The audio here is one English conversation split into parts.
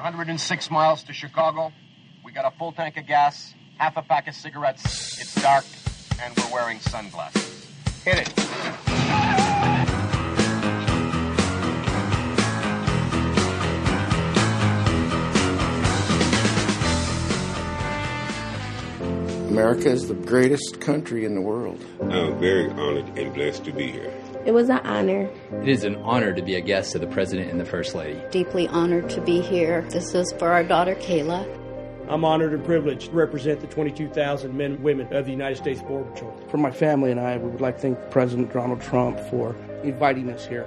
106 miles to Chicago. We got a full tank of gas, half a pack of cigarettes. It's dark, and we're wearing sunglasses. Hit it. America is the greatest country in the world. I'm very honored and blessed to be here. It was an honor. It is an honor to be a guest of the President and the First Lady. Deeply honored to be here. This is for our daughter Kayla. I'm honored and privileged to represent the 22,000 men and women of the United States Border Patrol. For my family and I, we would like to thank President Donald Trump for inviting us here.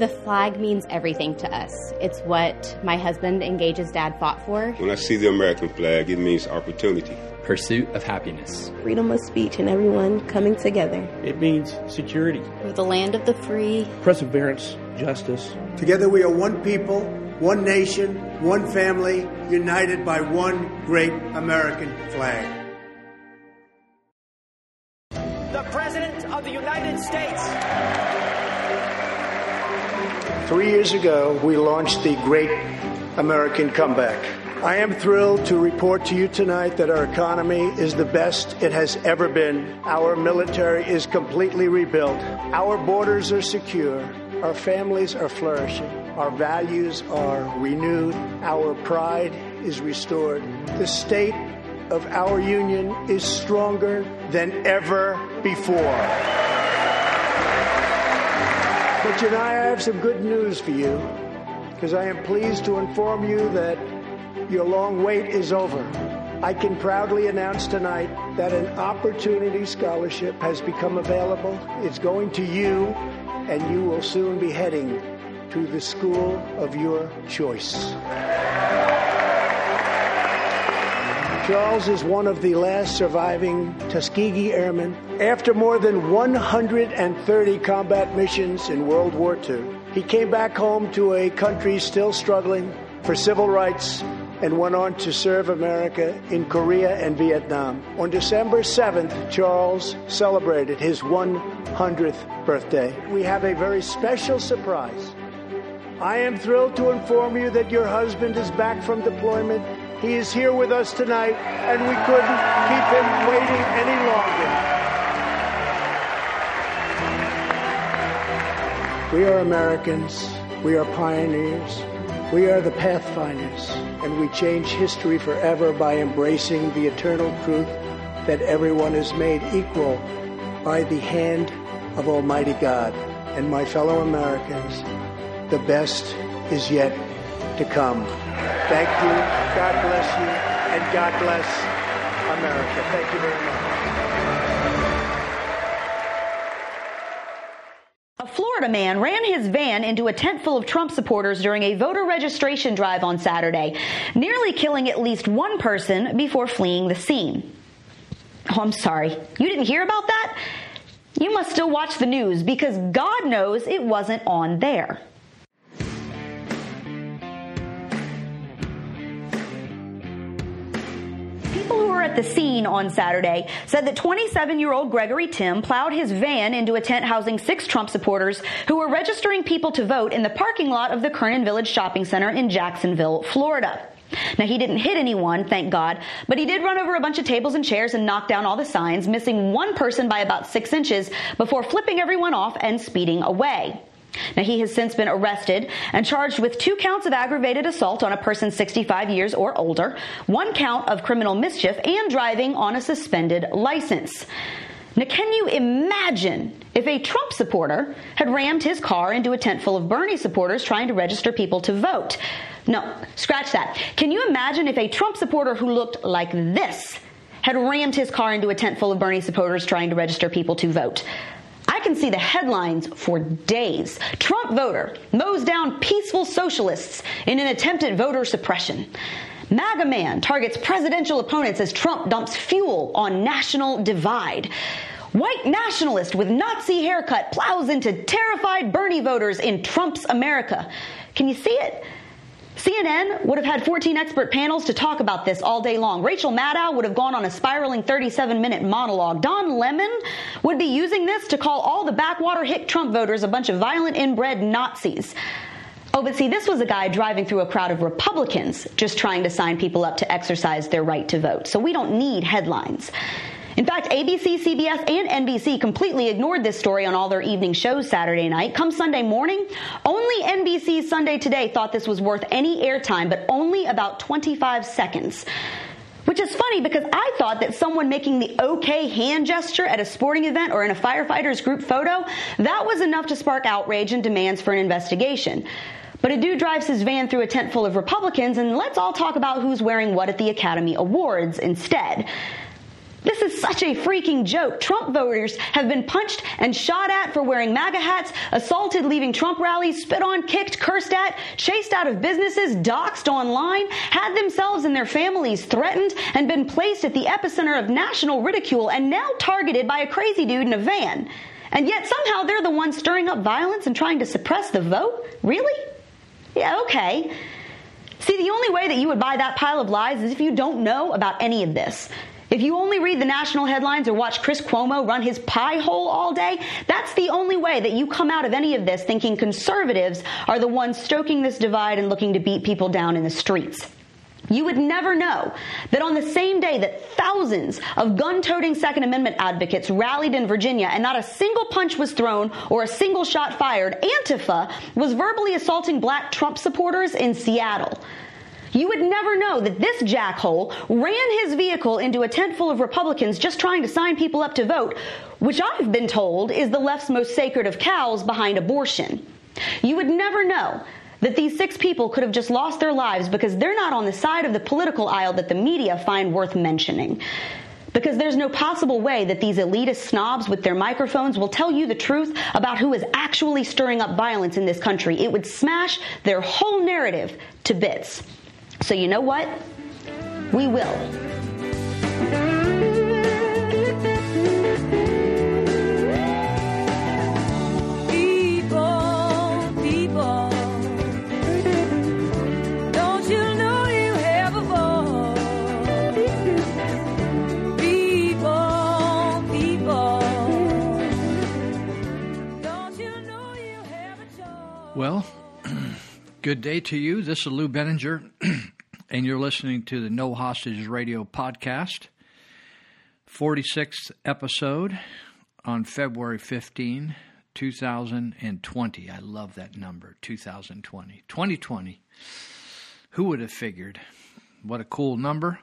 The flag means everything to us. It's what my husband and Gage's dad fought for. When I see the American flag, it means opportunity. Pursuit of happiness. Freedom of speech and everyone coming together. It means security. We're the land of the free. Perseverance, justice. Together we are one people, one nation, one family, united by one great American flag. The President of the United States. Three years ago, we launched the Great American Comeback. I am thrilled to report to you tonight that our economy is the best it has ever been. Our military is completely rebuilt. Our borders are secure. Our families are flourishing. Our values are renewed. Our pride is restored. The state of our union is stronger than ever before. But tonight I have some good news for you because I am pleased to inform you that your long wait is over. I can proudly announce tonight that an opportunity scholarship has become available. It's going to you, and you will soon be heading to the school of your choice. Charles is one of the last surviving Tuskegee Airmen. After more than 130 combat missions in World War II, he came back home to a country still struggling for civil rights and went on to serve America in Korea and Vietnam. On December 7th, Charles celebrated his 100th birthday. We have a very special surprise. I am thrilled to inform you that your husband is back from deployment. He is here with us tonight, and we couldn't keep him waiting any longer. We are Americans. We are pioneers. We are the pathfinders, and we change history forever by embracing the eternal truth that everyone is made equal by the hand of Almighty God. And my fellow Americans, the best is yet to come. Thank you. God bless you. And God bless America. Thank you very much. A Florida man ran his van into a tent full of Trump supporters during a voter registration drive on Saturday, nearly killing at least one person before fleeing the scene. Oh, I'm sorry. You didn't hear about that? You must still watch the news because God knows it wasn't on there. Who were at the scene on Saturday said that 27 year old Gregory Timm plowed his van into a tent housing six Trump supporters who were registering people to vote in the parking lot of the Kernan Village Shopping Center in Jacksonville, Florida. Now, he didn't hit anyone, thank God, but he did run over a bunch of tables and chairs and knock down all the signs, missing one person by about six inches before flipping everyone off and speeding away. Now, he has since been arrested and charged with two counts of aggravated assault on a person 65 years or older, one count of criminal mischief, and driving on a suspended license. Now, can you imagine if a Trump supporter had rammed his car into a tent full of Bernie supporters trying to register people to vote? No, scratch that. Can you imagine if a Trump supporter who looked like this had rammed his car into a tent full of Bernie supporters trying to register people to vote? I can see the headlines for days. Trump voter mows down peaceful socialists in an attempt at voter suppression. MAGA man targets presidential opponents as Trump dumps fuel on national divide. White nationalist with Nazi haircut plows into terrified Bernie voters in Trump's America. Can you see it? CNN would have had 14 expert panels to talk about this all day long. Rachel Maddow would have gone on a spiraling 37 minute monologue. Don Lemon would be using this to call all the backwater hick Trump voters a bunch of violent inbred Nazis. Oh, but see, this was a guy driving through a crowd of Republicans just trying to sign people up to exercise their right to vote. So we don't need headlines. In fact, ABC, CBS, and NBC completely ignored this story on all their evening shows Saturday night. Come Sunday morning, only NBC's Sunday Today thought this was worth any airtime, but only about 25 seconds. Which is funny because I thought that someone making the okay hand gesture at a sporting event or in a firefighter's group photo, that was enough to spark outrage and demands for an investigation. But a dude drives his van through a tent full of Republicans, and let's all talk about who's wearing what at the Academy Awards instead. This is such a freaking joke. Trump voters have been punched and shot at for wearing MAGA hats, assaulted leaving Trump rallies, spit on, kicked, cursed at, chased out of businesses, doxxed online, had themselves and their families threatened, and been placed at the epicenter of national ridicule and now targeted by a crazy dude in a van. And yet somehow they're the ones stirring up violence and trying to suppress the vote? Really? Yeah, okay. See, the only way that you would buy that pile of lies is if you don't know about any of this. If you only read the national headlines or watch Chris Cuomo run his pie hole all day, that's the only way that you come out of any of this thinking conservatives are the ones stoking this divide and looking to beat people down in the streets. You would never know that on the same day that thousands of gun toting Second Amendment advocates rallied in Virginia and not a single punch was thrown or a single shot fired, Antifa was verbally assaulting black Trump supporters in Seattle. You would never know that this jackhole ran his vehicle into a tent full of Republicans just trying to sign people up to vote, which I've been told is the left's most sacred of cows behind abortion. You would never know that these six people could have just lost their lives because they're not on the side of the political aisle that the media find worth mentioning. Because there's no possible way that these elitist snobs with their microphones will tell you the truth about who is actually stirring up violence in this country. It would smash their whole narrative to bits. So you know what? We will. Don't you know you have a voice? Don't you know you have a job? Well, good day to you. This is Lou Binninger, and you're listening to the No Hostages Radio podcast, 46th episode on February 15, 2020. I love that number, 2020. 2020. Who would have figured? What a cool number.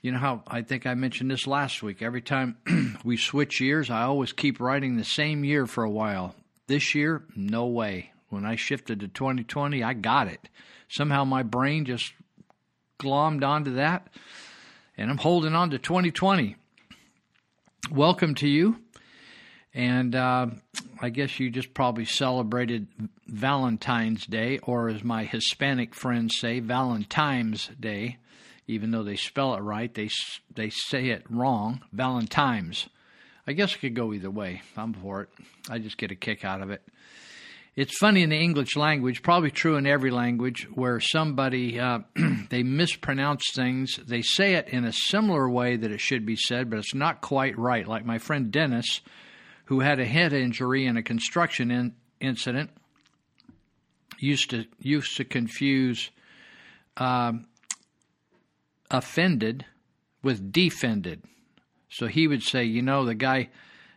You know how I think I mentioned this last week. Every time we switch years, I always keep writing the same year for a while. This year, no way. When I shifted to 2020, I got it. Somehow my brain just glommed onto that, and I'm holding on to 2020. Welcome to you. And uh, I guess you just probably celebrated Valentine's Day, or as my Hispanic friends say, Valentine's Day. Even though they spell it right, they they say it wrong. Valentine's. I guess it could go either way. I'm for it. I just get a kick out of it. It's funny in the English language, probably true in every language, where somebody uh, they mispronounce things. They say it in a similar way that it should be said, but it's not quite right. Like my friend Dennis, who had a head injury in a construction in- incident, used to used to confuse uh, offended with defended. So he would say, you know, the guy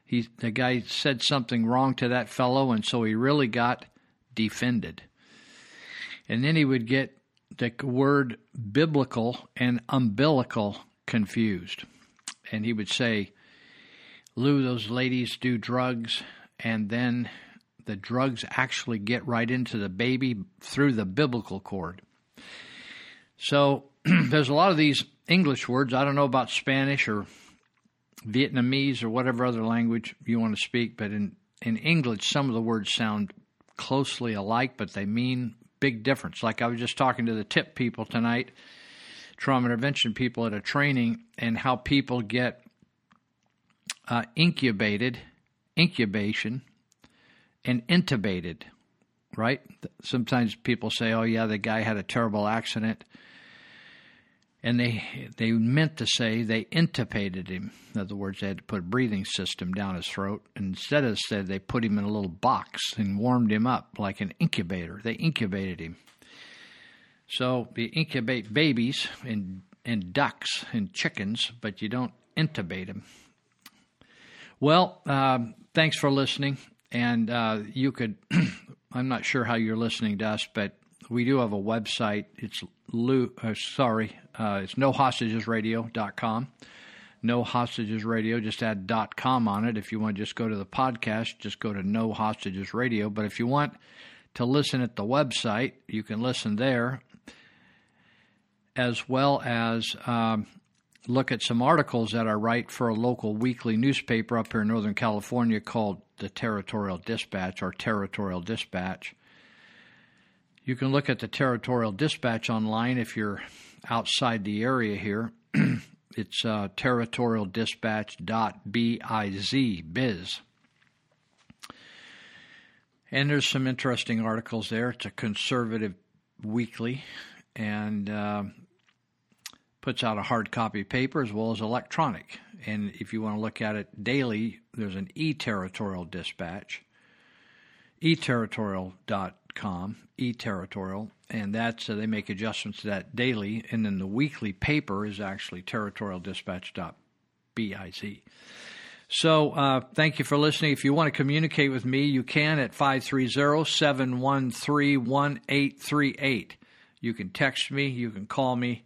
he the guy said something wrong to that fellow, and so he really got defended. And then he would get the word biblical and umbilical confused. And he would say, Lou, those ladies do drugs, and then the drugs actually get right into the baby through the biblical cord. So there's a lot of these English words. I don't know about Spanish or Vietnamese or whatever other language you want to speak, but in, in English, some of the words sound closely alike, but they mean big difference. Like I was just talking to the TIP people tonight, trauma intervention people at a training, and how people get uh, incubated, incubation, and intubated, right? Sometimes people say, oh, yeah, the guy had a terrible accident and they they meant to say they intubated him. In other words, they had to put a breathing system down his throat. Instead of said they put him in a little box and warmed him up like an incubator. They incubated him. So you incubate babies and and ducks and chickens, but you don't intubate them. Well, um, thanks for listening, and uh, you could. I'm not sure how you're listening to us, but we do have a website. It's Lou, uh, sorry, uh, it's nohostagesradio.com. No Hostages Radio, just add .com on it. If you want to just go to the podcast, just go to No Hostages Radio. But if you want to listen at the website, you can listen there, as well as um, look at some articles that I write for a local weekly newspaper up here in Northern California called the Territorial Dispatch or Territorial Dispatch. You can look at the Territorial Dispatch online if you're outside the area here. it's uh, territorialdispatch.biz, biz. And there's some interesting articles there. It's a conservative weekly and uh, puts out a hard copy paper as well as electronic. And if you want to look at it daily, there's an e-territorial dispatch, eterritorial.com, e-territorial, and that's uh, they make adjustments to that daily. And then the weekly paper is actually territorialdispatch.biz. So uh, thank you for listening. If you want to communicate with me, you can at 530-713-1838. You can text me, you can call me.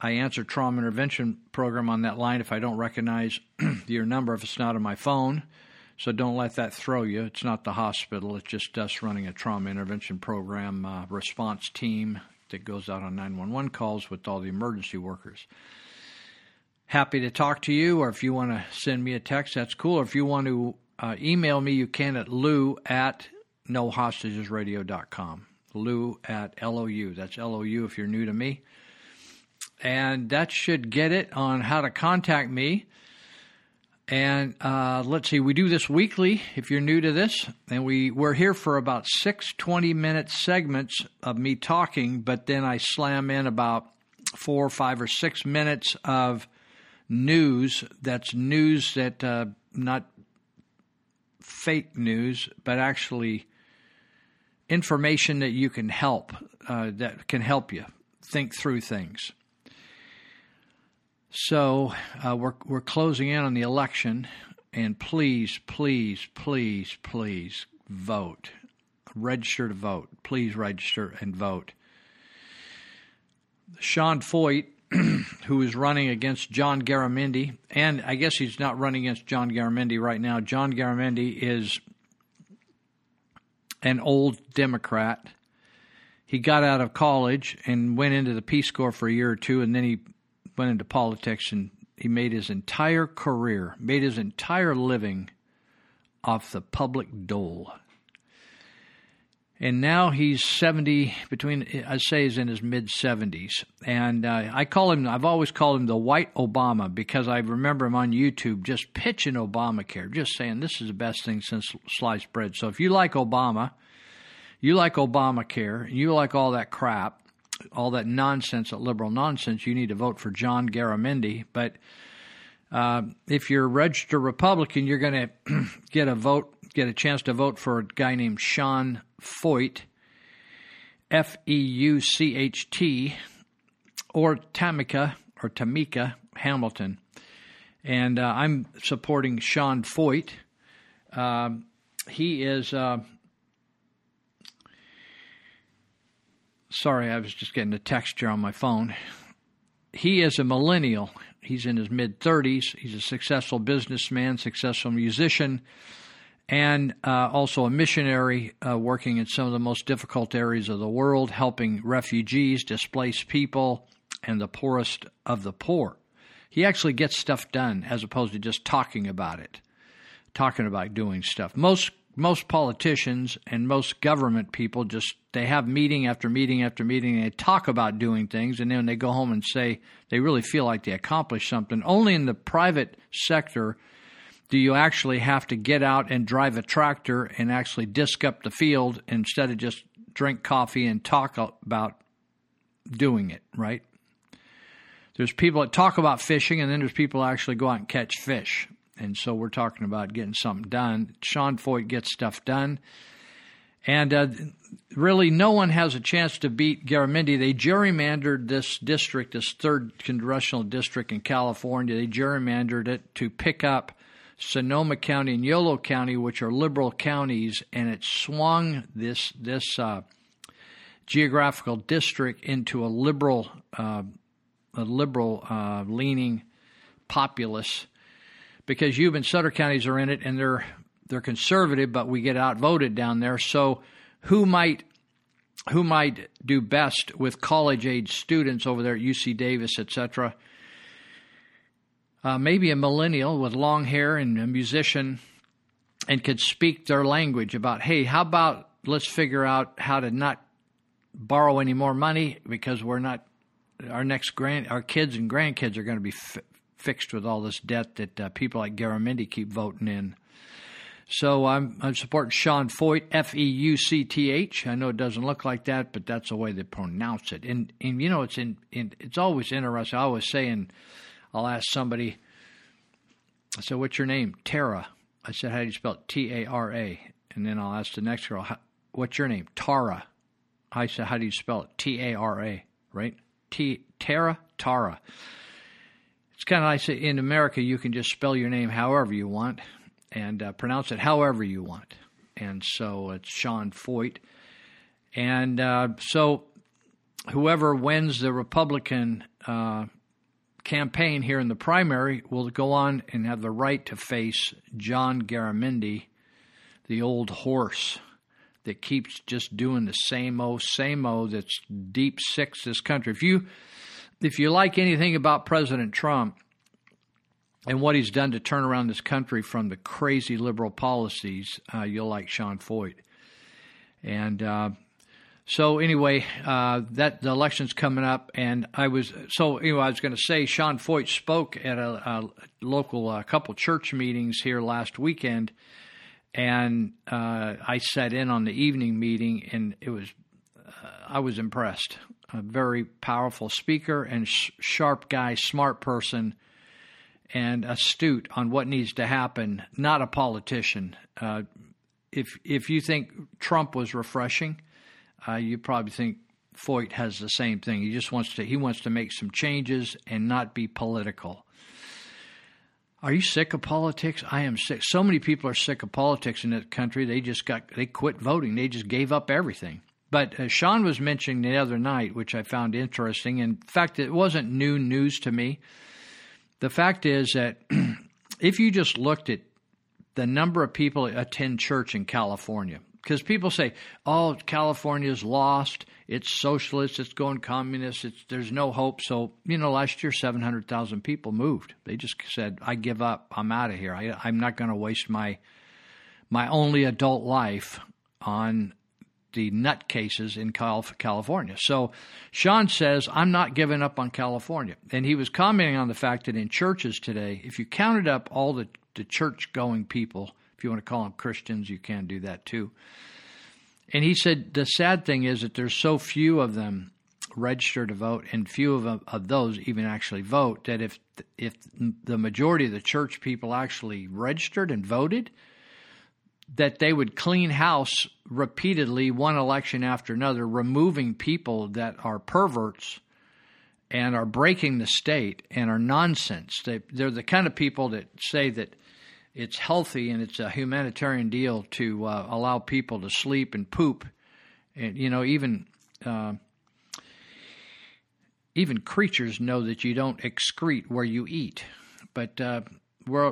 I answer trauma intervention program on that line if I don't recognize your number if it's not on my phone. So don't let that throw you. It's not the hospital. It's just us running a trauma intervention program uh, response team that goes out on 911 calls with all the emergency workers. Happy to talk to you, or if you want to send me a text, that's cool. Or if you want to uh, email me, you can at lou at nohostagesradio.com. Lou at L-O-U. That's L-O-U if you're new to me. And that should get it on how to contact me. And uh, let's see, we do this weekly if you're new to this. And we, we're here for about six 20 minute segments of me talking, but then I slam in about four, five, or six minutes of news that's news that uh, not fake news, but actually information that you can help, uh, that can help you think through things. So uh, we're we're closing in on the election, and please, please, please, please vote. Register to vote. Please register and vote. Sean Feucht, who is running against John Garamendi, and I guess he's not running against John Garamendi right now. John Garamendi is an old Democrat. He got out of college and went into the Peace Corps for a year or two, and then he went into politics and he made his entire career, made his entire living off the public dole. And now he's 70, between, I'd say he's in his mid 70s. And uh, I call him, I've always called him the white Obama because I remember him on YouTube just pitching Obamacare, just saying this is the best thing since sliced bread. So if you like Obama, you like Obamacare, and you like all that crap, all that nonsense, that liberal nonsense, you need to vote for John Garamendi. But uh, if you're a registered Republican, you're going to get a vote, get a chance to vote for a guy named Sean Feucht, F E U C H T, or Tamika or Tamika Hamilton. And uh, I'm supporting Sean Feucht. Uh, he is Sorry, I was just getting a text here on my phone. He is a millennial. He's in his mid 30s. He's a successful businessman, successful musician, and uh, also a missionary uh, working in some of the most difficult areas of the world, helping refugees, displaced people, and the poorest of the poor. He actually gets stuff done as opposed to just talking about it, talking about doing stuff. Most most politicians and most government people just they have meeting after meeting after meeting and they talk about doing things and then they go home and say they really feel like they accomplished something only in the private sector do you actually have to get out and drive a tractor and actually disc up the field instead of just drink coffee and talk about doing it right there's people that talk about fishing, and then there's people that actually go out and catch fish. And so we're talking about getting something done. Sean Feucht gets stuff done. And uh, really, no one has a chance to beat Garamendi. They gerrymandered this district, this third congressional district in California. They gerrymandered it to pick up Sonoma County and Yolo County, which are liberal counties, and it swung this this uh, geographical district into a liberal, uh, a liberal uh, leaning populace, because Yuba and Sutter counties are in it, and they're they're conservative, but we get outvoted down there. So, who might who might do best with college age students over there at UC Davis, etc.? Uh, maybe a millennial with long hair and a musician and could speak their language about, hey, how about let's figure out how to not borrow any more money because we're not our next grand our kids and grandkids are going to be fi- fixed with all this debt that uh, people like Garamendi keep voting in. So I'm I'm supporting Sean Feucht, F E U C T H. I know it doesn't look like that, but that's the way they pronounce it. And and you know it's in, in it's always interesting. I always say, and I'll ask somebody. I said, "What's your name?" Tara. I said, "How do you spell it?" T A R A. And then I'll ask the next girl, "What's your name?" Tara. I said, "How do you spell it?" T A R A. Right? T Tara Tara. It's kind of like in America, you can just spell your name however you want and uh, pronounce it however you want. And so it's Sean Feucht. And uh, so whoever wins the Republican uh, campaign here in the primary will go on and have the right to face John Garamendi, the old horse that keeps just doing the same old, same old that's deep six this country. If you if you like anything about President Trump, and what he's done to turn around this country from the crazy liberal policies, uh, you'll like Sean Feucht. And uh, so, anyway, uh, that the election's coming up, and I was so anyway. I was going to say Sean Feucht spoke at a, a local a couple church meetings here last weekend, and uh, I sat in on the evening meeting, and it was uh, I was impressed. A very powerful speaker and sh- sharp guy, smart person and astute on what needs to happen, not a politician. Uh, if if you think Trump was refreshing, uh, you probably think Feucht has the same thing. He just wants to he wants to make some changes and not be political. Are you sick of politics? I am sick. So many people are sick of politics in this country. They just got they quit voting. They just gave up everything. But uh, Sean was mentioning the other night, which I found interesting. In fact, it wasn't new news to me the fact is that if you just looked at the number of people that attend church in California, because people say, "Oh, California's lost. It's socialist. It's going communist. It's there's no hope." So you know, last year, seven hundred thousand people moved. They just said, "I give up. I'm out of here. I, I'm not going to waste my my only adult life on the nutcases in California. So Sean says, I'm not giving up on California. And he was commenting on the fact that in churches today, if you counted up all the, the church going people, if you want to call them Christians, you can do that too. And he said, the sad thing is that there's so few of them register to vote, and few of, of those even actually vote. That if if the majority of the church people actually registered and voted, that they would clean house repeatedly, one election after another, removing people that are perverts and are breaking the state and are nonsense. They, they're the kind of people that say that it's healthy and it's a humanitarian deal to uh, allow people to sleep and poop. And, you know, even. Uh, even creatures know that you don't excrete where you eat, but uh,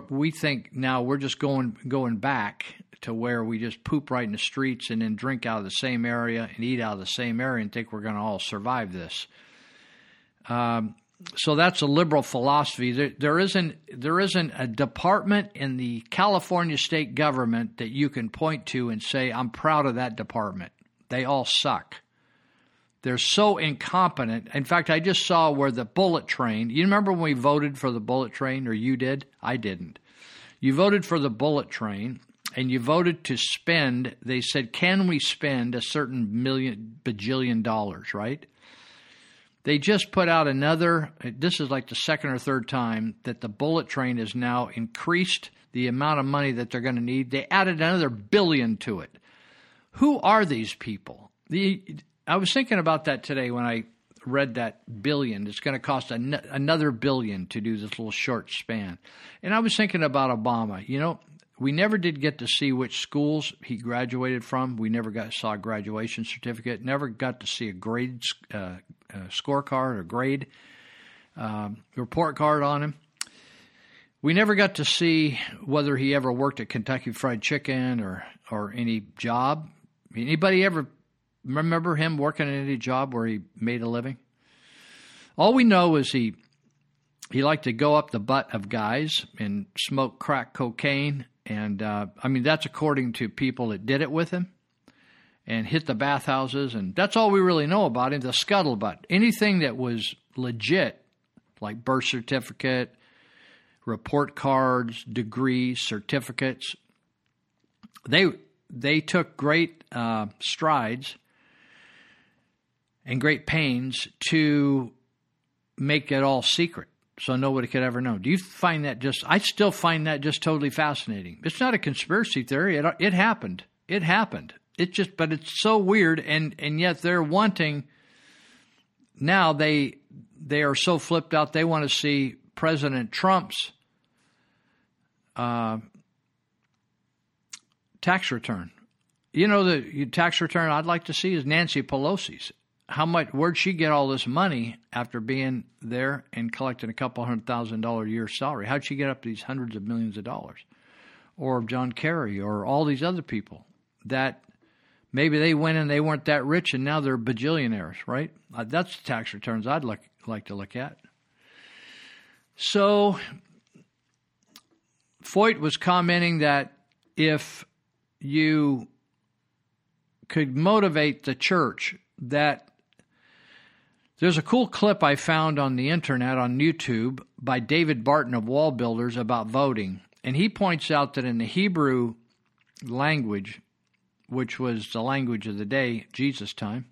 we think now we're just going going back to where we just poop right in the streets and then drink out of the same area and eat out of the same area and think we're going to all survive this. Um, so that's a liberal philosophy. There, there isn't there isn't a department in the California state government that you can point to and say I'm proud of that department. They all suck. They're so incompetent. In fact, I just saw where the bullet train. You remember when we voted for the bullet train, or you did? I didn't. You voted for the bullet train, and you voted to spend, they said, can we spend a certain million, bajillion dollars, right? They just put out another, this is like the second or third time that the bullet train has now increased the amount of money that they're going to need. They added another billion to it. Who are these people? The, I was thinking about that today when I read that billion. It's going to cost an, another billion to do this little short span. And I was thinking about Obama. You know, we never did get to see which schools he graduated from. We never got saw a graduation certificate. Never got to see a grade uh, uh, scorecard or grade um, report card on him. We never got to see whether he ever worked at Kentucky Fried Chicken or or any job. Anybody ever remember him working at any job where he made a living? All we know is he he liked to go up the butt of guys and smoke crack cocaine and uh, I mean, that's according to people that did it with him and hit the bathhouses. And that's all we really know about him the scuttlebutt. Anything that was legit, like birth certificate, report cards, degrees, certificates, they, they took great uh, strides and great pains to make it all secret so nobody could ever know. Do you find that just? I still find that just totally fascinating. It's not a conspiracy theory. It it happened. It happened. It just, but it's so weird, and and yet they're wanting. Now they they are so flipped out. They want to see President Trump's uh, tax return. You know the tax return I'd like to see is Nancy Pelosi's how much where'd she get all this money after being there and collecting a couple hundred thousand dollar a year salary? How'd she get up to these hundreds of millions of dollars? Or John Kerry or all these other people that maybe they went and they weren't that rich and now they're bajillionaires, right? Uh, that's the tax returns I'd like like to look at. So Feucht was commenting that if you could motivate the church that there's a cool clip I found on the internet on YouTube by David Barton of WallBuilders about voting. And he points out that in the Hebrew language, which was the language of the day, Jesus' time,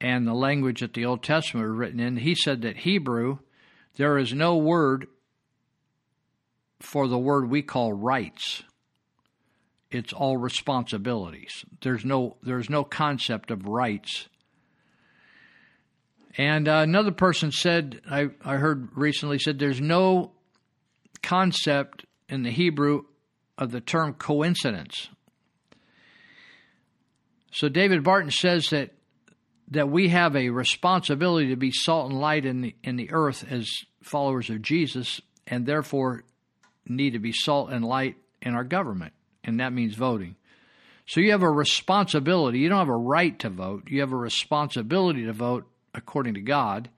and the language that the Old Testament were written in, he said that Hebrew, there is no word for the word we call rights. It's all responsibilities. There's no there's no concept of rights and uh, another person said, I, I heard recently, said there's no concept in the Hebrew of the term coincidence. So David Barton says that that we have a responsibility to be salt and light in the in the earth as followers of Jesus, and therefore need to be salt and light in our government, and that means voting. So you have a responsibility. You don't have a right to vote. You have a responsibility to vote according to God.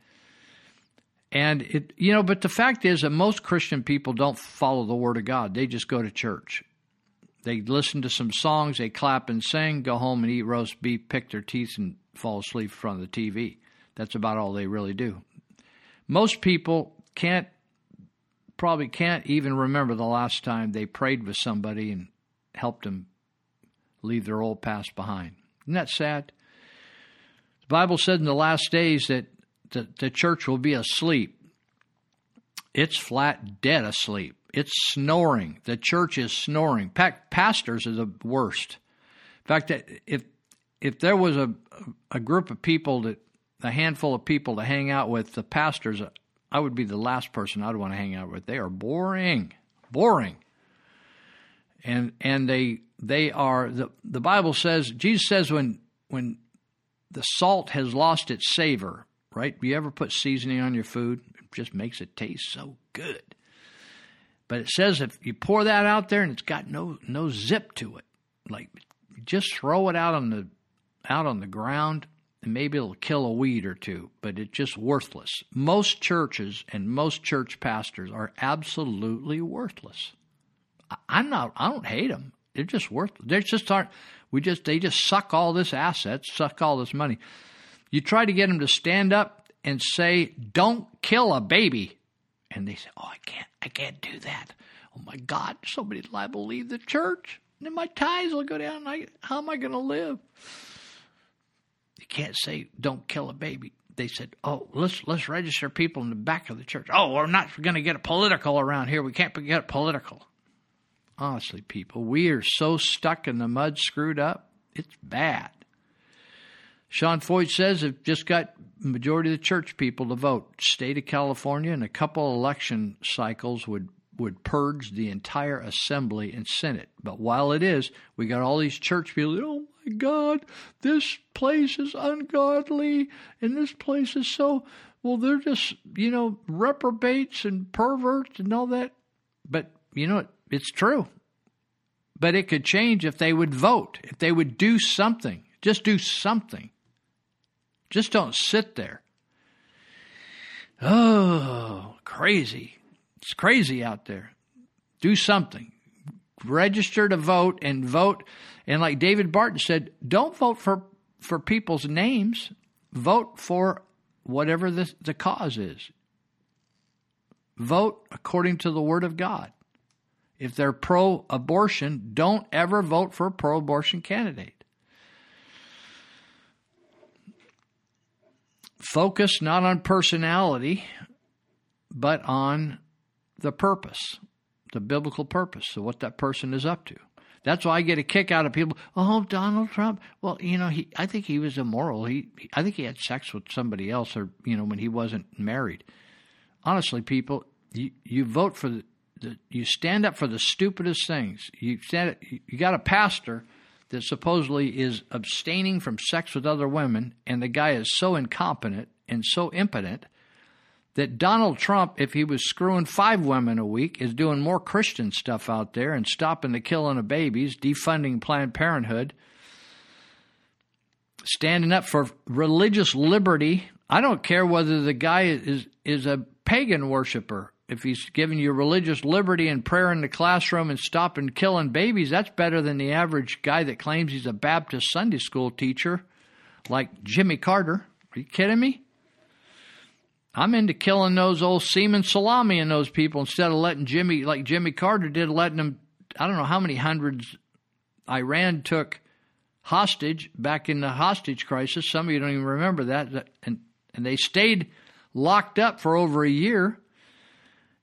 And it, you know, but the fact is that most Christian people don't follow the Word of God. They just go to church. They listen to some songs, they clap and sing, go home and eat roast beef, pick their teeth, and fall asleep in front of the TV. That's about all they really do. Most people can't, probably can't even remember the last time they prayed with somebody and helped them leave their old past behind. Isn't that sad? The Bible said in the last days that the, the church will be asleep. It's flat dead asleep. It's snoring. The church is snoring. Pastors are the worst. In fact, if if there was a a group of people that a handful of people to hang out with, the pastors, I would be the last person I'd want to hang out with. They are boring, boring, and and they they are the the Bible says Jesus says when when the salt has lost its savor, right? You ever put seasoning on your food? It just makes it taste so good. But it says if you pour that out there and it's got no no zip to it, like just throw it out on the out on the ground and maybe it'll kill a weed or two, but it's just worthless. Most churches and most church pastors are absolutely worthless. I'm not I don't hate them. They're just worthless. They just aren't we just they just suck all this assets, suck all this money. You try to get them to stand up and say, "Don't kill a baby," and they say, "Oh, I can't, I can't do that." Oh my God, somebody's liable to leave the church, and then my ties will go down. I, how am I going to live? You can't say don't kill a baby. They said, "Oh, let's let's register people in the back of the church." Oh, we're not going to get political around here. We can't get political. Honestly, people, we are so stuck in the mud, screwed up. It's bad. Sean Feucht says it just got majority of the church people to vote. State of California in a couple election cycles would would purge the entire assembly and senate. But while it is, we got all these church people. Oh my God, this place is ungodly, and this place is so. Well, they're just you know reprobates and perverts and all that. But you know it's true. But it could change if they would vote, if they would do something. Just do something. Just don't sit there. Oh, crazy. It's crazy out there. Do something. Register to vote and vote. And like David Barton said, don't vote for, for people's names. Vote for whatever the, the cause is. Vote according to the Word of God. If they're pro abortion, don't ever vote for a pro abortion candidate. Focus not on personality, but on the purpose, the biblical purpose of what that person is up to. That's why I get a kick out of people. Oh, Donald Trump. Well, you know, he. I think he was immoral. He. I think he had sex with somebody else, or you know, when he wasn't married. Honestly, people, you you vote for the, the you stand up for the stupidest things. You stand. You got a pastor that supposedly is abstaining from sex with other women, and the guy is so incompetent and so impotent that Donald Trump, if he was screwing five women a week, is doing more Christian stuff out there and stopping the killing of babies, defunding Planned Parenthood, standing up for religious liberty. I don't care whether the guy is is a pagan worshiper. If he's giving you religious liberty and prayer in the classroom and stopping killing babies, that's better than the average guy that claims he's a Baptist Sunday school teacher, like Jimmy Carter. Are you kidding me? I'm into killing those old semen salami and those people instead of letting Jimmy, like Jimmy Carter did, letting them, I don't know how many hundreds Iran took hostage back in the hostage crisis. Some of you don't even remember that. And, and they stayed locked up for over a year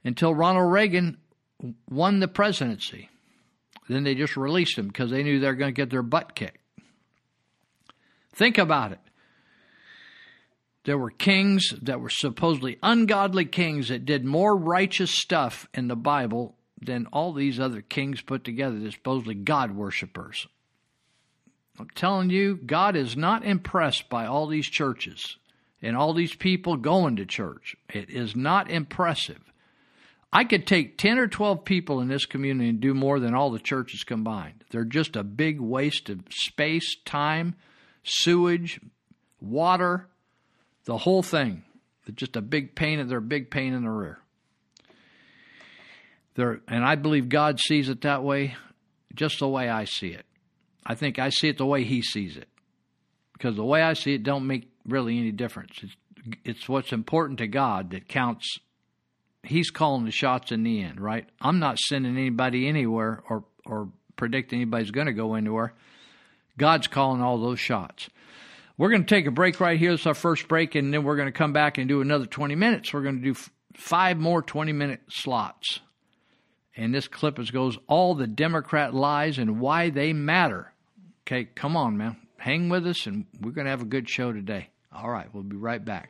until Ronald Reagan won the presidency. Then they just released him because they knew they were going to get their butt kicked. Think about it. There were kings that were supposedly ungodly kings that did more righteous stuff in the Bible than all these other kings put together, They're supposedly God worshippers. I'm telling you, God is not impressed by all these churches and all these people going to church. It is not impressive. I could take 10 or 12 people in this community and do more than all the churches combined. They're just a big waste of space, time, sewage, water, the whole thing. It's just a big pain, they're a big pain in the rear. They're, and I believe God sees it that way, just the way I see it. I think I see it the way He sees it, because the way I see it don't make really any difference. It's, it's what's important to God that counts. He's calling the shots in the end, right? I'm not sending anybody anywhere or or predicting anybody's going to go anywhere. God's calling all those shots. We're going to take a break right here. It's our first break, and then we're going to come back and do another 20 minutes. We're going to do f- five more 20 minute slots. And this clip is, goes all the Democrat lies and why they matter. Okay, come on, man. Hang with us, and we're going to have a good show today. All right, we'll be right back.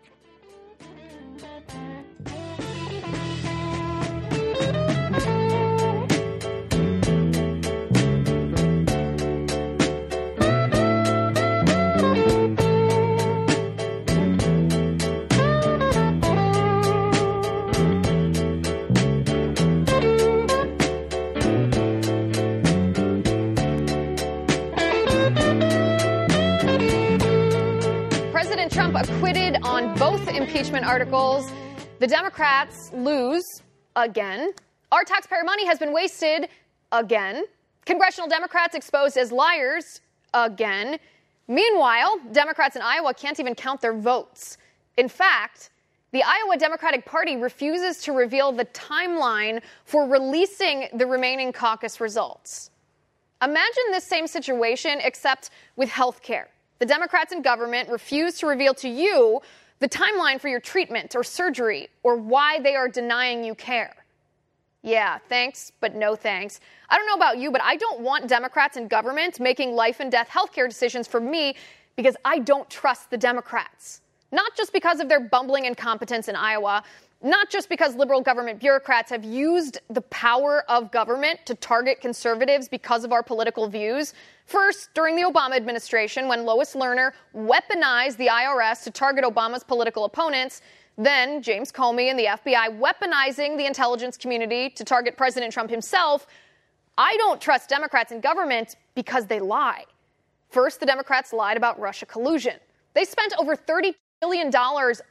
Acquitted on both impeachment articles. The Democrats lose again. Our taxpayer money has been wasted again. Congressional Democrats exposed as liars again. Meanwhile, Democrats in Iowa can't even count their votes. In fact, the Iowa Democratic Party refuses to reveal the timeline for releasing the remaining caucus results. Imagine this same situation, except with health care. The Democrats in government refuse to reveal to you the timeline for your treatment or surgery or why they are denying you care. Yeah, thanks, but no thanks. I don't know about you, but I don't want Democrats in government making life and death healthcare decisions for me because I don't trust the Democrats. Not just because of their bumbling incompetence in Iowa, not just because liberal government bureaucrats have used the power of government to target conservatives because of our political views. First, during the Obama administration, when Lois Lerner weaponized the IRS to target Obama's political opponents, then James Comey and the FBI weaponizing the intelligence community to target President Trump himself. I don't trust Democrats in government because they lie. First, the Democrats lied about Russia collusion. They spent over $30 billion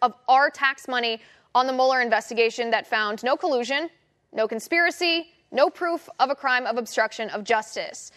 of our tax money on the Mueller investigation that found no collusion, no conspiracy, no proof of a crime of obstruction of justice.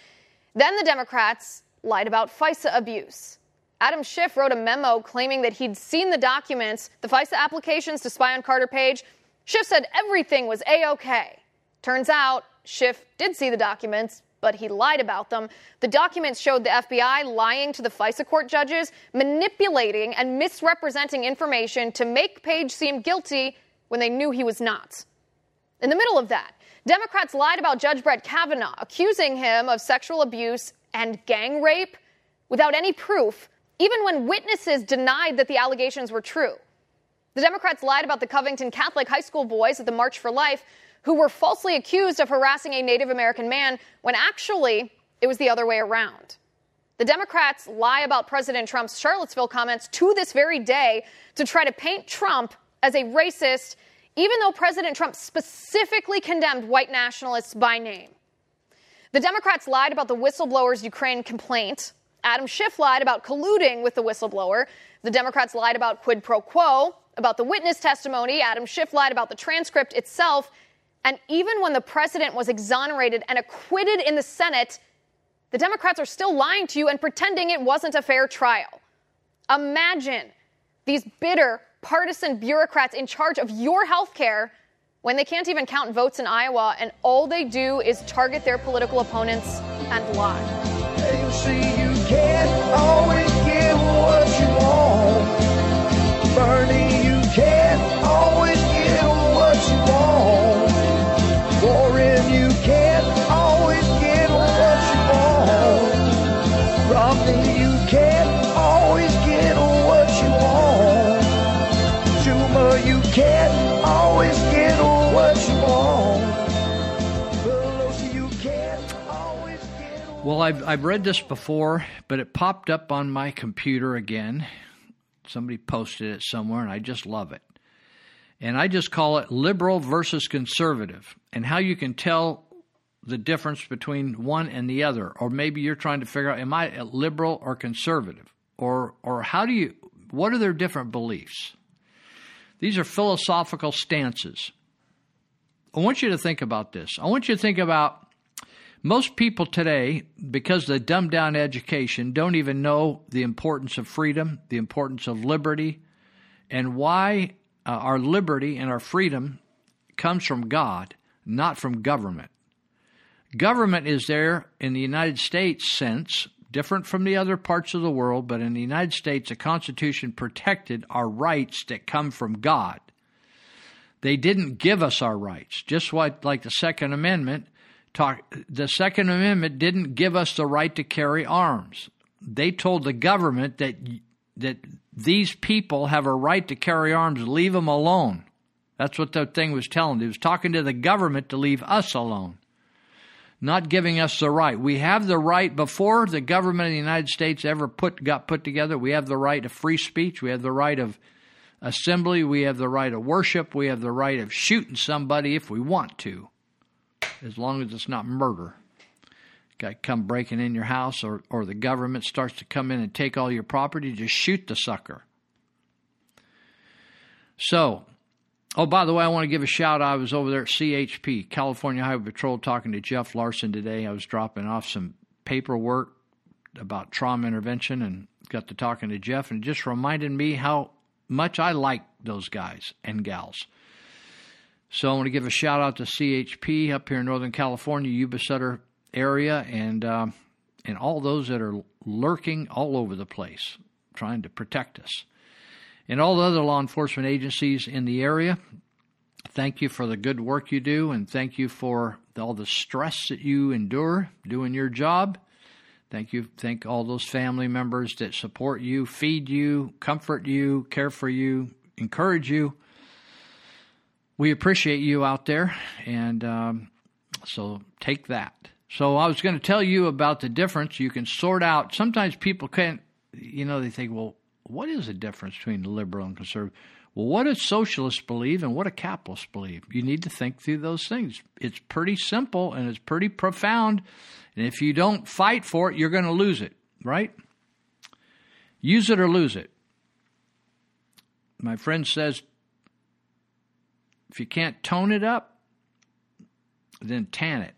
Then the Democrats lied about FISA abuse. Adam Schiff wrote a memo claiming that he'd seen the documents, the FISA applications to spy on Carter Page. Schiff said everything was A OK. Turns out Schiff did see the documents, but he lied about them. The documents showed the FBI lying to the FISA court judges, manipulating and misrepresenting information to make Page seem guilty when they knew he was not. In the middle of that, Democrats lied about Judge Brett Kavanaugh, accusing him of sexual abuse and gang rape without any proof, even when witnesses denied that the allegations were true. The Democrats lied about the Covington Catholic high school boys at the March for Life who were falsely accused of harassing a Native American man when actually it was the other way around. The Democrats lie about President Trump's Charlottesville comments to this very day to try to paint Trump as a racist, even though President Trump specifically condemned white nationalists by name. The Democrats lied about the whistleblower's Ukraine complaint. Adam Schiff lied about colluding with the whistleblower. The Democrats lied about quid pro quo, about the witness testimony. Adam Schiff lied about the transcript itself. And even when the president was exonerated and acquitted in the Senate, the Democrats are still lying to you and pretending it wasn't a fair trial. Imagine these bitter, partisan bureaucrats in charge of your health care when they can't even count votes in Iowa and all they do is target their political opponents and lie. I've, I've read this before, but it popped up on my computer again. Somebody posted it somewhere, and I just love it. And I just call it liberal versus conservative, and how you can tell the difference between one and the other. Or maybe you're trying to figure out, am I a liberal or conservative? Or, or how do you, what are their different beliefs? These are philosophical stances. I want you to think about this. I want you to think about most people today, because of the dumbed down education, don't even know the importance of freedom, the importance of liberty, and why uh, our liberty and our freedom comes from God, not from government. Government is there in the United States sense, different from the other parts of the world, but in the United States, the Constitution protected our rights that come from God. They didn't give us our rights, just like the Second Amendment. Talk, the Second Amendment didn't give us the right to carry arms. They told the government that that these people have a right to carry arms. Leave them alone. That's what the thing was telling. It was talking to the government to leave us alone, not giving us the right. We have the right before the government of the United States ever put got put together. We have the right of free speech. We have the right of assembly. We have the right of worship. We have the right of shooting somebody if we want to, as long as it's not murder. Guy come breaking in your house, or, or the government starts to come in and take all your property, just shoot the sucker. So, oh, by the way, I want to give a shout out. I was over there at CHP, California Highway Patrol, talking to Jeff Larson today. I was dropping off some paperwork about trauma intervention and got to talking to Jeff, and it just reminded me how much I like those guys and gals. So I want to give a shout out to CHP up here in Northern California, Yuba Sutter area, and uh, and all those that are lurking all over the place trying to protect us. And all the other law enforcement agencies in the area, thank you for the good work you do, and thank you for all the stress that you endure doing your job. Thank you. Thank all those family members that support you, feed you, comfort you, care for you, encourage you. We appreciate you out there, and um, so take that. So I was going to tell you about the difference. You can sort out. Sometimes people can't. You know, they think, well, what is the difference between liberal and conservative? Well, what does socialists believe and what do capitalists believe? You need to think through those things. It's pretty simple and it's pretty profound. And if you don't fight for it, you're going to lose it, right? Use it or lose it. My friend says if you can't tone it up, then tan it.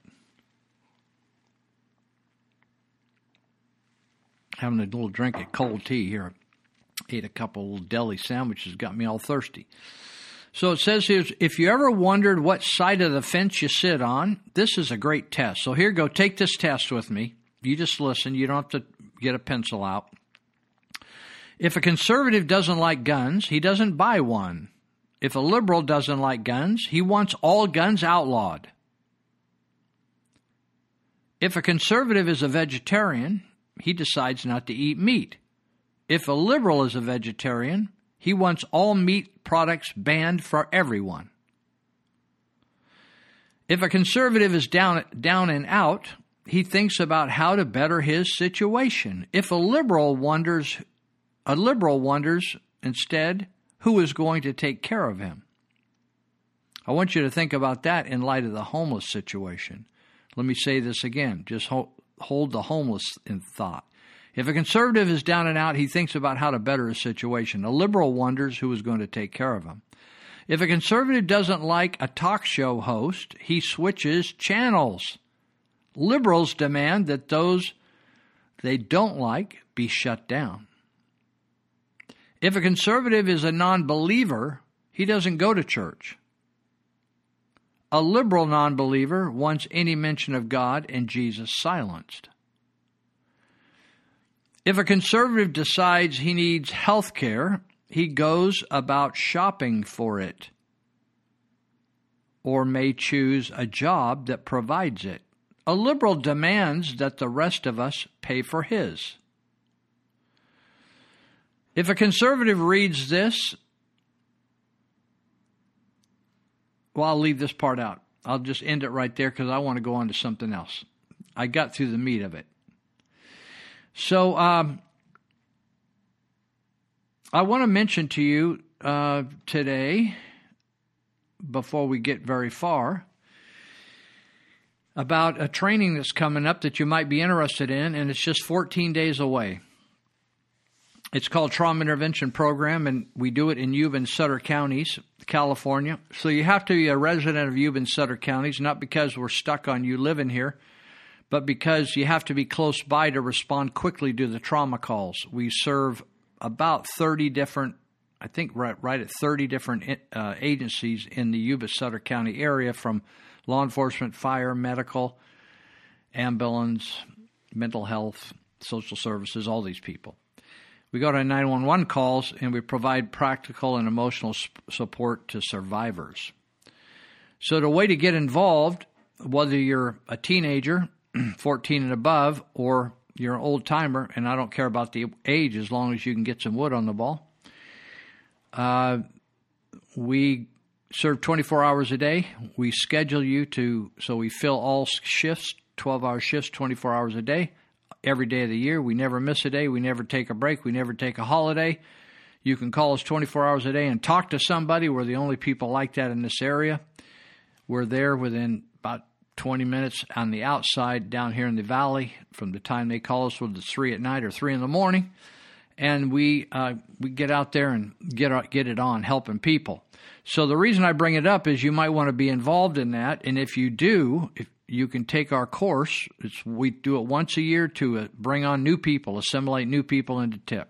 Having a little drink of cold tea here. Ate a couple little deli sandwiches, got me all thirsty. So it says here if you ever wondered what side of the fence you sit on, this is a great test. So here go, take this test with me. You just listen, you don't have to get a pencil out. If a conservative doesn't like guns, he doesn't buy one. If a liberal doesn't like guns, he wants all guns outlawed. If a conservative is a vegetarian, he decides not to eat meat. If a liberal is a vegetarian, he wants all meat products banned for everyone. If a conservative is down, down and out, he thinks about how to better his situation. If a liberal wonders, a liberal wonders instead who is going to take care of him. I want you to think about that in light of the homeless situation. Let me say this again. Just hold, the homeless in thought. If a conservative is down and out, he thinks about how to better his situation. A liberal wonders who is going to take care of him. If a conservative doesn't like a talk show host, he switches channels. Liberals demand that those they don't like be shut down. If a conservative is a non believer, he doesn't go to church. A liberal non believer wants any mention of God and Jesus silenced. If a conservative decides he needs health care, he goes about shopping for it or may choose a job that provides it. A liberal demands that the rest of us pay for his. If a conservative reads this, well, I'll leave this part out. I'll just end it right there because I want to go on to something else. I got through the meat of it. So um, I want to mention to you uh, today, before we get very far, about a training that's coming up that you might be interested in, and it's just 14 days away. It's called Trauma Intervention Program, and we do it in Yuba and Sutter counties, California. So you have to be a resident of Yuba and Sutter counties, not because we're stuck on you living here, but because you have to be close by to respond quickly to the trauma calls. We serve about 30 different, I think right, right at 30 different uh, agencies in the Yuba Sutter County area from law enforcement, fire, medical, ambulance, mental health, social services, all these people. We go to 911 calls and we provide practical and emotional support to survivors. So, the way to get involved, whether you're a teenager 14 and above, or you're an old timer, and I don't care about the age as long as you can get some wood on the ball. Uh, we serve 24 hours a day. We schedule you to, so we fill all shifts, 12 hour shifts, 24 hours a day, every day of the year. We never miss a day. We never take a break. We never take a holiday. You can call us 24 hours a day and talk to somebody. We're the only people like that in this area. We're there within about 20 minutes on the outside down here in the valley from the time they call us, whether it's 3 at night or 3 in the morning. And we, uh, we get out there and get, get it on helping people. So the reason I bring it up is you might want to be involved in that. And if you do, if you can take our course, it's, we do it once a year to uh, bring on new people, assimilate new people into TIP.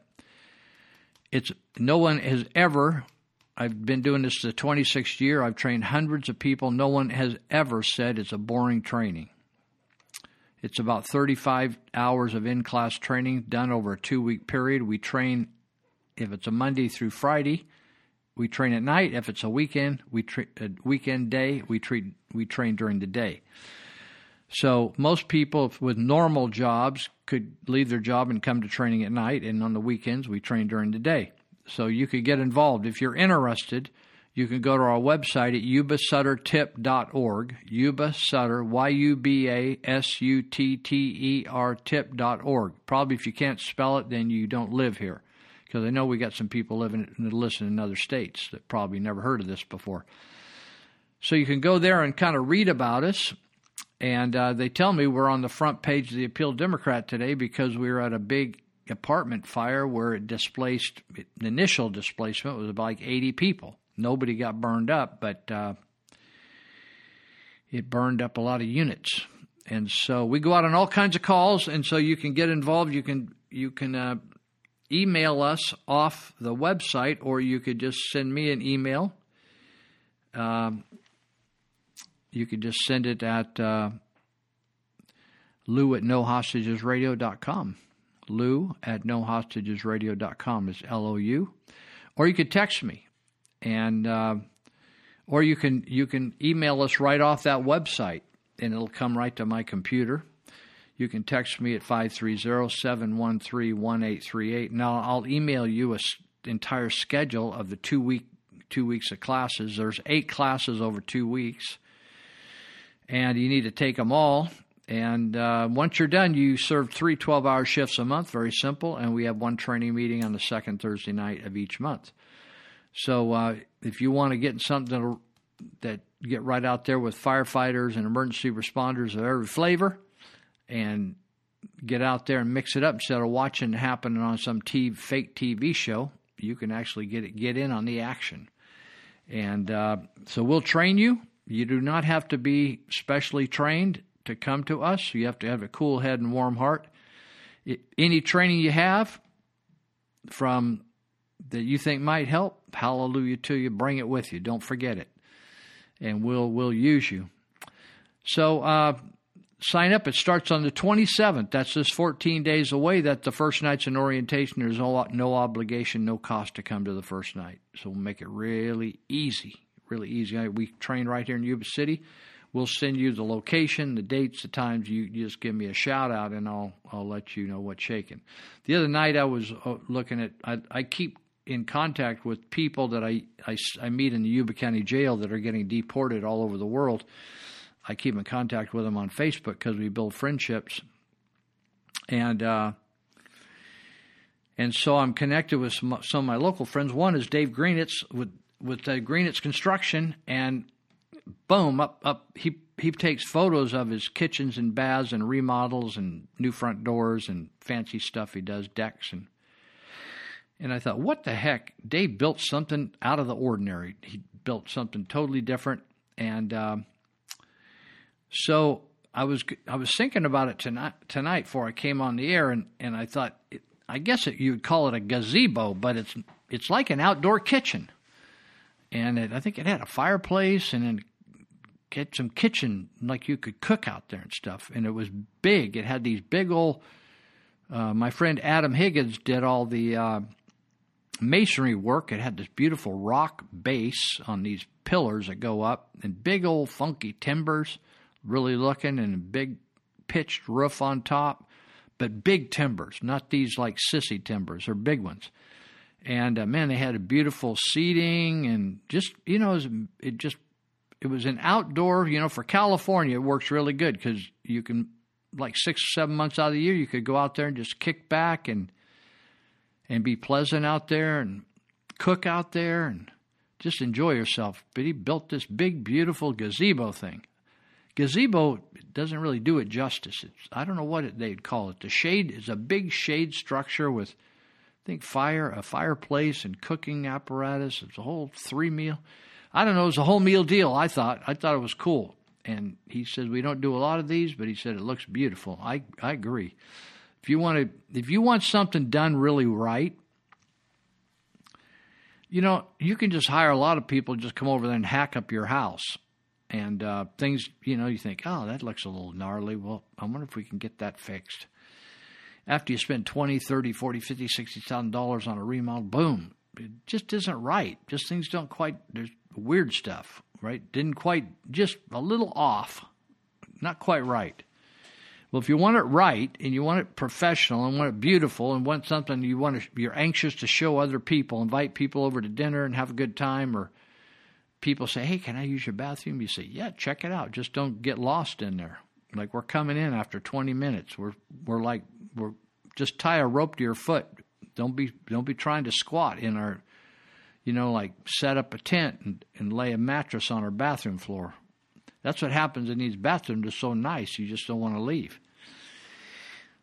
It's no one has ever I've been doing this the 26th year. I've trained hundreds of people. No one has ever said it's a boring training. It's about 35 hours of in class training done over a two week period. We train, if it's a Monday through Friday, we train at night. If it's a weekend, we a weekend day, we treat we train during the day. So most people with normal jobs could leave their job and come to training at night, and on the weekends we train during the day. So you could get involved if you're interested. You can go to our website at yubasuttertip.org. Yuba Sutter, Y U B A S U T T E R tip.org. Probably if you can't spell it, then you don't live here. Because I know we got some people living that listen in other states that probably never heard of this before. So you can go there and kind of read about us. And uh, they tell me we're on the front page of the Appeal Democrat today because we were at a big apartment fire where it displaced, the initial displacement was about like 80 people. Nobody got burned up, but uh, it burned up a lot of units. And so we go out on all kinds of calls, and so you can get involved. You can you can uh, email us off the website, or you could just send me an email. Um, you could just send it at uh, lou at nohostagesradio.com. Lou at nohostagesradio.com is L O U. Or you could text me and uh, or you can you can email us right off that website and it'll come right to my computer. You can text me at 530-713-1838 and I'll, I'll email you a entire schedule of the two week two weeks of classes. There's eight classes over two weeks, and you need to take them all. And uh, once you're done, you serve three 12 hour shifts a month, very simple, and we have one training meeting on the second Thursday night of each month. So uh, if you want to get something that get right out there with firefighters and emergency responders of every flavor, and get out there and mix it up instead of watching it happen on some TV, fake TV show, you can actually get it, get in on the action. And uh, so we'll train you. You do not have to be specially trained to come to us. You have to have a cool head and warm heart. Any training you have from that you think might help, hallelujah to you. Bring it with you. Don't forget it, and we'll we'll use you. So uh, sign up. It starts on the 27th. That's just 14 days away. That the first night's an orientation. There's no no obligation, no cost to come to the first night. So we'll make it really easy, really easy. We train right here in Yuba City. We'll send you the location, the dates, the times. You, just give me a shout out, and I'll I'll let you know what's shaking. The other night I was uh, looking at. I, I keep in contact with people that I, I, I meet in the Yuba County Jail that are getting deported all over the world. I keep in contact with them on Facebook because we build friendships, and uh, and so I'm connected with some, some, of my local friends. One is Dave Greenetz with with uh, Greenetz Construction, and boom, up up he he takes photos of his kitchens and baths and remodels and new front doors and fancy stuff. He does decks and and I thought, what the heck? Dave built something out of the ordinary. He built something totally different, and um, so I was I was thinking about it tonight tonight before I came on the air, and, and I thought, it, I guess it, you would call it a gazebo, but it's it's like an outdoor kitchen, and it, I think it had a fireplace and then get some kitchen like you could cook out there and stuff, and it was big. It had these big old. Uh, my friend Adam Higgins did all the uh, masonry work. It had this beautiful rock base on these pillars that go up, and big old funky timbers, really looking, and a big pitched roof on top. But big timbers, not these like sissy timbers, they're big ones. And uh, man, they had a beautiful seating, and just you know, it, was, it just it was an outdoor. You know, for California, it works really good because you can like six or seven months out of the year, you could go out there and just kick back and and be pleasant out there and cook out there and just enjoy yourself. But he built this big, beautiful gazebo thing. Gazebo doesn't really do it justice. It's, I don't know what it, they'd call it. The shade is a big shade structure with, think, fire, a fireplace, and cooking apparatus. It's a whole three meal. I don't know. It was a whole meal deal. I thought. I thought it was cool. And he says we don't do a lot of these, but he said it looks beautiful. I I agree. If you want to, if you want something done really right, you know, you can just hire a lot of people just come over there and hack up your house. and uh, things you know you think, oh, that looks a little gnarly. Well, I wonder if we can get that fixed. After you spend twenty, thirty, forty, fifty, sixty thousand dollars on a remodel, boom, it just isn't right. Just things don't quite. There's weird stuff, right? Didn't quite, just a little off, not quite right. Well, if you want it right and you want it professional and want it beautiful and want something you want to, you're anxious to show other people, invite people over to dinner and have a good time, or people say, "Hey, can I use your bathroom?" You say, "Yeah, check it out. Just don't get lost in there." Like we're coming in after 20 minutes. We're we're like we're just tie a rope to your foot. Don't be don't be trying to squat in our, you know, like set up a tent and, and lay a mattress on our bathroom floor. That's what happens in these bathrooms. They're so nice, you just don't want to leave.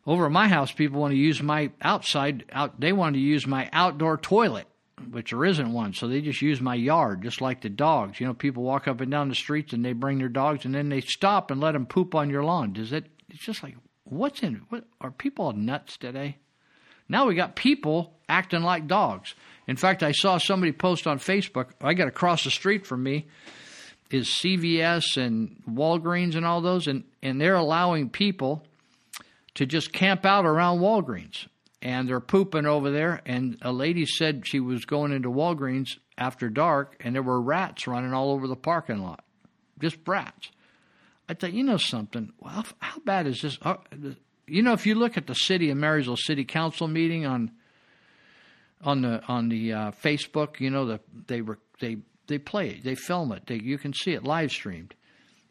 Over at my house, people want to use my outside out. They want to use my outdoor toilet, which there isn't one. So they just use my yard, just like the dogs. You know, people walk up and down the streets and they bring their dogs, and then they stop and let them poop on your lawn. Does it? It's just like what's in? What are people nuts today? Now we got people acting like dogs. In fact, I saw somebody post on Facebook. I got across the street from me is CVS and Walgreens and all those, and, and they're allowing people to just camp out around Walgreens. And they're pooping over there. And a lady said she was going into Walgreens after dark, and there were rats running all over the parking lot. Just rats. I thought, you know something? Well, how bad is this? Uh, you know, if you look at the city of Marysville City Council meeting on on the on the uh, Facebook, you know, the they were they they play it, they film it, they, you can see it live streamed,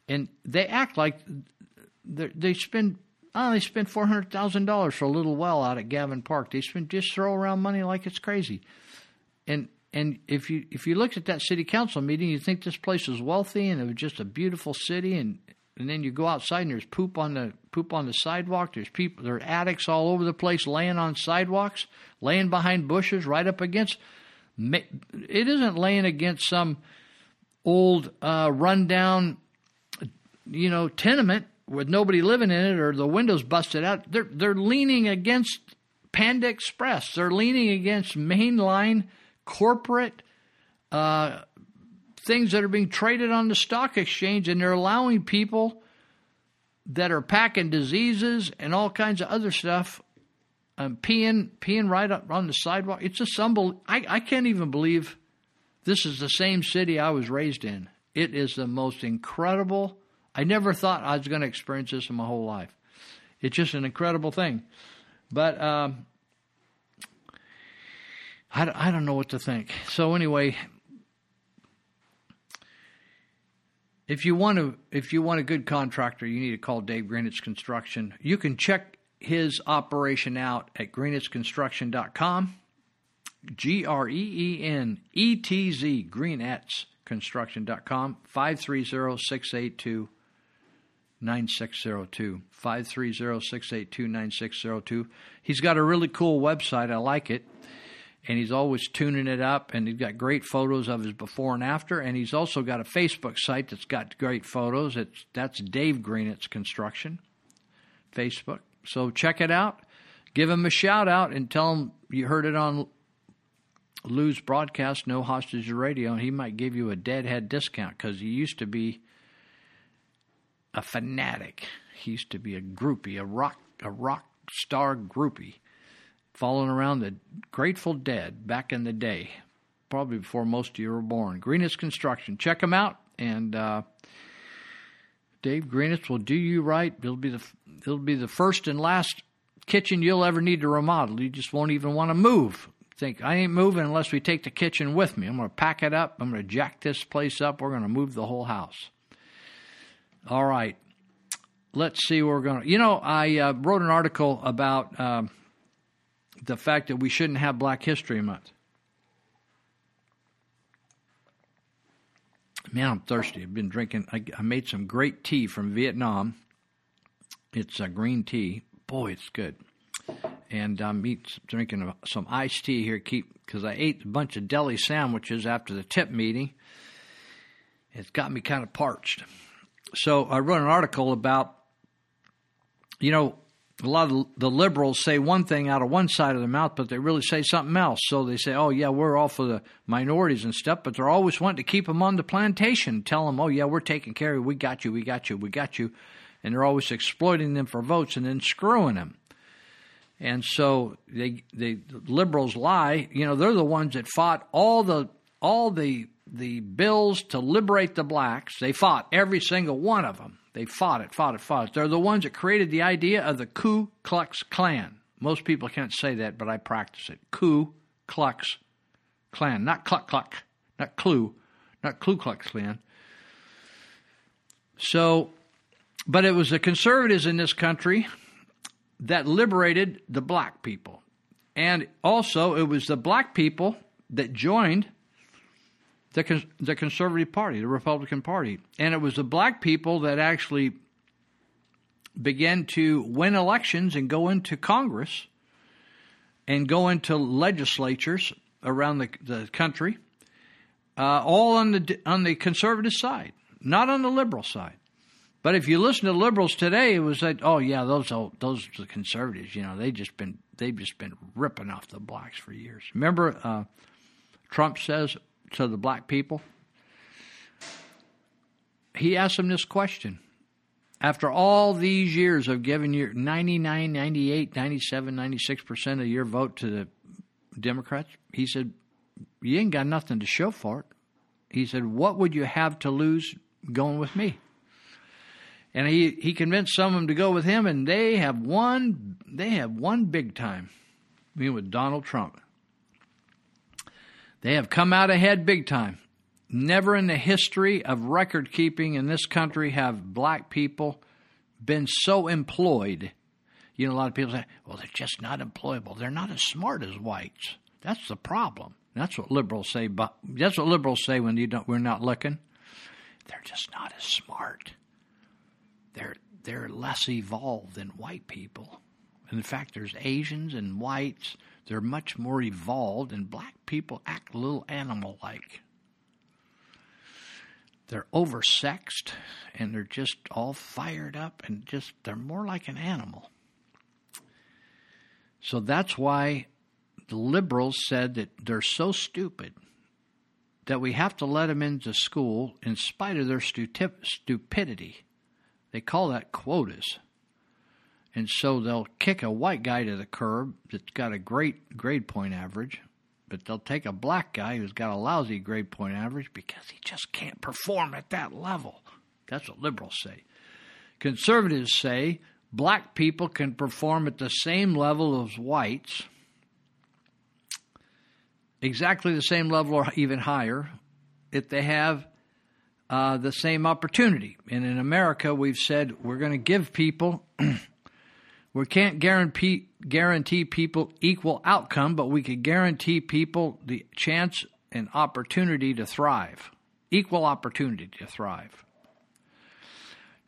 and they act like they spend. Oh, they spend four hundred thousand dollars for a little well out at Gavin Park. They spend just throw around money like it's crazy, and and if you if you looked at that city council meeting, you think this place is wealthy and it was just a beautiful city, and and then you go outside and there's poop on the poop on the sidewalk. There's people, there are addicts all over the place, laying on sidewalks, laying behind bushes, right up against it isn't laying against some old uh, rundown, you know, tenement with nobody living in it or the windows busted out. They're they're leaning against Panda Express. They're leaning against mainline corporate uh, things that are being traded on the stock exchange, and they're allowing people that are packing diseases and all kinds of other stuff um, peeing peeing right up on the sidewalk. It's a symbol. I, I can't even believe this is the same city I was raised in. It is the most incredible. I never thought I was going to experience this in my whole life. It's just an incredible thing. But um, I, I don't know what to think. So anyway, if you want to if you want a good contractor, you need to call Dave Greenetz Construction. You can check his operation out at greenetzconstruction.com. G R E E N E T Z, Greenetz Construction.com, 530 682 9602. 530 682 9602. He's got a really cool website. I like it. And he's always tuning it up, and he's got great photos of his before and after. And he's also got a Facebook site that's got great photos. It's that's Dave Greenetz Construction, Facebook. So check it out. Give him a shout out and tell him you heard it on Lou's broadcast, No Hostage Radio, and he might give you a deadhead discount because he used to be a fanatic. He used to be a groupie, a rock, a rock star groupie, following around the Grateful Dead back in the day, probably before most of you were born. Greenetz Construction, check him out, and uh, Dave Greenetz will do you right. It'll be the it'll be the first and last kitchen you'll ever need to remodel. You just won't even want to move. Think I ain't moving unless we take the kitchen with me. I'm going to pack it up. I'm going to jack this place up. We're going to move the whole house. All right. Let's see where we're going. You know, I uh, wrote an article about um, the fact that we shouldn't have Black History Month. Man, I'm thirsty. I've been drinking. I, I made some great tea from Vietnam it's a green tea. Boy, it's good. And I'm drinking some iced tea here. Keep because I ate a bunch of deli sandwiches after the tip meeting. It's got me kind of parched. So I wrote an article about, you know, a lot of the liberals say one thing out of one side of their mouth, but they really say something else. So they say, "Oh yeah, we're all for the minorities and stuff," but they're always wanting to keep them on the plantation, tell them, "Oh yeah, we're taking care of you. We got you. We got you. We got you," and they're always exploiting them for votes and then screwing them. And so they, they the liberals lie. You know, they're the ones that fought all the all the the bills to liberate the blacks. They fought every single one of them. They fought it, fought it, fought it. They're the ones that created the idea of the Ku Klux Klan. Most people can't say that, but I practice it. Ku Klux Klan, not Cluck Cluck, not Clue, not Ku Klux Klan. So, but it was the conservatives in this country that liberated the black people. And also, it was the black people that joined the, the Conservative Party, the Republican Party. And it was the black people that actually began to win elections and go into Congress and go into legislatures around the, the country, uh, all on the on the conservative side, not on the liberal side. But if you listen to liberals today, it was like, oh yeah, those those are the conservatives. You know, they just been they've just been ripping off the blacks for years. Remember, uh, Trump says to the black people. He asked them this question. After all these years of giving your 99, 98, 97, 96% of your vote to the Democrats, he said, You ain't got nothing to show for it. He said, What would you have to lose going with me? And he, he convinced some of them to go with him, and they have one they have one big time. I mean with Donald Trump. They have come out ahead big time. Never in the history of record keeping in this country have black people been so employed. You know, a lot of people say, well, they're just not employable. They're not as smart as whites. That's the problem. That's what liberals say. But that's what liberals say when you don't, we're not looking. They're just not as smart. They're they're less evolved than white people. in fact, there's Asians and whites they're much more evolved, and black people act a little animal like. They're oversexed and they're just all fired up and just, they're more like an animal. So that's why the liberals said that they're so stupid that we have to let them into school in spite of their stupidity. They call that quotas. And so they'll kick a white guy to the curb that's got a great grade point average, but they'll take a black guy who's got a lousy grade point average because he just can't perform at that level. That's what liberals say. Conservatives say black people can perform at the same level as whites, exactly the same level or even higher, if they have uh, the same opportunity. And in America, we've said we're going to give people We can't guarantee guarantee people equal outcome, but we can guarantee people the chance and opportunity to thrive, equal opportunity to thrive.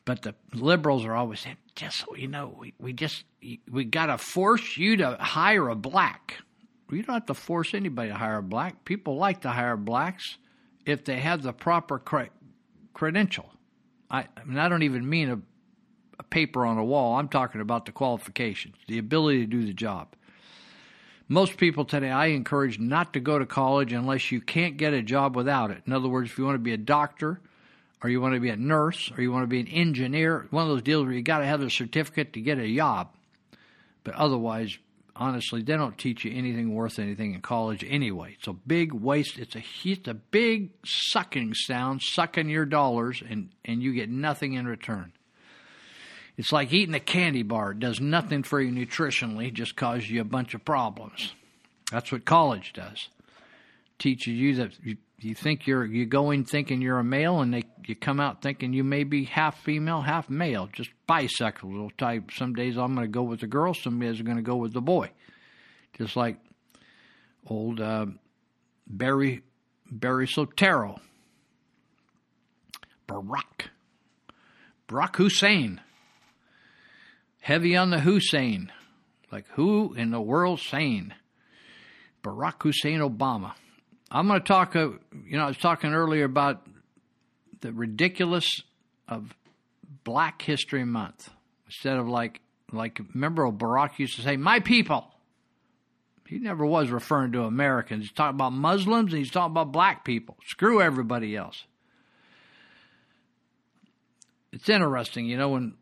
But the liberals are always saying, just so you know, we, we just we got to force you to hire a black. You don't have to force anybody to hire a black. People like to hire blacks if they have the proper cre- credential. I, I mean, I don't even mean a a paper on a wall. I'm talking about the qualifications, the ability to do the job. Most people today, I encourage not to go to college unless you can't get a job without it. In other words, if you want to be a doctor, or you want to be a nurse, or you want to be an engineer, one of those deals where you got to have a certificate to get a job. But otherwise, honestly, they don't teach you anything worth anything in college anyway. It's a big waste. It's a it's a big sucking sound, sucking your dollars, and and you get nothing in return. It's like eating a candy bar. It does nothing for you nutritionally, just causes you a bunch of problems. That's what college does. Teaches you that you, you think you're you go in thinking you're a male, and they you come out thinking you may be half female, half male, just bisexual type. Some days I'm going to go with the girl, some days I'm going to go with the boy. Just like old uh, Barry Barry Soetoro, Barack Barack Hussein heavy on the Hussein. Like, who in the world sane? Barack Hussein Obama. I'm going to talk, uh, you know, I was talking earlier about the ridiculous of Black History Month. Instead of like Like, remember Barack used to say, my people. He never was referring to Americans. He's talking about Muslims and he's talking about black people. Screw everybody else. It's interesting, you know, when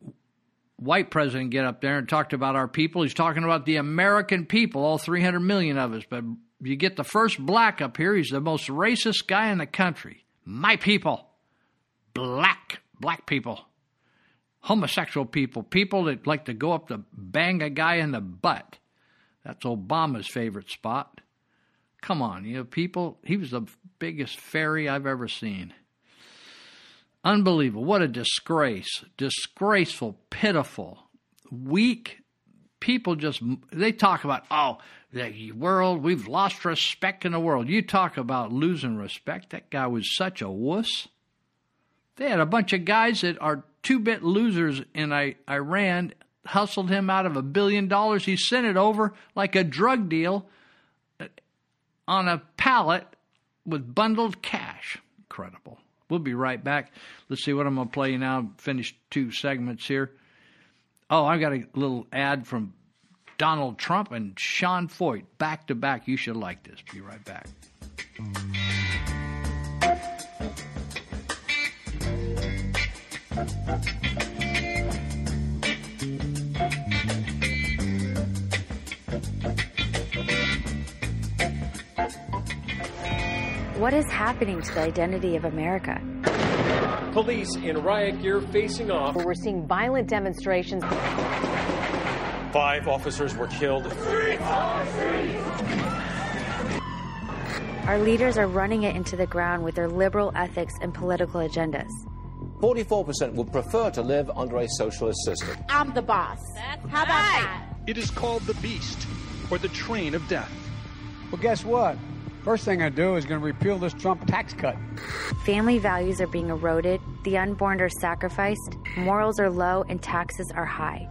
white president get up there and talked about our people, he's talking about the American people, all 300 million of us. But you get the first black up here, he's the most racist guy in the country. My people. Black, black people. Homosexual people, people that like to go up to bang a guy in the butt. That's Obama's favorite spot. Come on, you know, people, he was the biggest fairy I've ever seen. Unbelievable. What a disgrace. Disgraceful, pitiful, weak people just, they talk about, oh, the world, we've lost respect in the world. You talk about losing respect. That guy was such a wuss. They had a bunch of guys that are two bit losers in Iran, hustled him out of a billion dollars. He sent it over like a drug deal on a pallet with bundled cash. Incredible. We'll be right back. Let's see what I'm going to play now. Finish two segments here. Oh, I've got a little ad from Donald Trump and Sean Feucht back to back. You should like this. Be right back. What is happening to the identity of America? Police in riot gear facing off. We're seeing violent demonstrations. Five officers were killed. Our leaders are running it into the ground with their liberal ethics and political agendas. 44% would prefer to live under a socialist system. I'm the boss. That's How about that? It is called the beast or the train of death. Well, guess what? First thing I do is going to repeal this Trump tax cut. Family values are being eroded, the unborn are sacrificed, morals are low, and taxes are high.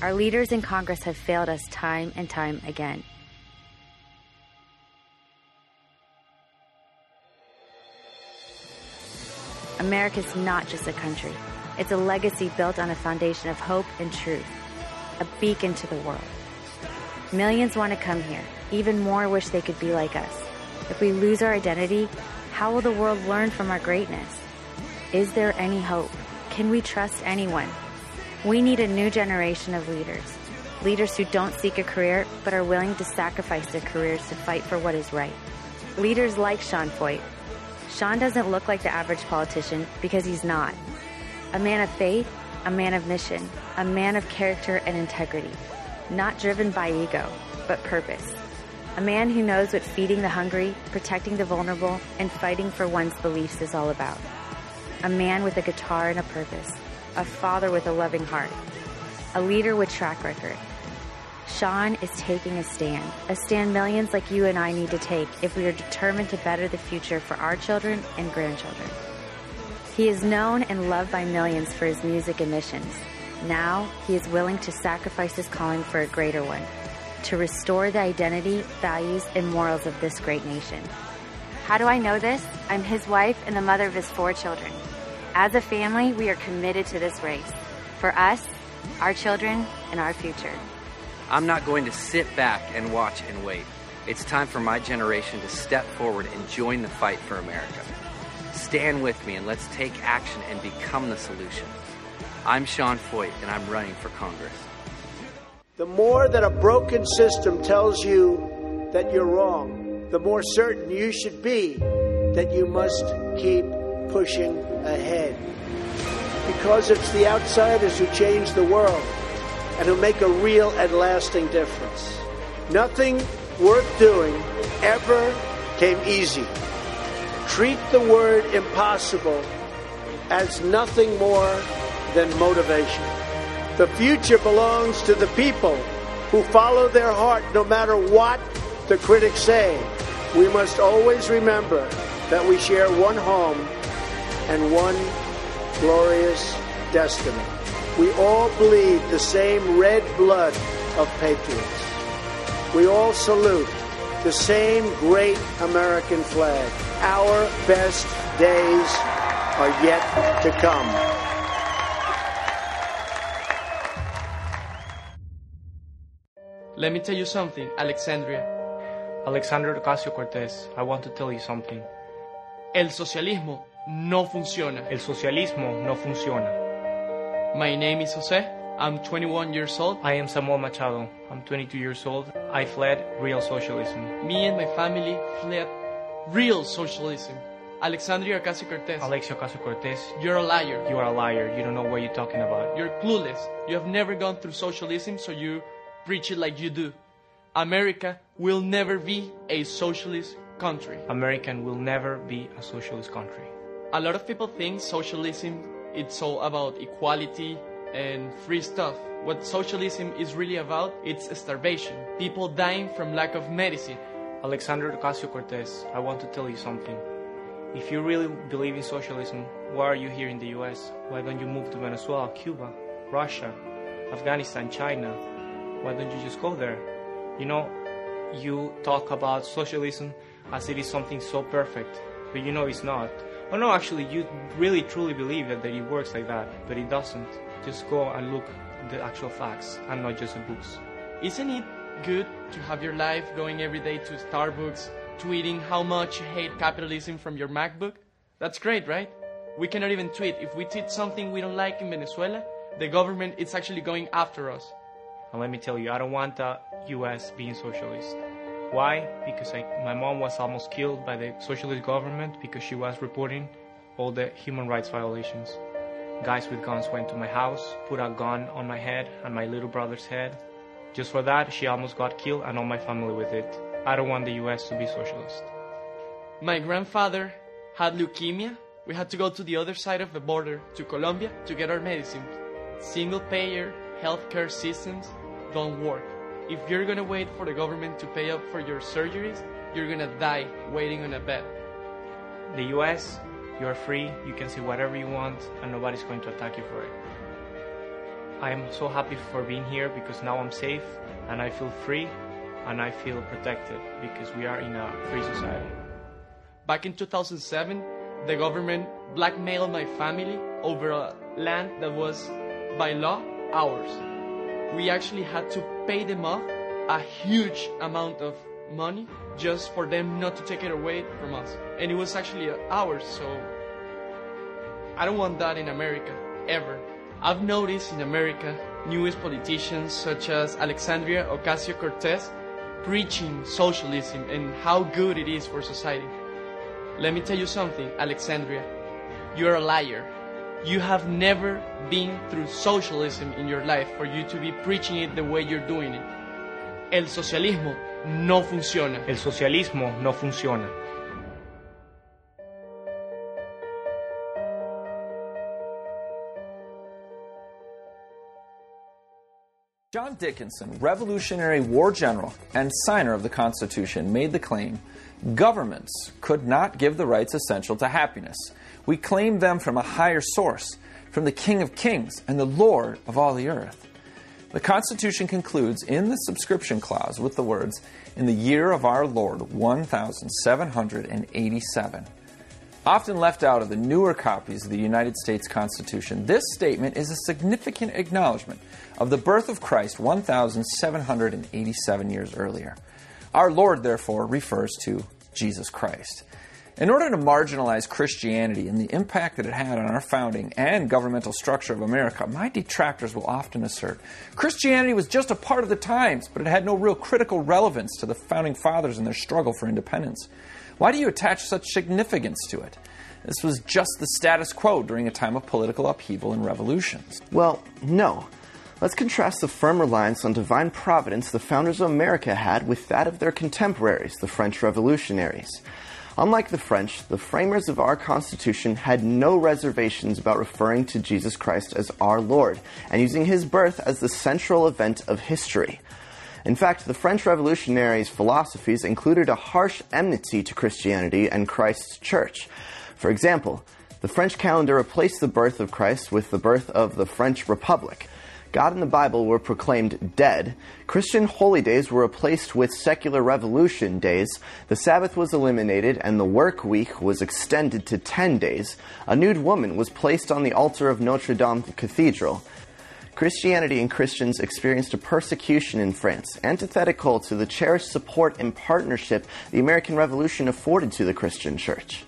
Our leaders in Congress have failed us time and time again. America is not just a country. It's a legacy built on a foundation of hope and truth, a beacon to the world. Millions want to come here. Even more wish they could be like us. If we lose our identity, how will the world learn from our greatness? Is there any hope? Can we trust anyone? We need a new generation of leaders. Leaders who don't seek a career, but are willing to sacrifice their careers to fight for what is right. Leaders like Sean Feucht. Sean doesn't look like the average politician because he's not. A man of faith, a man of mission, a man of character and integrity. Not driven by ego, but purpose. A man who knows what feeding the hungry, protecting the vulnerable, and fighting for one's beliefs is all about. A man with a guitar and a purpose. A father with a loving heart. A leader with track record. Sean is taking a stand, a stand millions like you and I need to take if we are determined to better the future for our children and grandchildren. He is known and loved by millions for his music and missions. Now, he is willing to sacrifice his calling for a greater one, to restore the identity, values, and morals of this great nation. How do I know this? I'm his wife and the mother of his four children. As a family, we are committed to this race. For us, our children, and our future. I'm not going to sit back and watch and wait. It's time for my generation to step forward and join the fight for America. Stand with me and let's take action and become the solution. I'm Sean Feucht and I'm running for Congress. The more that a broken system tells you that you're wrong, the more certain you should be that you must keep pushing ahead. Because it's the outsiders who change the world and who make a real and lasting difference. Nothing worth doing ever came easy. Treat the word impossible as nothing more than motivation. The future belongs to the people who follow their heart no matter what the critics say. We must always remember that we share one home and one glorious destiny. We all bleed the same red blood of patriots. We all salute the same great American flag. Our best days are yet to come. Let me tell you something, Alexandria. Alexander Ocasio Cortez, I want to tell you something. El socialismo no funciona. El socialismo no funciona. My name is Jose. I'm 21 years old. I am Samuel Machado. I'm 22 years old. I fled real socialism. Me and my family fled real socialism. Alexandria Ocasio Cortez. Alexia Ocasio Cortez. You're a liar. You are a liar. You don't know what you're talking about. You're clueless. You have never gone through socialism, so you preach it like you do. America will never be a socialist country. American will never be a socialist country. A lot of people think socialism it's all about equality and free stuff. What socialism is really about, it's starvation. People dying from lack of medicine. Alexander Ocasio Cortez, I want to tell you something. If you really believe in socialism, why are you here in the US? Why don't you move to Venezuela, Cuba, Russia, Afghanistan, China? Why don't you just go there? You know, you talk about socialism as it is something so perfect, but you know it's not. Oh no, actually, you really truly believe that, that it works like that, but it doesn't. Just go and look the actual facts and not just the books. Isn't it good to have your life going every day to Starbucks, tweeting how much you hate capitalism from your MacBook? That's great, right? We cannot even tweet. If we tweet something we don't like in Venezuela, the government is actually going after us. And let me tell you, I don't want the US being socialist. Why? Because I, my mom was almost killed by the socialist government because she was reporting all the human rights violations. Guys with guns went to my house, put a gun on my head and my little brother's head. Just for that, she almost got killed and all my family with it. I don't want the US to be socialist. My grandfather had leukemia. We had to go to the other side of the border, to Colombia, to get our medicine. Single payer healthcare systems don't work. If you're gonna wait for the government to pay up for your surgeries, you're gonna die waiting on a bed. The US, you're free, you can say whatever you want, and nobody's going to attack you for it. I am so happy for being here because now I'm safe and I feel free and I feel protected because we are in a free society. Back in 2007, the government blackmailed my family over a land that was, by law, ours. We actually had to pay them off a huge amount of money just for them not to take it away from us. And it was actually ours, so I don't want that in America, ever. I've noticed in America newest politicians such as Alexandria Ocasio Cortez preaching socialism and how good it is for society. Let me tell you something, Alexandria. You're a liar. You have never been through socialism in your life for you to be preaching it the way you're doing it. El socialismo no funciona. El socialismo no funciona. John Dickinson, Revolutionary War general and signer of the Constitution, made the claim governments could not give the rights essential to happiness. We claim them from a higher source, from the King of Kings and the Lord of all the earth. The Constitution concludes in the subscription clause with the words, In the year of our Lord 1787. Often left out of the newer copies of the United States Constitution, this statement is a significant acknowledgement of the birth of Christ 1,787 years earlier. Our Lord, therefore, refers to Jesus Christ. In order to marginalize Christianity and the impact that it had on our founding and governmental structure of America, my detractors will often assert Christianity was just a part of the times, but it had no real critical relevance to the founding fathers and their struggle for independence. Why do you attach such significance to it? This was just the status quo during a time of political upheaval and revolutions. Well, no. Let's contrast the firm reliance on divine providence the founders of America had with that of their contemporaries, the French revolutionaries. Unlike the French, the framers of our Constitution had no reservations about referring to Jesus Christ as our Lord and using his birth as the central event of history. In fact, the French revolutionaries' philosophies included a harsh enmity to Christianity and Christ's church. For example, the French calendar replaced the birth of Christ with the birth of the French Republic. God and the Bible were proclaimed dead. Christian holy days were replaced with secular revolution days. The Sabbath was eliminated and the work week was extended to 10 days. A nude woman was placed on the altar of Notre Dame Cathedral. Christianity and Christians experienced a persecution in France, antithetical to the cherished support and partnership the American Revolution afforded to the Christian church.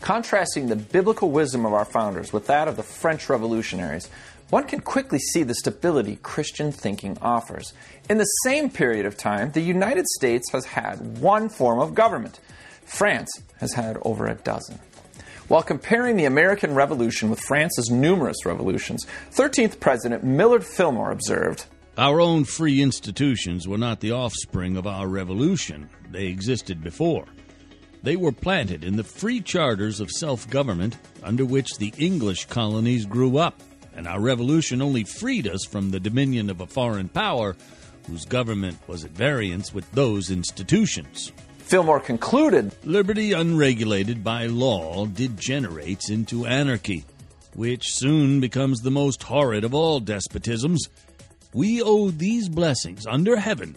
Contrasting the biblical wisdom of our founders with that of the French revolutionaries, one can quickly see the stability Christian thinking offers. In the same period of time, the United States has had one form of government. France has had over a dozen. While comparing the American Revolution with France's numerous revolutions, 13th President Millard Fillmore observed Our own free institutions were not the offspring of our revolution, they existed before. They were planted in the free charters of self government under which the English colonies grew up, and our revolution only freed us from the dominion of a foreign power whose government was at variance with those institutions. Fillmore concluded Liberty unregulated by law degenerates into anarchy, which soon becomes the most horrid of all despotisms. We owe these blessings under heaven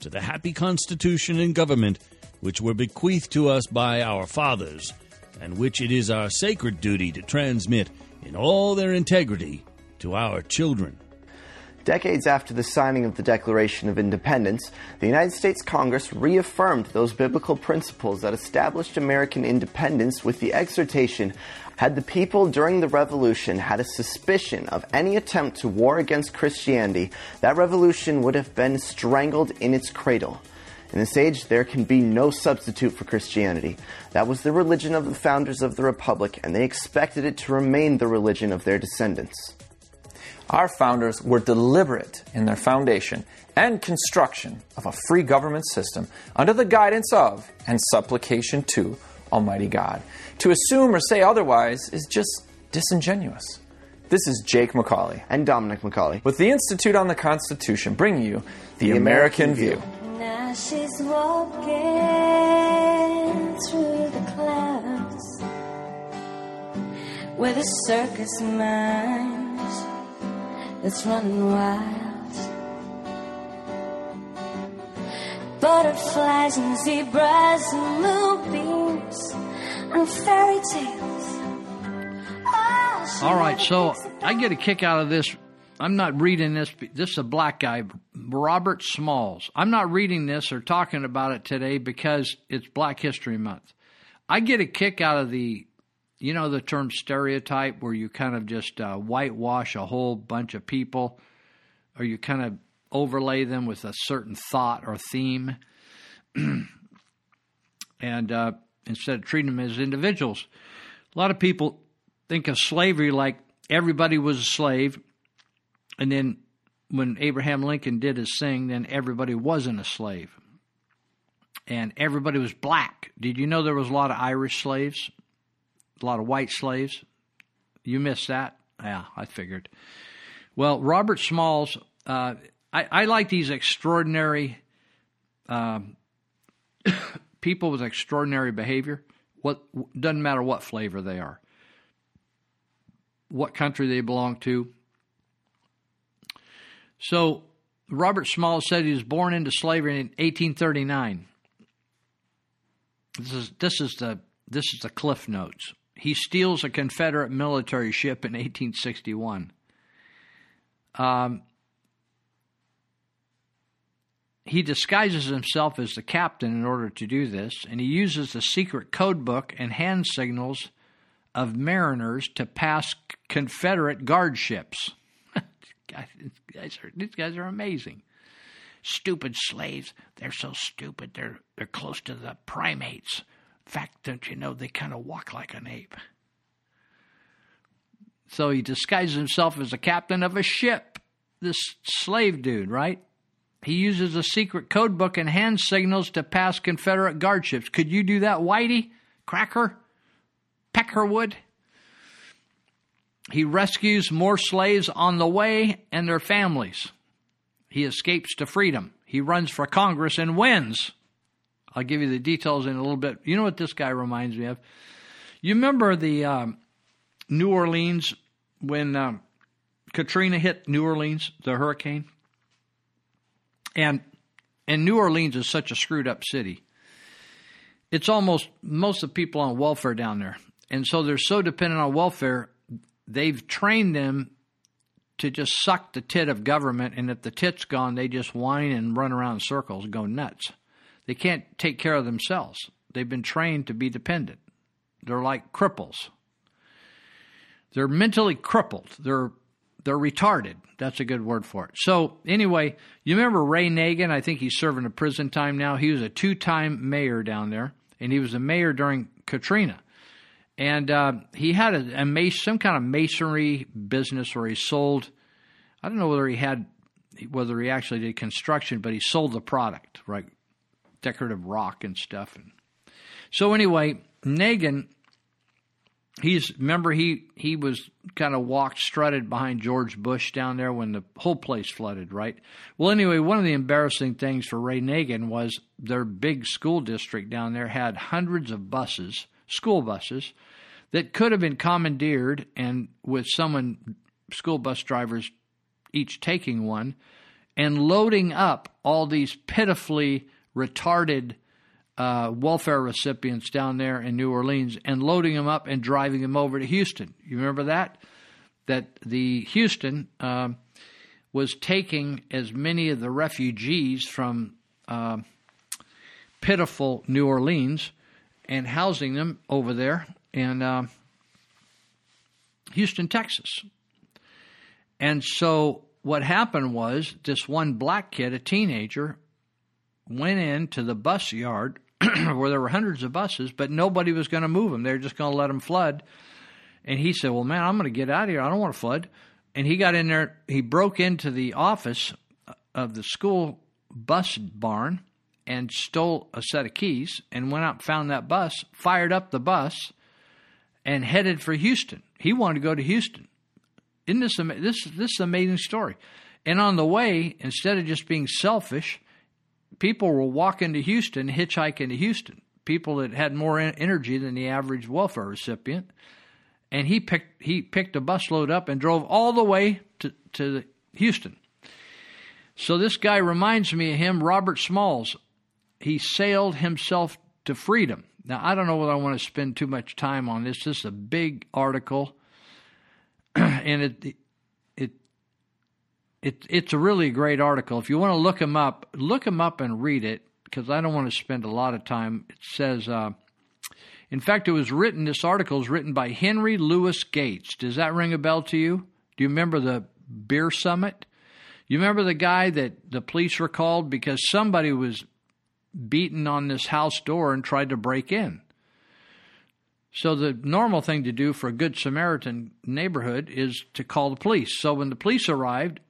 to the happy constitution and government which were bequeathed to us by our fathers, and which it is our sacred duty to transmit in all their integrity to our children. Decades after the signing of the Declaration of Independence, the United States Congress reaffirmed those biblical principles that established American independence with the exhortation had the people during the revolution had a suspicion of any attempt to war against Christianity, that revolution would have been strangled in its cradle. In this age, there can be no substitute for Christianity. That was the religion of the founders of the Republic, and they expected it to remain the religion of their descendants. Our founders were deliberate in their foundation and construction of a free government system under the guidance of and supplication to Almighty God. To assume or say otherwise is just disingenuous. This is Jake MacAulay. And Dominic MacAulay. With the Institute on the Constitution, bringing you The, The American, American View. View. Now she's walking through the clouds with a circus mind that's running wild. Butterflies and zebras and moonbeams and fairy tales. Oh, All right, so I get a kick out of this. I'm not reading this. This is a black guy, Robert Smalls. I'm not reading this or talking about it today because it's Black History Month. I get a kick out of the, you know, the term stereotype where you kind of just uh, whitewash a whole bunch of people or you kind of overlay them with a certain thought or theme. and uh, instead of treating them as individuals, a lot of people think of slavery like everybody was a slave, and then when Abraham Lincoln did his thing, then everybody wasn't a slave, and everybody was black. Did you know there was a lot of Irish slaves, a lot of white slaves? You missed that? Yeah, I figured. Well, Robert Smalls, uh, I, I like these extraordinary um, people with extraordinary behavior. What doesn't matter what flavor they are, what country they belong to. So Robert Smalls said he was born into slavery in 1839. This is this is the this is the cliff notes. He steals a Confederate military ship in 1861. Um, he disguises himself as the captain in order to do this, and he uses the secret code book and hand signals of mariners to pass Confederate guard ships. Guys, these guys are these guys are amazing. Stupid slaves. They're so stupid. They're they're close to the primates. Fact, don't you know they kind of walk like an ape? So he disguises himself as a captain of a ship. This slave dude, right? He uses a secret code book and hand signals to pass Confederate guard ships. Could you do that, Whitey? Cracker? Peckerwood? He rescues more slaves on the way and their families. He escapes to freedom. He runs for Congress and wins. I'll give you the details in a little bit. You know what this guy reminds me of? You remember the um, New Orleans when um, Katrina hit New Orleans, the hurricane? And and New Orleans is such a screwed up city. It's almost most of the people on welfare down there. And so they're so dependent on welfare, they've trained them to just suck the tit of government, and if the tit's gone, they just whine and run around in circles and go nuts. They can't take care of themselves. They've been trained to be dependent. They're like cripples. They're mentally crippled. They're they're retarded. That's a good word for it. So anyway, you remember Ray Nagin? I think he's serving a prison time now. He was a two-time mayor down there, and he was a mayor during Katrina. And uh, he had a, a mas- some kind of masonry business where he sold. I don't know whether he had whether he actually did construction, but he sold the product, right? Decorative rock and stuff. And so anyway, Nagin he's remember he he was kind of walked strutted behind George Bush down there when the whole place flooded, right? Well, anyway, one of the embarrassing things for Ray Nagin was their big school district down there had hundreds of buses, school buses, that could have been commandeered and with someone school bus drivers each taking one and loading up all these pitifully retarded uh, welfare recipients down there in New Orleans and loading them up and driving them over to Houston. You remember that? That the Houston uh, was taking as many of the refugees from uh, pitiful New Orleans and housing them over there in uh, Houston, Texas. And so what happened was this one black kid, a teenager, went into the bus yard where there were hundreds of buses, but nobody was going to move them. They were just going to let them flood. And he said, Well, man, I'm going to get out of here. I don't want to flood. And he got in there, he broke into the office of the school bus barn and stole a set of keys and went out and found that bus, fired up the bus, and headed for Houston. He wanted to go to Houston. Isn't this this this is an amazing story? And on the way, instead of just being selfish, people were walking to Houston, hitchhiking to Houston. People that had more energy than the average welfare recipient, and he picked he picked a busload up and drove all the way to to Houston. So this guy reminds me of him, Robert Smalls. He sailed himself to freedom. Now I don't know whether I want to spend too much time on this. This is a big article, and it it, it's a really great article. If you want to look him up, look him up and read it because I don't want to spend a lot of time. It says, uh, in fact, it was written, this article is written by Henry Louis Gates. Does that ring a bell to you? Do you remember the beer summit? You remember the guy that the police were called because somebody was beaten on this house door and tried to break in? So the normal thing to do for a good Samaritan neighborhood is to call the police. So when the police arrived,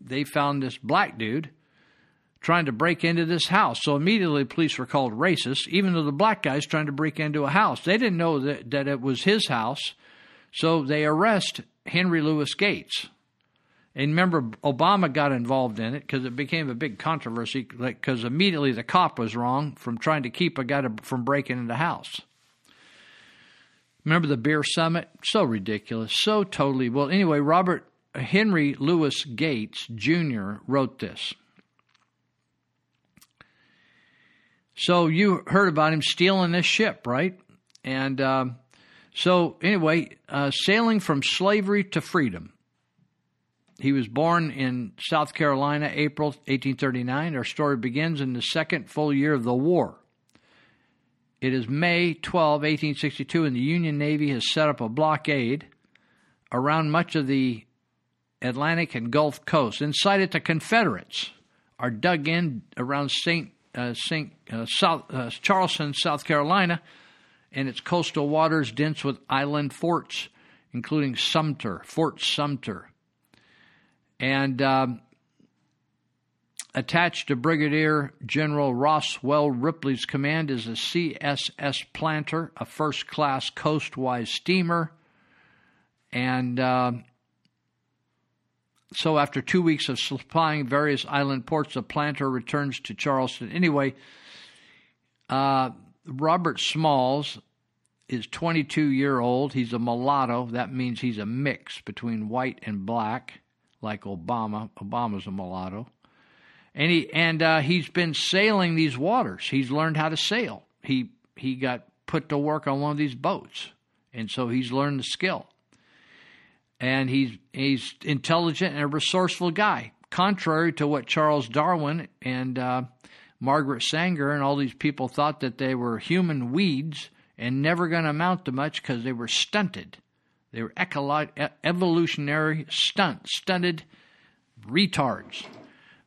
they found this black dude trying to break into this house. So immediately police were called racist, even though the black guy's trying to break into a house. They didn't know that, that it was his house. So they arrest Henry Louis Gates. And remember, Obama got involved in it because it became a big controversy because immediately the cop was wrong from trying to keep a guy to, from breaking into the house. Remember the beer summit? So ridiculous. So totally. Well, anyway, Robert Henry Louis Gates Jr. wrote this. So you heard about him stealing this ship, right? And um, so, anyway, uh, sailing from slavery to freedom. He was born in South Carolina, April 1839. Our story begins in the second full year of the war. It is May 12, 1862, and the Union Navy has set up a blockade around much of the Atlantic and Gulf coast. Inside it, the Confederates are dug in around St. Uh, St. Uh, South, uh, Charleston, South Carolina, and its coastal waters dense with island forts, including Sumter, Fort Sumter. And um, attached to Brigadier General Roswell Ripley's command is a CSS Planter, a first class coastwise steamer. And uh, so after two weeks of supplying various island ports, the planter returns to Charleston. Anyway, uh, Robert Smalls is 22 year old. He's a mulatto. That means he's a mix between white and black, like Obama. Obama's a mulatto, and he and uh, he's been sailing these waters. He's learned how to sail. He he got put to work on one of these boats, and so he's learned the skill. and he's he's intelligent and a resourceful guy. Contrary to what Charles Darwin and uh, Margaret Sanger and all these people thought that they were human weeds and never going to amount to much because they were stunted. They were ecolo- evolutionary stunt, stunted retards.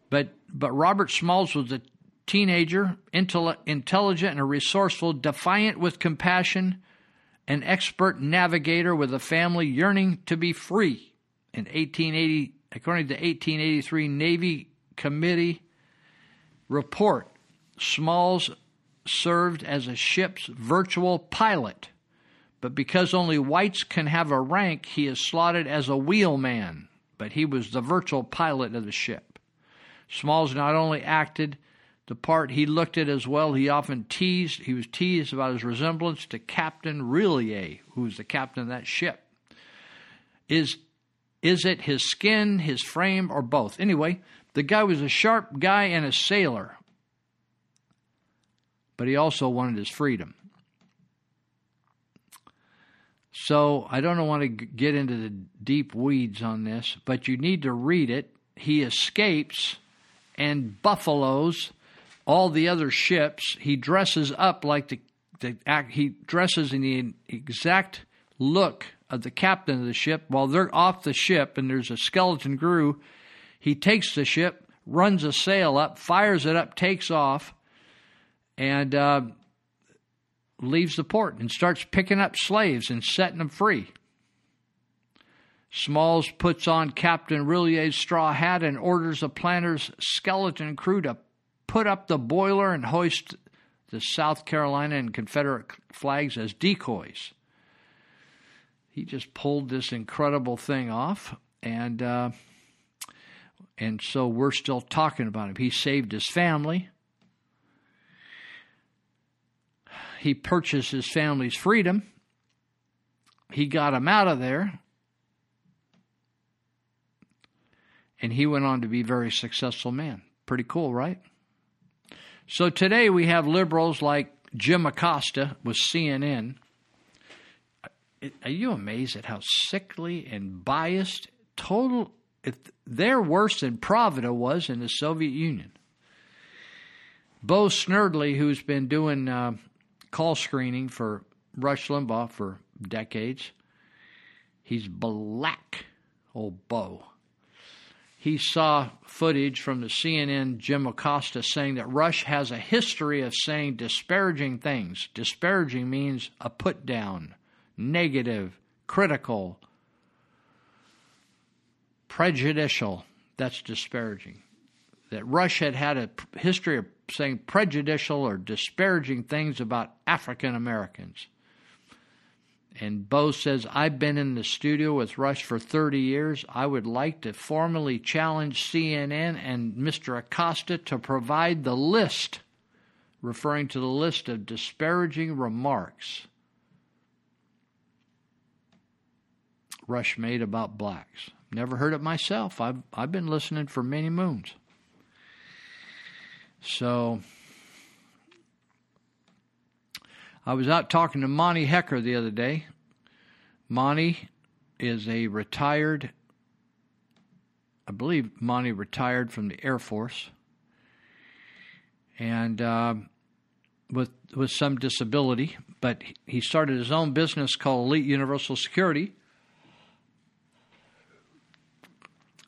But but Robert Smalls was a teenager, intelligent and resourceful, defiant with compassion, an expert navigator with a family yearning to be free. In 1880, according to the 1883 Navy Committee report, Smalls served as a ship's virtual pilot. But because only whites can have a rank, he is slotted as a wheelman. But he was the virtual pilot of the ship. Smalls not only acted the part he looked at as well, he often teased, he was teased about his resemblance to Captain Relyea, who was the captain of that ship. Is, is it his skin, his frame, or both? Anyway, the guy was a sharp guy and a sailor, but he also wanted his freedom. So I don't want to get into the deep weeds on this, but you need to read it. He escapes and buffaloes all the other ships. He dresses up like the, the he dresses in the exact look of the captain of the ship while they're off the ship and there's a skeleton crew. He takes the ship, runs a sail up, fires it up, takes off, and uh, leaves the port and starts picking up slaves and setting them free. Smalls puts on Captain Relyea's straw hat and orders a planter's skeleton crew to put up the boiler and hoist the South Carolina and Confederate flags as decoys. He just pulled this incredible thing off, and uh, and so we're still talking about him. He saved his family. He purchased his family's freedom. He got him out of there. And he went on to be a very successful man. Pretty cool, right? So today we have liberals like Jim Acosta with CNN. Are you amazed at how sickly and biased, total? If they're worse than Pravda was in the Soviet Union. Bo Snerdley, who's been doing uh, call screening for Rush Limbaugh for decades, he's black, old Bo he saw footage from the CNN Jim Acosta saying that Rush has a history of saying disparaging things. Disparaging means a put down, negative, critical, prejudicial. That's disparaging. That Rush had had a history of saying prejudicial or disparaging things about African Americans. And Bo says, I've been in the studio with Rush for 30 years. I would like to formally challenge CNN and Mr. Acosta to provide the list, referring to the list of disparaging remarks Rush made about blacks. Never heard it myself. I've, I've been listening for many moons. So I was out talking to Monty Hecker the other day. Monty is a retired, I believe Monty retired from the Air Force, and uh, with with some disability, but he started his own business called Elite Universal Security,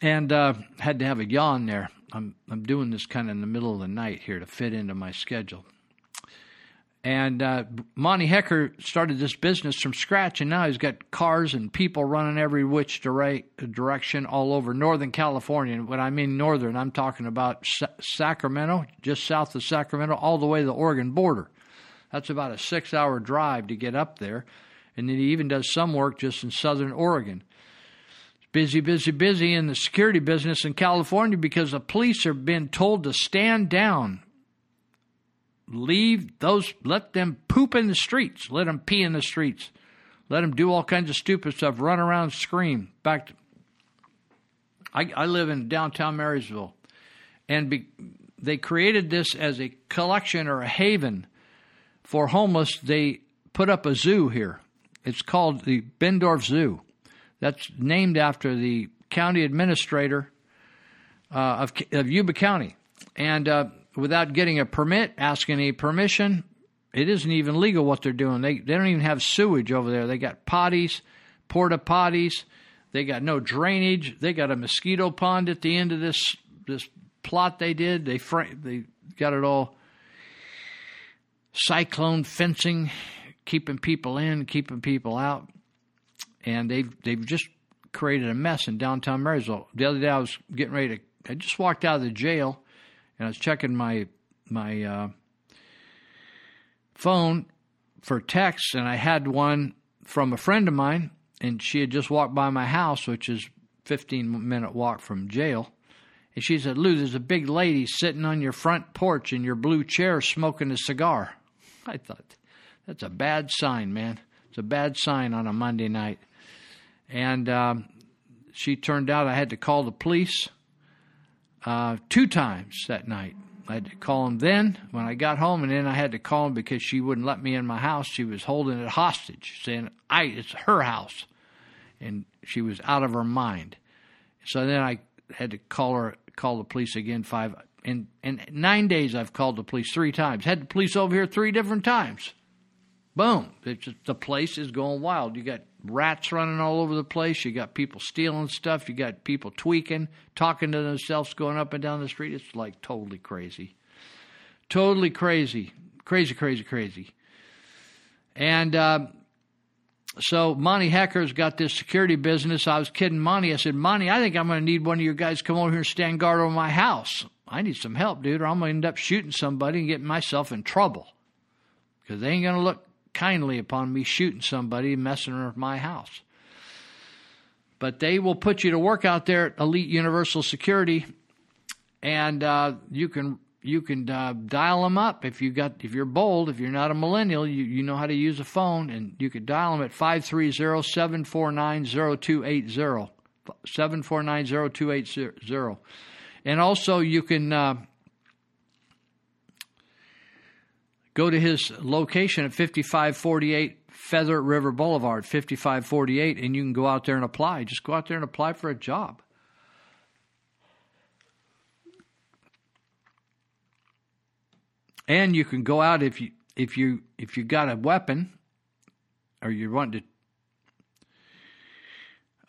and uh, had to have a yawn there. I'm I'm doing this kind of in the middle of the night here to fit into my schedule. And uh, Monty Hecker started this business from scratch, and now he's got cars and people running every which dire- direction all over Northern California. And when I mean northern, I'm talking about Sa- Sacramento, just south of Sacramento, all the way to the Oregon border. That's about a six hour drive to get up there. And then he even does some work just in southern Oregon. Busy, busy, busy in the security business in California because the police are being told to stand down leave those, let them poop in the streets, let them pee in the streets, let them do all kinds of stupid stuff, run around, scream. Back, to, I, I live in downtown Marysville, and be, they created this as a collection or a haven for homeless. They put up a zoo here. It's called the Bendorf Zoo. That's named after the county administrator uh, of, of Yuba County. And uh, without getting a permit, asking any permission, it isn't even legal what they're doing. They, they don't even have sewage over there. They got potties, porta potties. They got no drainage. They got a mosquito pond at the end of this this plot they did. They they got it all cyclone fencing, keeping people in, keeping people out, and they've they've just created a mess in downtown Marysville. The other day I was getting ready to. I just walked out of the jail, and I was checking my my uh, phone for texts, and I had one from a friend of mine, and she had just walked by my house, which is 15 minute walk from jail. And she said, Lou, there's a big lady sitting on your front porch in your blue chair smoking a cigar. I thought, that's a bad sign, man. It's a bad sign on a Monday night. And um, she turned out I had to call the police uh, two times that night. I had to call them then when I got home, and then I had to call them because she wouldn't let me in my house. She was holding it hostage, saying I it's her house, and she was out of her mind. So then I had to call her, call the police again. Five in in nine days, I've called the police three times. Had the police over here three different times. Boom! Just, the place is going wild. You got rats running all over the place. You got people stealing stuff. You got people tweaking, talking to themselves, going up and down the street. It's like totally crazy. Totally crazy. Crazy, crazy, crazy. And uh, so Monty Hecker's got this security business. I was kidding Monty. I said, Monty, I think I'm going to need one of your guys come over here and stand guard over my house. I need some help, dude, or I'm going to end up shooting somebody and getting myself in trouble. Because they ain't going to look kindly upon me shooting somebody messing with my house. But they will put you to work out there at Elite Universal Security, and uh, you can you can uh, dial them up. If you got if you're bold if you're not a millennial you, you know how to use a phone and you could dial them at 530-749-0280 749-0280 and also you can uh, go to his location at 5548 Feather River Boulevard 5548 and you can go out there and apply. Just go out there and apply for a job. And you can go out if you if you if you got a weapon or you want to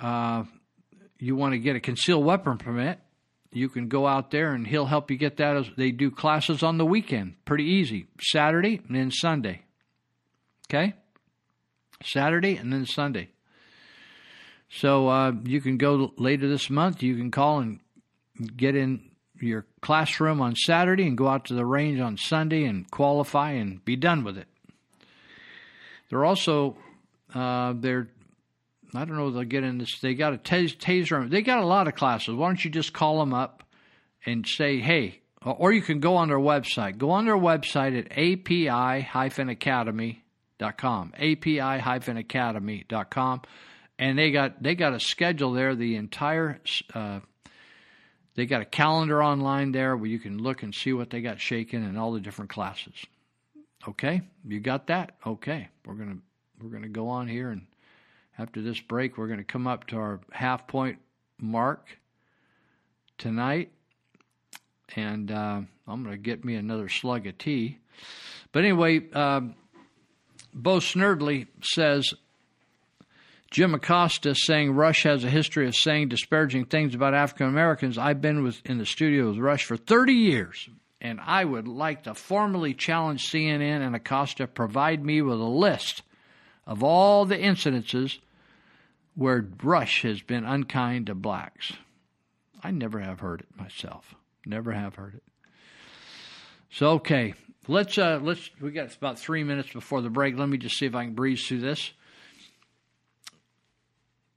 uh, you want to get a concealed weapon permit you can go out there and he'll help you get that as they do classes on the weekend. Pretty easy. Saturday and then sunday. Okay? Saturday and then sunday. So uh, you can go later this month. You can call and get in your classroom on Saturday and go out to the range on Sunday and qualify and be done with it. They're also uh, they're I don't know they'll get in this. They got a tas- taser. They got a lot of classes. Why don't you just call them up and say, hey, or you can go on their website. Go on their website at api-academy.com. api-academy.com, and they got they got a schedule there. The entire uh, they got a calendar online there where you can look and see what they got shaking and all the different classes. Okay, you got that? Okay, we're gonna we're gonna go on here and after this break, we're gonna come up to our half point mark tonight, and uh, I'm gonna get me another slug of tea. But anyway, uh, Bo Snerdley says Jim Acosta saying Rush has a history of saying disparaging things about African Americans. I've been with, in the studio with Rush for 30 years, and I would like to formally challenge CNN and Acosta provide me with a list of all the incidences where Rush has been unkind to blacks. I never have heard it myself. Never have heard it. So okay, let's uh, let's we got about three minutes before the break. Let me just see if I can breeze through this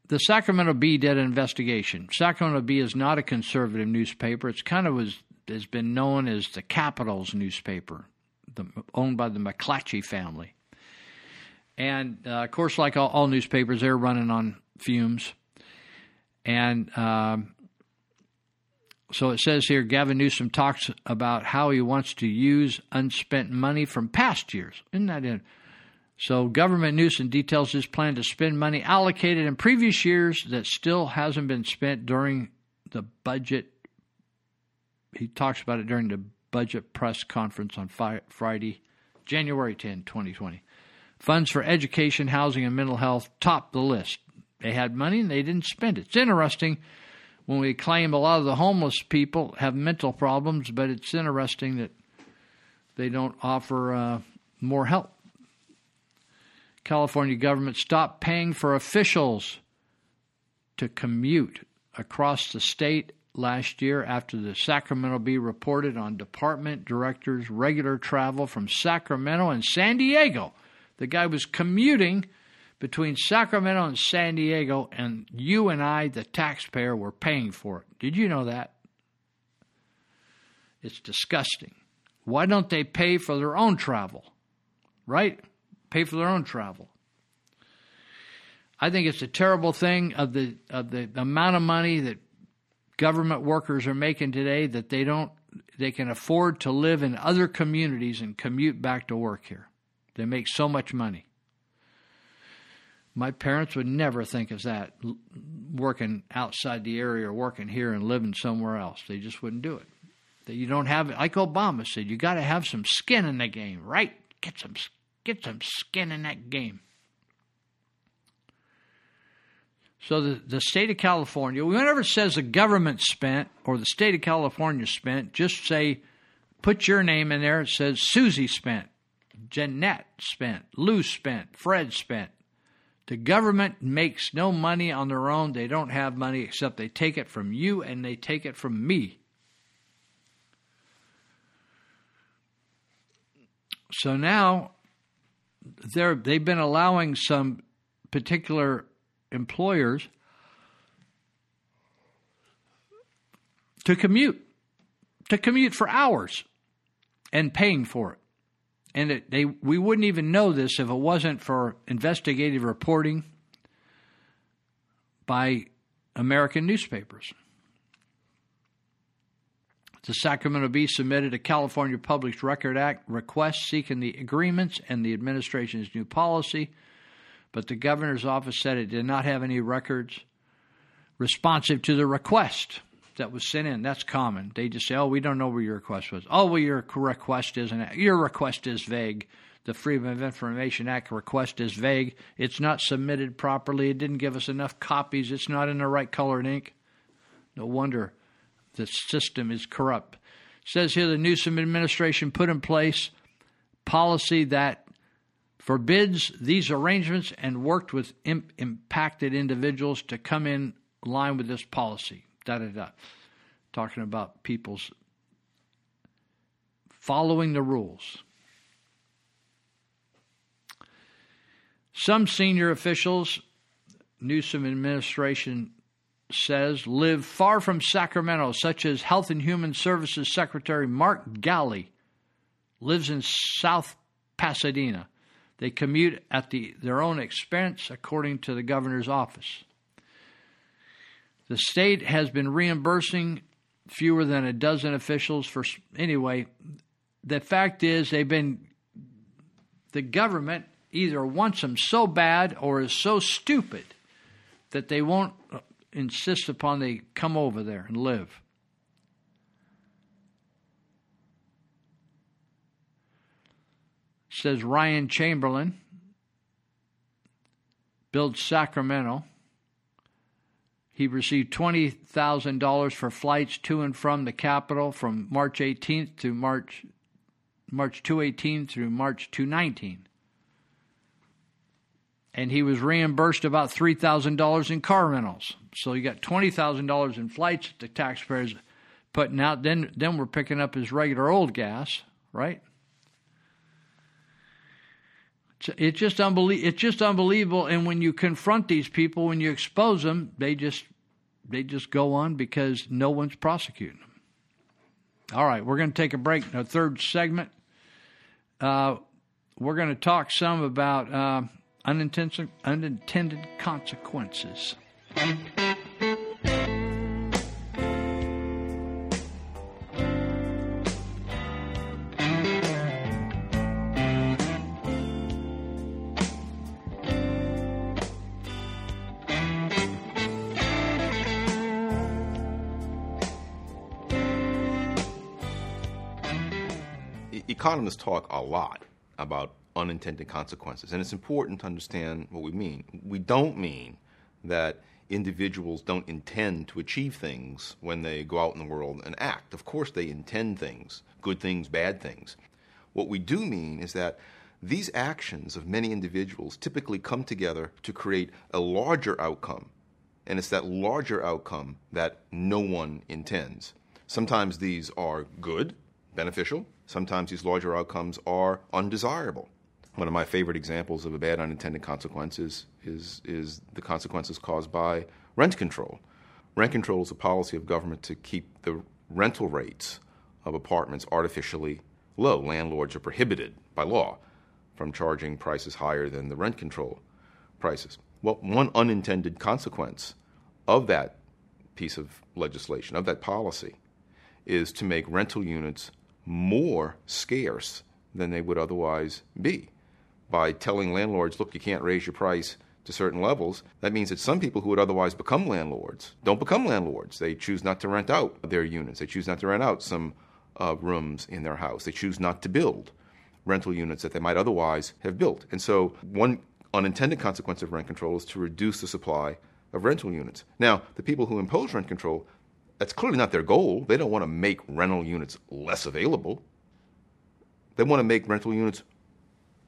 the Sacramento Bee did an investigation. Sacramento Bee is not a conservative newspaper. It's kind of was has been known as the Capitol's newspaper, the, owned by the McClatchy family. And uh, of course, like all, all, newspapers, they're running on fumes. And um, so it says here Gavin Newsom talks about how he wants to use unspent money from past years. Isn't that in? So, Government Newsom details his plan to spend money allocated in previous years that still hasn't been spent during the budget. He talks about it during the budget press conference on fi- Friday, January 10, 2020. Funds for education, housing, and mental health top the list. They had money and they didn't spend it. It's interesting when we claim a lot of the homeless people have mental problems, but it's interesting that they don't offer uh, more help. California government stopped paying for officials to commute across the state last year after the Sacramento Bee reported on department directors' regular travel from Sacramento and San Diego. The guy was commuting between Sacramento and San Diego, and you and I, the taxpayer, were paying for it. Did you know that? It's disgusting. Why don't they pay for their own travel? Right? Pay for their own travel. I think it's a terrible thing of the of the amount of money that government workers are making today that they don't they can afford to live in other communities and commute back to work here. They make so much money. My parents would never think of that working outside the area or working here and living somewhere else. They just wouldn't do it. That you don't have like Obama said, you got to have some skin in the game, right? Get some get some skin in that game. So the, the state of California, whenever it says the government spent or the state of California spent, just say, put your name in there. It says Susie spent, Jeanette spent, Lou spent, Fred spent. The government makes no money on their own. They don't have money except they take it from you and they take it from me. So now they're, they've been allowing some particular employers to commute, to commute for hours and paying for it. And it, they, we wouldn't even know this if it wasn't for investigative reporting by American newspapers. The Sacramento Bee submitted a California Public Record Act request seeking the agreements and the administration's new policy but the governor's office said it did not have any records responsive to the request that was sent in. That's common. They just say, "Oh, we don't know where your request was." Oh, well, your request isn't. Your request is vague. The Freedom of Information Act request is vague. It's not submitted properly. It didn't give us enough copies. It's not in the right color and ink. No wonder the system is corrupt. It says here the Newsom administration put in place policy that forbids these arrangements and worked with imp- impacted individuals to come in line with this policy. Da da da. Talking about people's following the rules. Some senior officials, Newsom administration says, live far from Sacramento, such as Health and Human Services Secretary Mark Ghaly lives in South Pasadena. They commute at the, their own expense, according to the governor's office. The state has been reimbursing fewer than a dozen officials for. Anyway, the fact is, they've been. The government either wants them so bad or is so stupid that they won't uh, insist upon they come over there and live. says Ryan Chamberlain builds Sacramento. He received $20,000 for flights to and from the capital from March 18th to March March 218 through March 219. And he was reimbursed about $3,000 in car rentals. So you got $20,000 in flights that the taxpayers putting out. Then then we're picking up his regular old gas, right? It's just unbelie- It's just unbelievable. And when you confront these people, when you expose them, they just they just go on because no one's prosecuting them. All right, we're going to take a break. In third segment, uh, we're going to talk some about uh, unintended unintended consequences. Economists talk a lot about unintended consequences, and it's important to understand what we mean. We don't mean that individuals don't intend to achieve things when they go out in the world and act. Of course, they intend things good things, bad things. What we do mean is that these actions of many individuals typically come together to create a larger outcome, and it's that larger outcome that no one intends. Sometimes these are good, beneficial, sometimes these larger outcomes are undesirable. One of my favorite examples of a bad unintended consequence is, is, is the consequences caused by rent control. Rent control is a policy of government to keep the rental rates of apartments artificially low. Landlords are prohibited by law from charging prices higher than the rent control prices. Well, one unintended consequence of that piece of legislation, of that policy, is to make rental units more scarce than they would otherwise be. By telling landlords, look, you can't raise your price to certain levels, that means that some people who would otherwise become landlords don't become landlords. They choose not to rent out their units, they choose not to rent out some uh, rooms in their house. They choose not to build rental units that they might otherwise have built. And so, one unintended consequence of rent control is to reduce the supply of rental units. Now, the people who impose rent control, that's clearly not their goal. They don't want to make rental units less available. They want to make rental units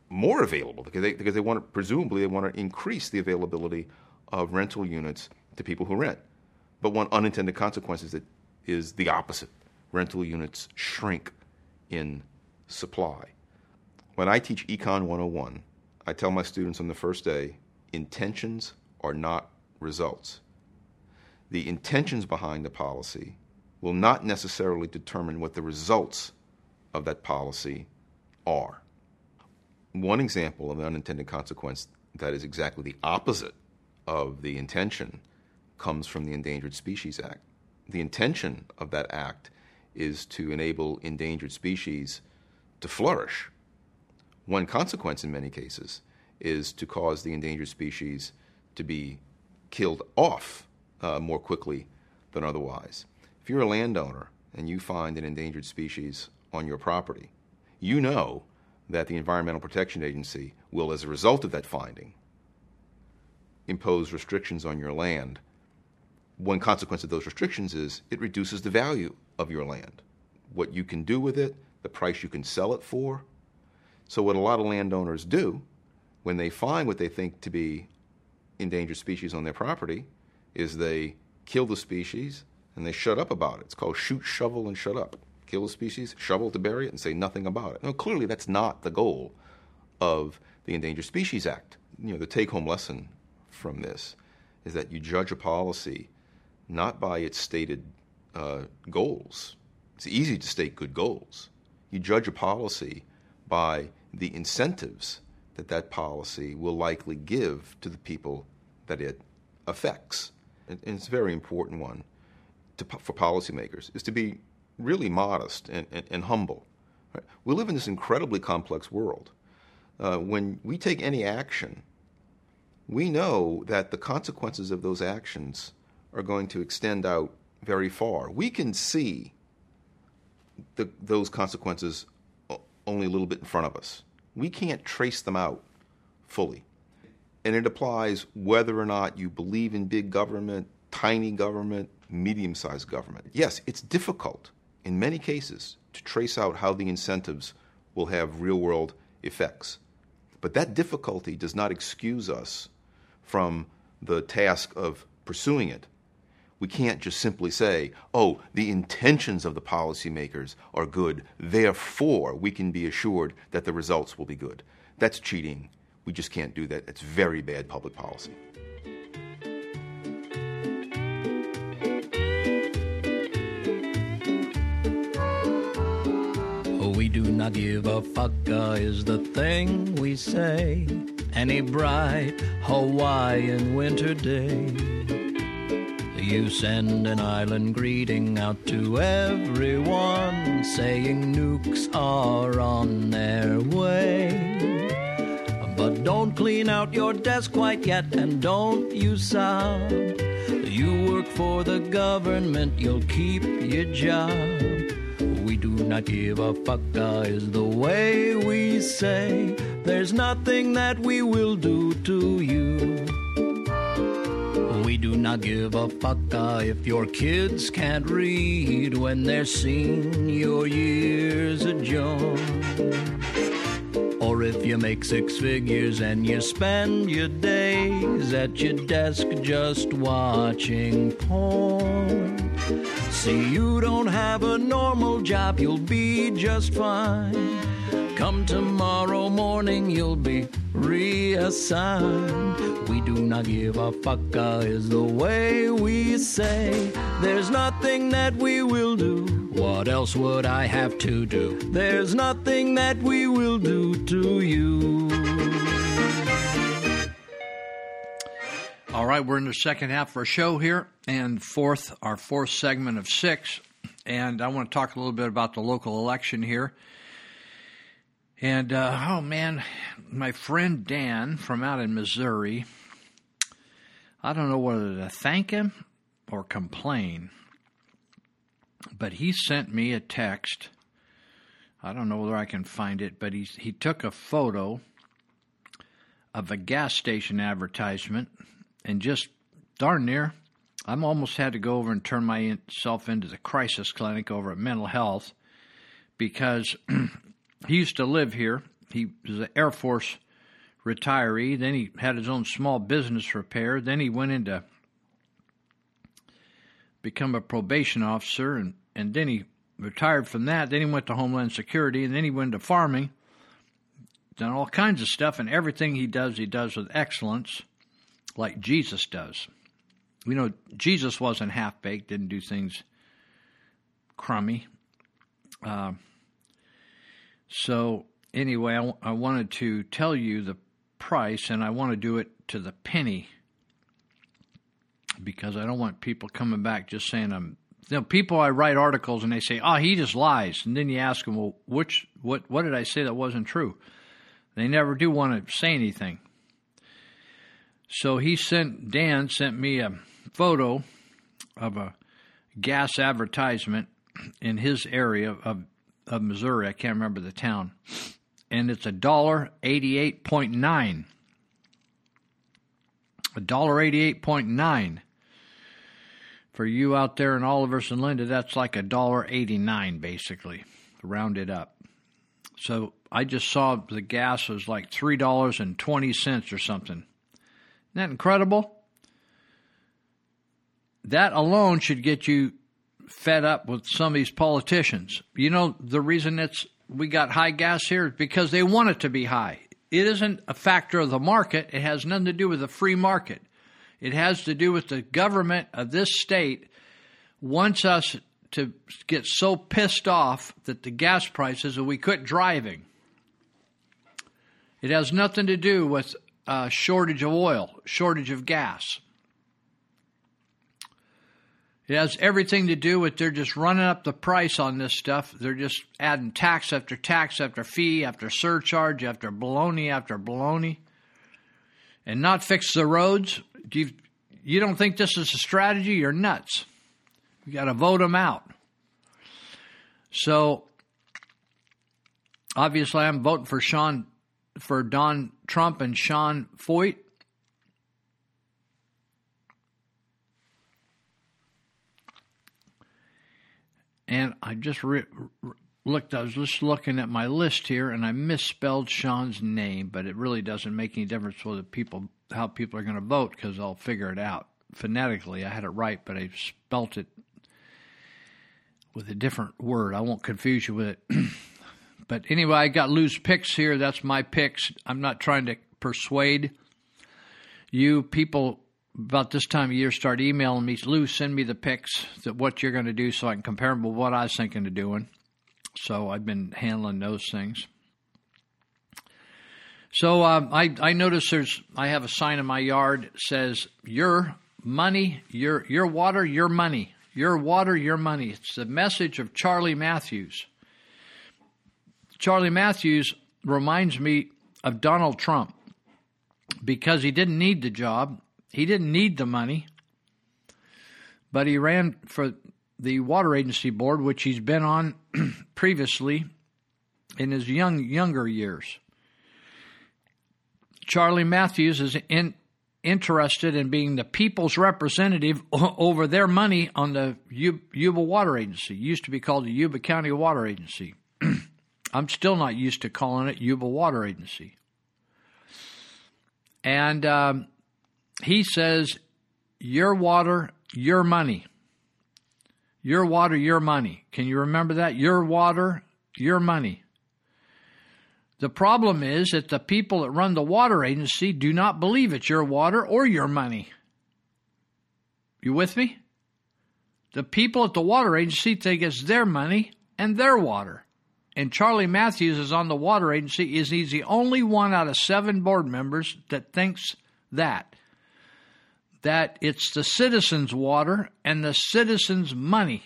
more available because they, because they want to, presumably, they want to increase the availability of rental units to people who rent. But one unintended consequence is that is the opposite rental units shrink in supply. When I teach Econ 101, I tell my students on the first day intentions are not results. The intentions behind the policy will not necessarily determine what the results of that policy are. One example of an unintended consequence that is exactly the opposite of the intention comes from the Endangered Species Act. The intention of that act is to enable endangered species to flourish. One consequence in many cases is to cause the endangered species to be killed off uh, more quickly than otherwise. If you're a landowner and you find an endangered species on your property, you know that the Environmental Protection Agency will, as a result of that finding, impose restrictions on your land. One consequence of those restrictions is it reduces the value of your land, what you can do with it, the price you can sell it for. So, what a lot of landowners do when they find what they think to be endangered species on their property is they kill the species and they shut up about it. It's called shoot, shovel, and shut up. Kill the species, shovel to bury it, and say nothing about it. Now, clearly, that's not the goal of the Endangered Species Act. You know, the take home lesson from this is that you judge a policy not by its stated uh, goals. It's easy to state good goals. You judge a policy by the incentives that that policy will likely give to the people that it affects. And, it's a very important one to, for policymakers is to be really modest and, and, and humble. Right? We live in this incredibly complex world. Uh, when we take any action, we know that the consequences of those actions are going to extend out very far. We can see the, those consequences only a little bit in front of us. We can't trace them out fully. And it applies whether or not you believe in big government, tiny government, medium sized government. Yes, it's difficult in many cases to trace out how the incentives will have real world effects. But that difficulty does not excuse us from the task of pursuing it we can't just simply say, oh, the intentions of the policymakers are good, therefore we can be assured that the results will be good. That's cheating. We just can't do that. It's very bad public policy. We do not give a fuck uh, is the thing we say. Any bright Hawaiian winter day you send an island greeting out to everyone, saying nukes are on their way. But don't clean out your desk quite yet, and don't you sob. You work for the government, you'll keep your job. We do not give a fuck uh, is the way we say. There's nothing that we will do to you. We do not give a fuck uh, if your kids can't read when they're senior years John. If you make six figures and you spend your days at your desk just watching porn. See, you don't have a normal job, you'll be just fine. Come tomorrow morning, you'll be reassigned. We do not give a fuck, is the way we say. There's nothing that we will do. What else would I have to do? There's nothing that we will do to you. All right, we're in the second half of our show here, and fourth, our fourth segment of six. And I want to talk a little bit about the local election here. And uh, oh man, my friend Dan from out in Missouri, I don't know whether to thank him or complain, but he sent me a text. I don't know whether I can find it, but he he took a photo of a gas station advertisement and just darn near, I'm almost had to go over and turn myself into the crisis clinic over at mental health because he used to live here. He was an Air Force retiree. Then he had his own small business repair. Then he went into become a probation officer, and and then he retired from that. Then he went to Homeland Security, and then he went to farming. Done all kinds of stuff, and everything he does, he does with excellence, like Jesus does. You know, Jesus wasn't half baked, didn't do things crummy. Uh, so, anyway, I, w- I wanted to tell you the price, and I want to do it to the penny because I don't want people coming back just saying I'm. You know, people I write articles and they say, "Oh, he just lies," and then you ask them, "Well, which what what did I say that wasn't true?" They never do want to say anything. So he sent Dan sent me a photo of a gas advertisement in his area of of Missouri. I can't remember the town, and it's a dollar eighty eight point nine. A dollar eighty eight point nine. For you out there in Olivehurst and Linda, that's like a dollar eighty nine, basically, rounded up. So I just saw the gas was like three dollars and twenty cents or something. Isn't that incredible? That alone should get you fed up with some of these politicians. You know the reason it's we got high gas here is because they want it to be high. It isn't a factor of the market. It has nothing to do with the free market. It has to do with the government of this state wants us to get so pissed off that the gas prices that we quit driving. It has nothing to do with a shortage of oil, shortage of gas. It has everything to do with they're just running up the price on this stuff. They're just adding tax after tax after fee after surcharge after baloney after baloney. And not fix the roads. Do you, you don't think this is a strategy? You're nuts. You got to vote them out. So obviously, I'm voting for Sean, for Don Trump and Sean Foyt. And I just re- re- looked, I was just looking at my list here and I misspelled Sean's name, but it really doesn't make any difference whether people, how people are going to vote because I'll figure it out. Phonetically, I had it right, but I spelt it with a different word. I won't confuse you with it. but anyway, I got loose picks here. That's my picks. I'm not trying to persuade you people about this time of year start emailing me, Lou, send me the pics that what you're going to do so I can compare them with what I was thinking of doing. So I've been handling those things. So uh, I I notice there's I have a sign in my yard that says your money, your your water, your money, your water, your money. It's the message of Charlie Matthews. Charlie Matthews reminds me of Donald Trump because he didn't need the job. He didn't need the money, but he ran for the Water Agency Board, which he's been on previously in his young younger years. Charlie Matthews is in, interested in being the people's representative over their money on the Yuba Water Agency. It used to be called the Yuba County Water Agency. I'm still not used to calling it Yuba Water Agency. And um, he says, Your water, your money. Your water, your money. Can you remember that? Your water, your money. The problem is that the people that run the water agency do not believe it's your water or your money. You with me? The people at the water agency think it's their money and their water. And Charlie Matthews is on the water agency is he's the only one out of seven board members that thinks that that it's the citizens' water and the citizens' money.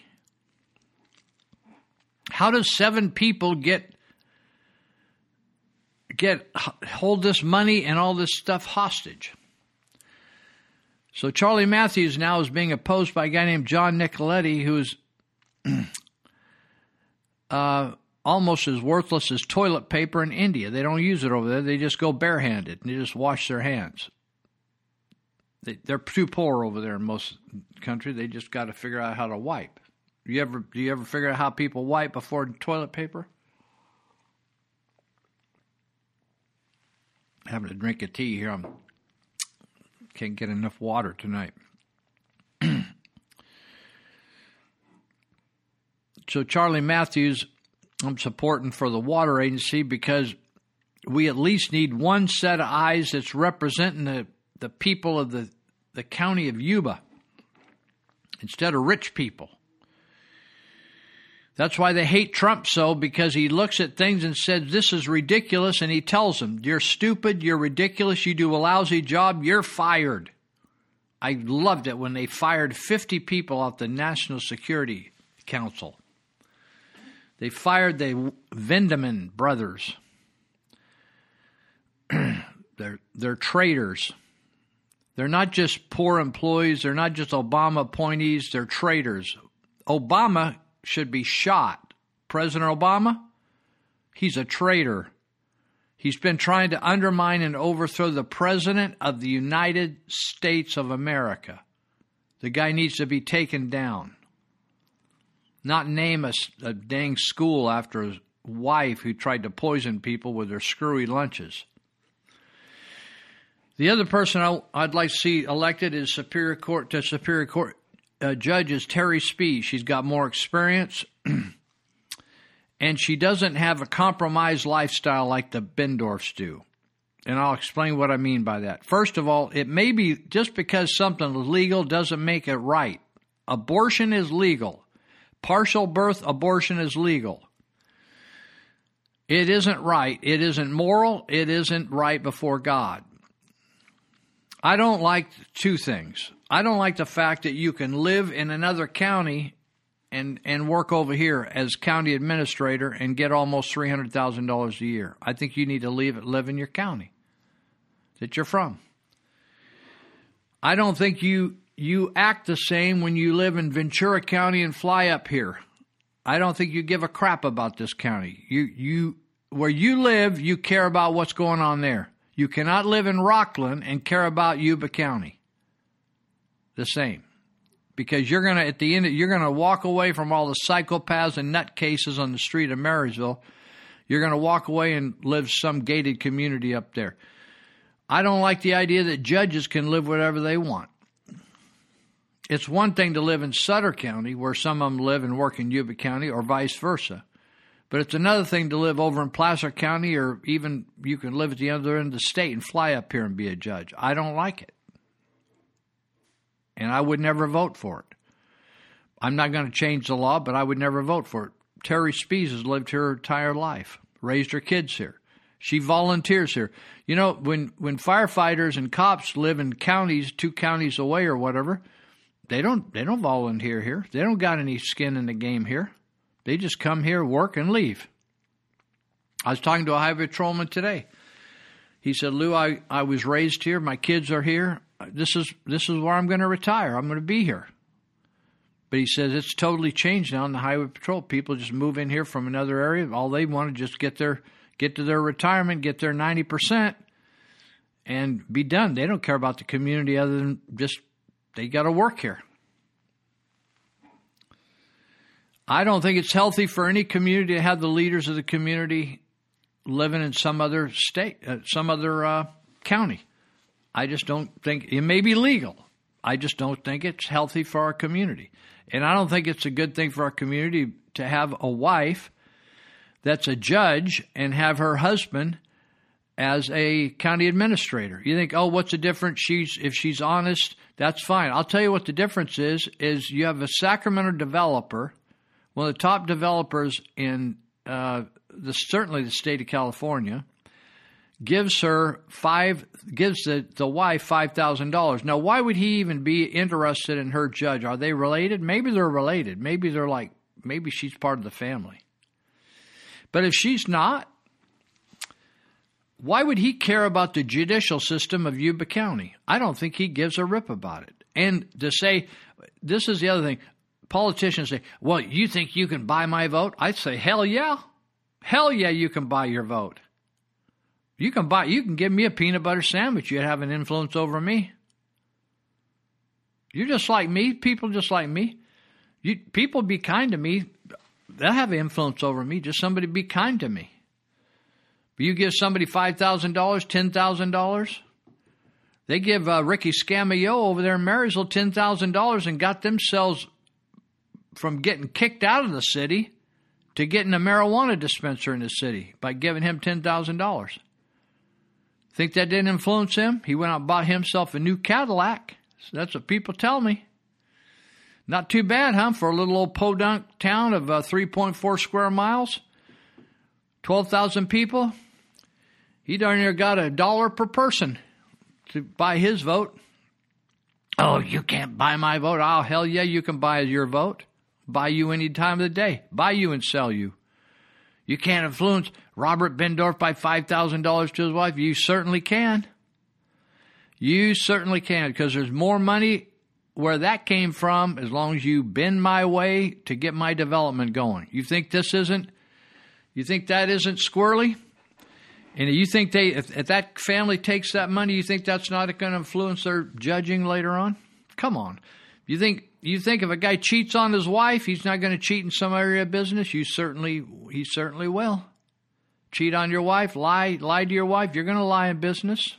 How does seven people get get hold this money and all this stuff hostage? So Charlie Matthews now is being opposed by a guy named John Nicoletti, who's uh, almost as worthless as toilet paper in India. They don't use it over there; they just go barehanded and they just wash their hands. They, they're too poor over there in most country. They just got to figure out how to wipe. You ever do you ever figure out how people wipe before toilet paper? Having a drink of tea here. I'm can't get enough water tonight. so Charlie Matthews, I'm supporting for the water agency because we at least need one set of eyes that's representing the, the people of the the county of Yuba instead of rich people. That's why they hate Trump so, because he looks at things and says, This is ridiculous, and he tells them, You're stupid, you're ridiculous, you do a lousy job, you're fired. I loved it when they fired 50 people off the National Security Council. They fired the Vindman brothers. they're, they're traitors. They're not just poor employees, they're not just Obama appointees, they're traitors. Obama should be shot. President Obama, he's a traitor. He's been trying to undermine and overthrow the President of the United States of America. The guy needs to be taken down. Not name a, a dang school after his wife who tried to poison people with her screwy lunches. The other person I, would like to see elected is Superior Court to Superior Court uh, Judge is Terry Speed. She's got more experience, and she doesn't have a compromised lifestyle like the Bendorfs do. And I'll explain what I mean by that. First of all, it may be just because something is legal doesn't make it right. Abortion is legal. Partial birth abortion is legal. It isn't right. It isn't moral. It isn't right before God. I don't like two things. I don't like the fact that you can live in another county and and work over here as county administrator and get almost three hundred thousand dollars a year. I think you need to leave live in your county that you're from. I don't think you you act the same when you live in Ventura County and fly up here. I don't think you give a crap about this county. You you where you live, you care about what's going on there. You cannot live in Rocklin and care about Yuba County. The same. Because you're to, at the end, you're to walk away from all the psychopaths and nutcases on the street of Marysville. You're to walk away and live some gated community up there. I don't like the idea that judges can live whatever they want. It's one thing to live in Sutter County, where some of them live and work in Yuba County, or vice versa. But it's another thing to live over in Placer County, or even you can live at the other end of the state and fly up here and be a judge. I don't like it. And I would never vote for it. I'm not going to change the law, but I would never vote for it. Terry Spees has lived here her entire life, raised her kids here. She volunteers here. You know, when, when firefighters and cops live in counties, two counties away or whatever, they don't they don't volunteer here. They don't got any skin in the game here. They just come here, work, and leave. I was talking to a highway patrolman today. He said, Lou, I, I was raised here. My kids are here. This is, this is where I'm going to retire. I'm going to be here. But he says it's totally changed now in the highway patrol. People just move in here from another area. All they want to just get their get to their retirement, get their ninety percent, and be done. They don't care about the community other than just they got to work here. I don't think it's healthy for any community to have the leaders of the community living in some other state, uh, some other uh, county. I just don't think it may be legal. I just don't think it's healthy for our community. And I don't think it's a good thing for our community to have a wife that's a judge and have her husband as a county administrator. You think, oh, what's the difference? She's if she's honest, that's fine. I'll tell you what the difference is: is you have a Sacramento developer, one of the top developers in uh, the certainly the state of California, gives her five gives the, the wife five thousand dollars. Now, why would he even be interested in her judge? Are they related? Maybe they're related. Maybe they're like maybe she's part of the family. But if she's not, why would he care about the judicial system of Yuba County? I don't think he gives a rip about it. And to say, this is the other thing. Politicians say, well, you think you can buy my vote? I'd say, hell yeah. Hell yeah, you can buy your vote. You can buy, you can give me a peanut butter sandwich. You'd have an influence over me. You're just like me. People just like me. You, people be kind to me. They'll have influence over me. Just somebody be kind to me. But You give somebody $5,000, $10,000. They give uh, Ricky Samayoa over there in Marysville $10,000 and got themselves from getting kicked out of the city to getting a marijuana dispenser in the city by giving him $10,000. Think that didn't influence him? He went out and bought himself a new Cadillac. So that's what people tell me. Not too bad, huh, for a little old podunk town of uh, 3.4 square miles? 12,000 people? He darn near got a dollar per person to buy his vote. Oh, you can't buy my vote. Oh, hell yeah, you can buy your vote. Buy you any time of the day. Buy you and sell you. You can't influence Robert Bendorf by $5,000 to his wife. You certainly can. You certainly can because there's more money where that came from as long as you bend my way to get my development going. You think this isn't, you think that isn't squirrely? And you think they, if, if that family takes that money, you think that's not going to influence their judging later on? Come on. You think you think if a guy cheats on his wife, he's not going to cheat in some area of business? You certainly he certainly will. Cheat on your wife, lie lie to your wife. You're going to lie in business.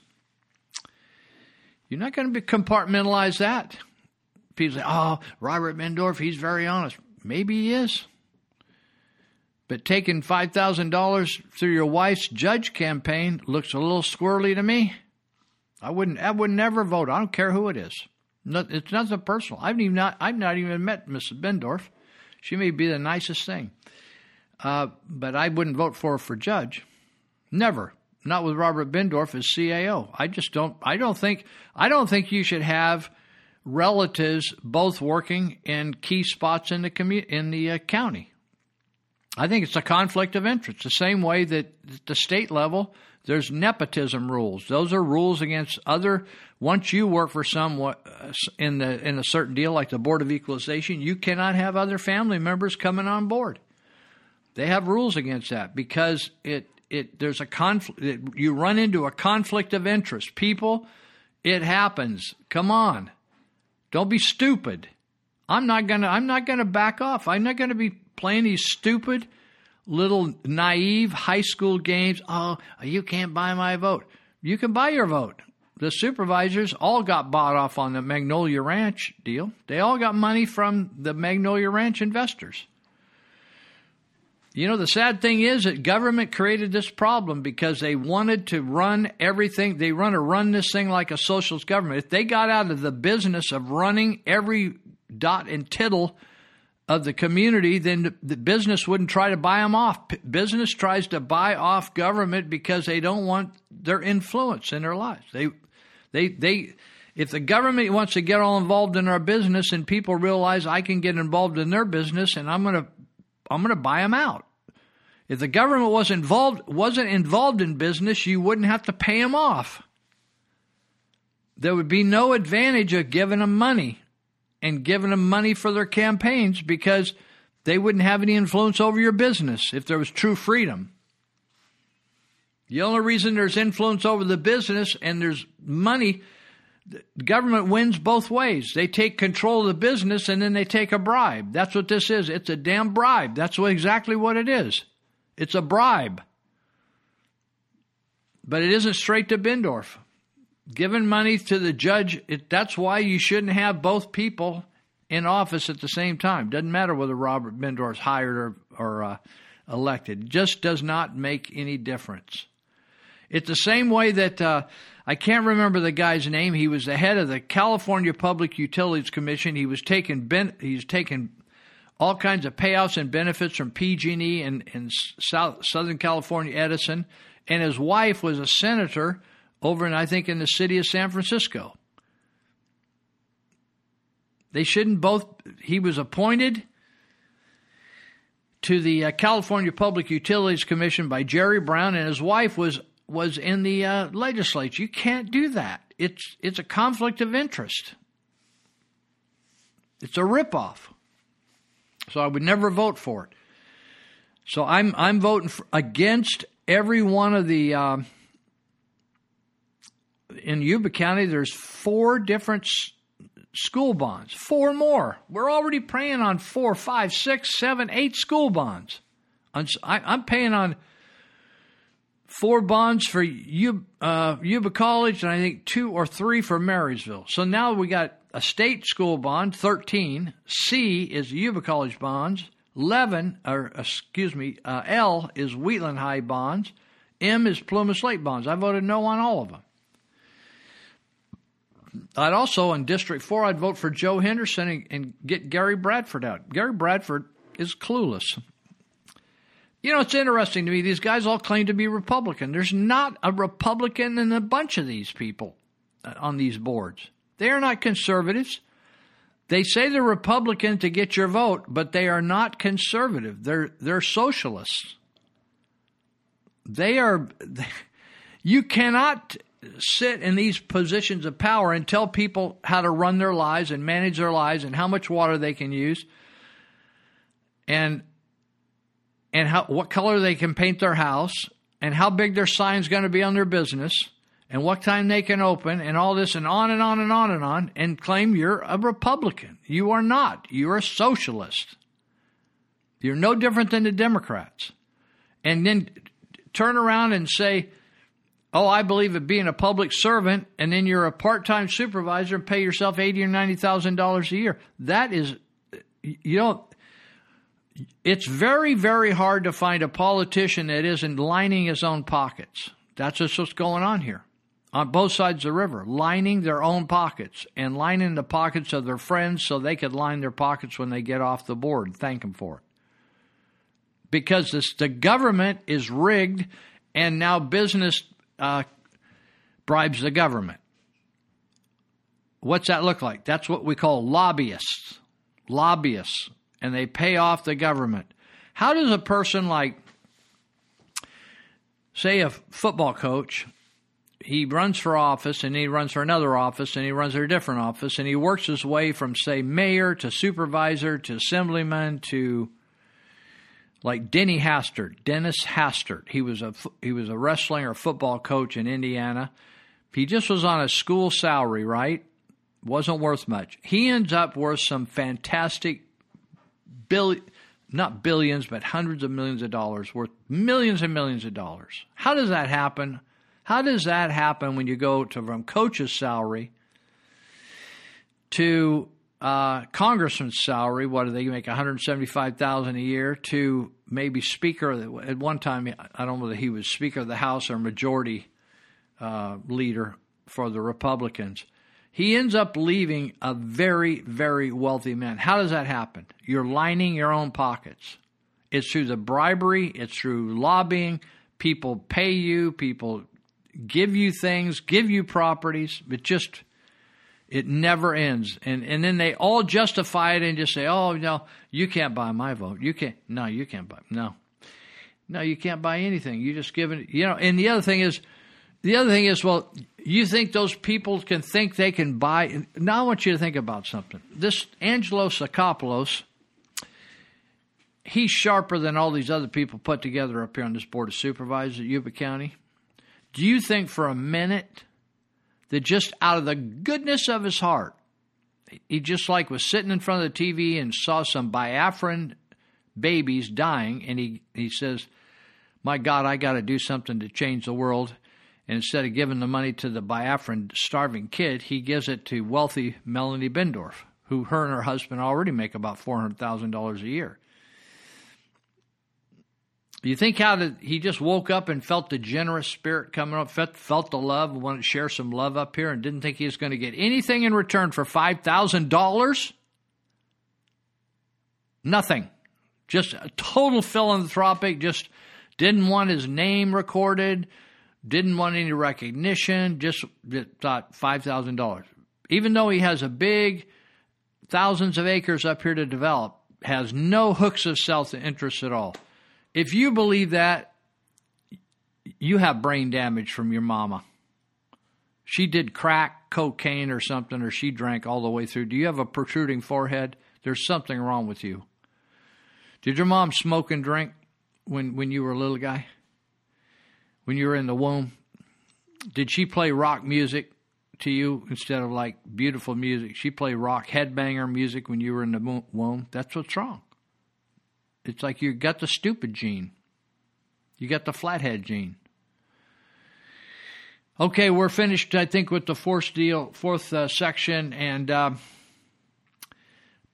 You're not going to compartmentalize that. People say, "Oh, Robert Bendorf, he's very honest." Maybe he is. But taking $5,000 through your wife's judge campaign looks a little squirrely to me. I wouldn't I would never vote. I don't care who it is. It's nothing personal. I've even not I've not even met Mrs. Bendorf. She may be the nicest thing. Uh, but I wouldn't vote for her for judge. Never. Not with Robert Bendorf as CAO. I just don't I don't think I don't think you should have relatives both working in key spots in the commu- in the uh, county. I think it's a conflict of interest. The same way that at the state level, there's nepotism rules. Those are rules against other. Once you work for someone uh, in the in a certain deal, like the Board of Equalization, you cannot have other family members coming on board. They have rules against that because it it there's a conflict. You run into a conflict of interest. People, it happens. Come on, don't be stupid. I'm not gonna I'm not gonna back off. I'm not gonna be playing these stupid little naive high school games. Oh, you can't buy my vote. You can buy your vote. The supervisors all got bought off on the Magnolia Ranch deal. They all got money from the Magnolia Ranch investors. You know, the sad thing is that government created this problem because they wanted to run everything. They want to run this thing like a socialist government. If they got out of the business of running every dot and tittle of the community, then the business wouldn't try to buy them off. Business tries to buy off government because they don't want their influence in their lives. They, they, they. If the government wants to get all involved in our business, and people realize I can get involved in their business, and I'm gonna, I'm gonna buy them out. If the government was involved wasn't involved in business, you wouldn't have to pay them off. There would be no advantage of giving them money and giving them money for their campaigns because they wouldn't have any influence over your business if there was true freedom. The only reason there's influence over the business and there's money, the government wins both ways. They take control of the business and then they take a bribe. That's what this is. It's a damn bribe. That's what, exactly what it is. It's a bribe. But it isn't straight to Bendorf. Giving money to the judge, it, that's why you shouldn't have both people in office at the same time. Doesn't matter whether Robert Bendorf's hired or, or uh, elected. It just does not make any difference. It's the same way that uh, I can't remember the guy's name. He was the head of the California Public Utilities Commission. He was taking ben- he's taken all kinds of payouts and benefits from PG&E and, and South, Southern California Edison, and his wife was a senator over in I think in the city of San Francisco. They shouldn't both. He was appointed to the uh, California Public Utilities Commission by Jerry Brown, and his wife was was in the uh, legislature. You can't do that. It's it's a conflict of interest. It's a ripoff. So I would never vote for it. So I'm I'm voting for, against every one of the. Uh, in Yuba County, there's four different s- school bonds. Four more. We're already paying on four, five, six, seven, eight school bonds. I'm, I'm paying on four bonds for Yuba, uh, Yuba College, and I think two or three for Marysville. So now we got a state school bond, 13. C is Yuba College bonds. 11, or excuse me, uh, L is Wheatland High bonds. M is Plumas Lake bonds. I voted no on all of them. I'd also, in District 4, I'd vote for Joe Henderson and, and get Gary Bradford out. Gary Bradford is clueless. You know, it's interesting to me. These guys all claim to be Republican. There's not a Republican in a bunch of these people uh, on these boards. They are not conservatives. They say they're Republican to get your vote, but they are not conservative. They're they're socialists. They are. You cannot sit in these positions of power and tell people how to run their lives and manage their lives and how much water they can use and and how what color they can paint their house and how big their sign's going to be on their business and what time they can open and all this and on and on and on and on and claim you're a Republican. You are not. You're a socialist. You're no different than the Democrats. And then turn around and say, oh, I believe in being a public servant, and then you're a part-time supervisor and pay yourself eighty or ninety thousand dollars a year. That is, you know, it's very, very hard to find a politician that isn't lining his own pockets. That's just what's going on here on both sides of the river, lining their own pockets and lining the pockets of their friends so they could line their pockets when they get off the board. Thank them for it. Because this, the government is rigged, and now business uh, bribes the government. What's that look like? That's what we call lobbyists. Lobbyists. And they pay off the government. How does a person like, say, a football coach, he runs for office and he runs for another office and he runs for a different office and he works his way from, say, mayor to supervisor to assemblyman to like Denny Hastert, Dennis Hastert. He was a he was a wrestling or football coach in Indiana. He just was on a school salary, right? Wasn't worth much. He ends up worth some fantastic bill not billions, but hundreds of millions of dollars, worth millions and millions of dollars. How does that happen? How does that happen when you go to from coach's salary to uh, congressman's salary? What do they make? One hundred seventy-five thousand a year to maybe speaker. At one time, I don't know whether he was speaker of the House or majority uh, leader for the Republicans. He ends up leaving a very, very wealthy man. How does that happen? You're lining your own pockets. It's through the bribery, it's through lobbying. People pay you, people give you things, give you properties. It just, it never ends. And, and then they all justify it and just say, oh, no, you can't buy my vote. You can't, no, you can't buy, no. No, you can't buy anything. You just give it, you know, and the other thing is, The other thing is, well, you think those people can think they can buy? Now I want you to think about something. This Angelo Tsakopoulos, he's sharper than all these other people put together up here on this board of supervisors at Yuba County. Do you think for a minute that just out of the goodness of his heart, he just like was sitting in front of the TV and saw some Biafran babies dying, and he, he says, My God, I got to do something to change the world. Instead of giving the money to the Biafran starving kid, he gives it to wealthy Melanie Bendorf, who her and her husband already make about $400,000 a year. You think how that he just woke up and felt the generous spirit coming up, felt, felt the love, wanted to share some love up here, and didn't think he was going to get anything in return for $5,000? Nothing. Just a total philanthropic, just didn't want his name recorded, didn't want any recognition, just thought $5,000. Even though he has a big, thousands of acres up here to develop, has no hooks of self interest at all. If you believe that, you have brain damage from your mama. She did crack, cocaine, or something, or she drank all the way through. Do you have a protruding forehead? There's something wrong with you. Did your mom smoke and drink when, when you were a little guy? When you were in the womb? Did she play rock music to you instead of like beautiful music? She played rock headbanger music when you were in the womb? That's what's wrong. It's like you got the stupid gene. You got the flathead gene. Okay, we're finished, I think, with the fourth deal, fourth uh, section, and uh,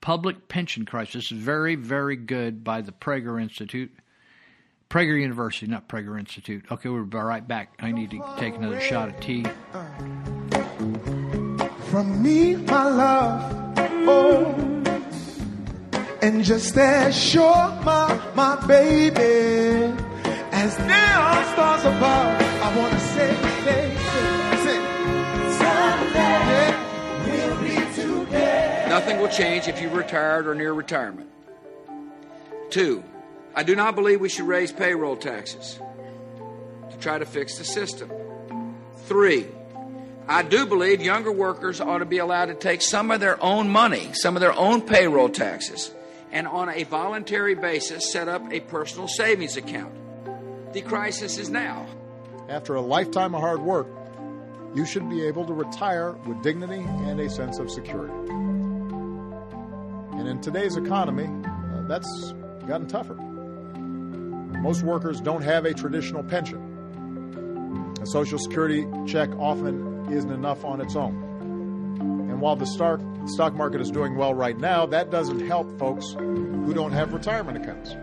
public pension crisis. Very, very good by the Prager Institute. Prager University, not Prager Institute. Okay, we'll be right back. I need to take another shot of tea. From me, my love, oh and just as sure, my, my baby, as neon stars above, I want to say, say, say, Someday we'll be together. Nothing will change if you're retired or near retirement. Two, I do not believe we should raise payroll taxes to try to fix the system. Three, I do believe younger workers ought to be allowed to take some of their own money, some of their own payroll taxes, and on a voluntary basis set up a personal savings account. The crisis is now. After a lifetime of hard work, you should be able to retire with dignity and a sense of security. And in today's economy, uh, that's gotten tougher. Most workers don't have a traditional pension. A Social Security check often isn't enough on its own. And while the stock, stock market is doing well right now, that doesn't help folks who don't have retirement accounts.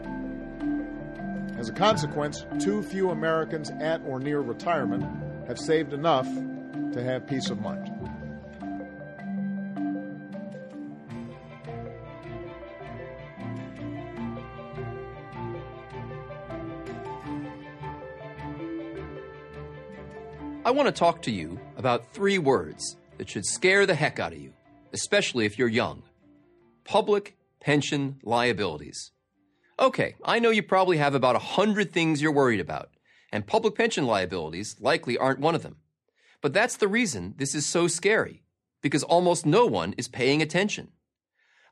As a consequence, too few Americans at or near retirement have saved enough to have peace of mind. I want to talk to you about three words that should scare the heck out of you, especially if you're young public pension liabilities. Okay, I know you probably have about a hundred things you're worried about, and public pension liabilities likely aren't one of them. But that's the reason this is so scary, because almost no one is paying attention.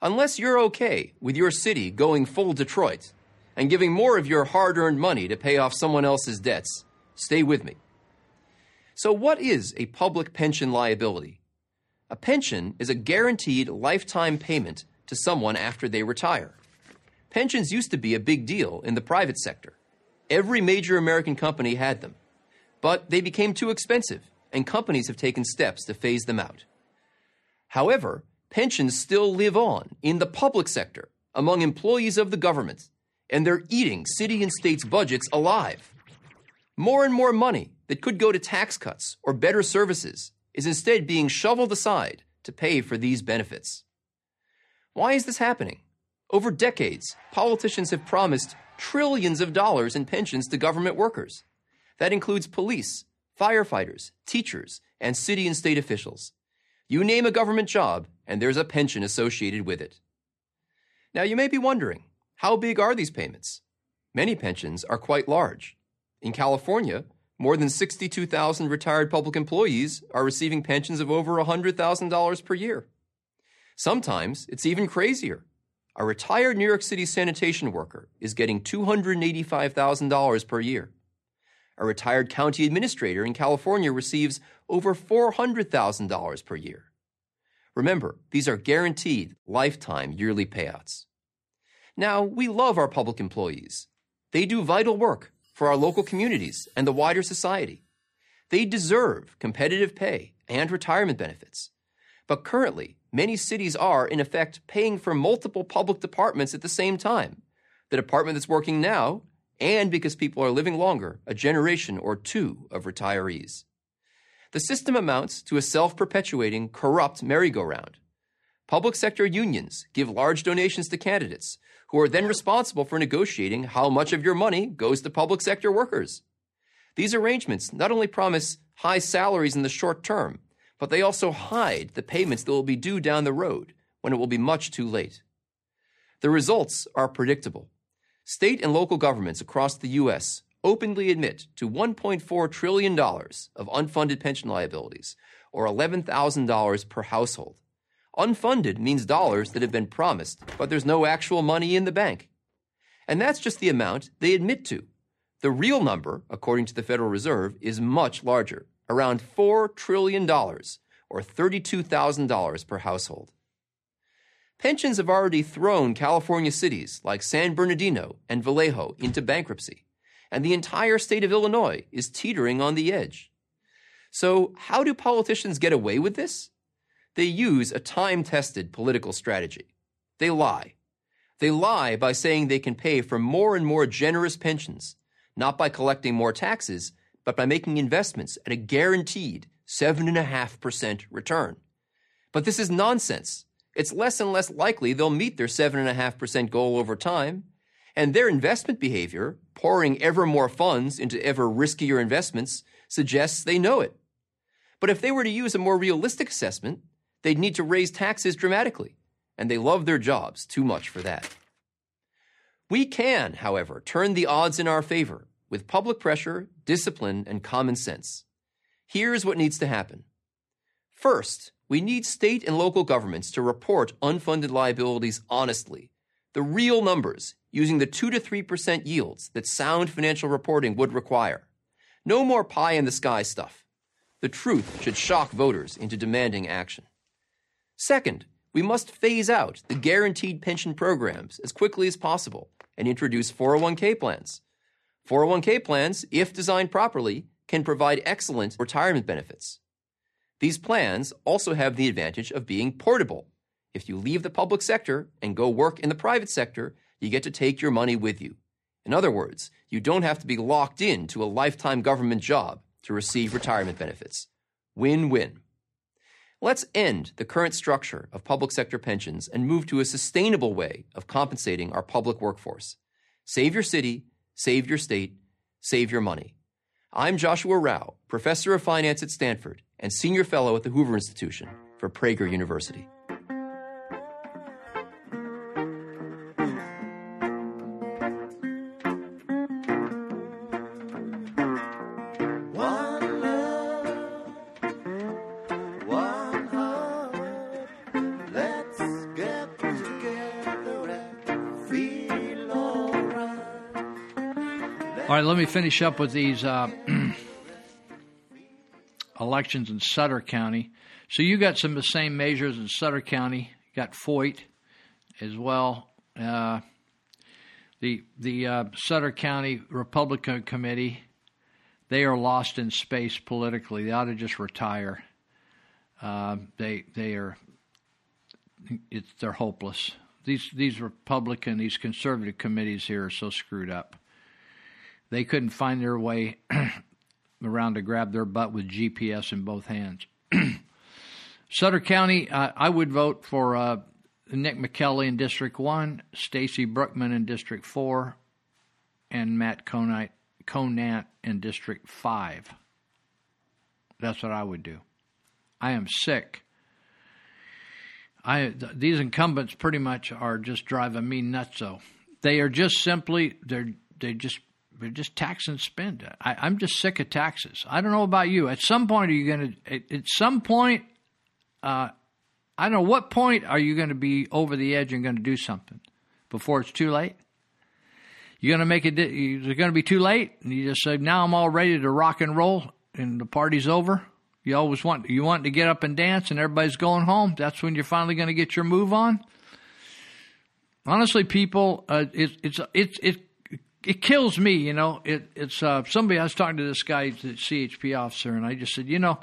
Unless you're okay with your city going full Detroit and giving more of your hard earned money to pay off someone else's debts, stay with me. So, what is a public pension liability? A pension is a guaranteed lifetime payment to someone after they retire. Pensions used to be a big deal in the private sector. Every major American company had them. But they became too expensive, and companies have taken steps to phase them out. However, pensions still live on in the public sector among employees of the government, and they're eating city and states' budgets alive. More and more money that could go to tax cuts or better services is instead being shoveled aside to pay for these benefits. Why is this happening? Over decades, politicians have promised trillions of dollars in pensions to government workers. That includes police, firefighters, teachers, and city and state officials. You name a government job, and there's a pension associated with it. Now, you may be wondering how big are these payments? Many pensions are quite large. In California, More than 62,000 retired public employees are receiving pensions of over $100,000 per year. Sometimes it's even crazier. A retired New York City sanitation worker is getting $285,000 per year. A retired county administrator in California receives over $400,000 per year. Remember, these are guaranteed lifetime yearly payouts. Now, we love our public employees. They do vital work for our local communities and the wider society. They deserve competitive pay and retirement benefits. But currently, many cities are, in effect, paying for multiple public departments at the same time. The department that's working now, and because people are living longer, a generation or two of retirees. The system amounts to a self perpetuating, corrupt merry-go-round. Public sector unions give large donations to candidates, who are then responsible for negotiating how much of your money goes to public sector workers. These arrangements not only promise high salaries in the short term, but they also hide the payments that will be due down the road when it will be much too late. The results are predictable. State and local governments across the U.S. openly admit to $1.4 trillion of unfunded pension liabilities, or $11,000 per household. Unfunded means dollars that have been promised, but there's no actual money in the bank. And that's just the amount they admit to. The real number, according to the Federal Reserve, is much larger, around $4 trillion, or $32,000 per household. Pensions have already thrown California cities like San Bernardino and Vallejo into bankruptcy, and the entire state of Illinois is teetering on the edge. So, how do politicians get away with this? They use a time tested political strategy. They lie. They lie by saying they can pay for more and more generous pensions, not by collecting more taxes, but by making investments at a guaranteed 7.5% return. But this is nonsense. It's less and less likely they'll meet their 7.5% goal over time, and their investment behavior, pouring ever more funds into ever riskier investments, suggests they know it. But if they were to use a more realistic assessment, they'd need to raise taxes dramatically, and they love their jobs too much for that. We can, however, turn the odds in our favor with public pressure, discipline, and common sense. Here's what needs to happen. First, we need state and local governments to report unfunded liabilities honestly, the real numbers, using the 2 to 3% yields that sound financial reporting would require. No more pie in the sky stuff. The truth should shock voters into demanding action. Second, we must phase out the guaranteed pension programs as quickly as possible and introduce 401k plans. 401k plans, if designed properly, can provide excellent retirement benefits. These plans also have the advantage of being portable. If you leave the public sector and go work in the private sector, you get to take your money with you. In other words, you don't have to be locked in to a lifetime government job to receive retirement benefits. Win win. Let's end the current structure of public sector pensions and move to a sustainable way of compensating our public workforce. Save your city, save your state, save your money. I'm Joshua Rauh, professor of finance at Stanford and senior fellow at the Hoover Institution for Prager University. Let me finish up with these uh, elections in Sutter County. So you got some of the same measures in Sutter County. You got Foyt as well. Uh, the the uh, Sutter County Republican Committee, they are lost in space politically. They ought to just retire. Uh, they they are it's they're hopeless. These these Republican these conservative committees here are so screwed up. They couldn't find their way around to grab their butt with GPS in both hands. Sutter County, uh, I would vote for uh, Nick Micheli in District 1, Stacy Brookman in District 4, and Matt Conant, Conant in District 5. That's what I would do. I am sick. I th- these incumbents pretty much are just driving me nuts. So they are just simply they're they just but just tax and spend. I, I'm just sick of taxes. I don't know about you. At some point, are you going to? At, at some point, uh, I don't know what point are you going to be over the edge and going to do something before it's too late. You're going to make it going to be too late? And you just say, "Now I'm all ready to rock and roll, and the party's over." You always want you want to get up and dance, and everybody's going home. That's when you're finally going to get your move on. Honestly, people, uh, it, it's it's it it kills me. You know, it it's uh, somebody. I was talking to this guy, the CHP officer, and I just said, you know,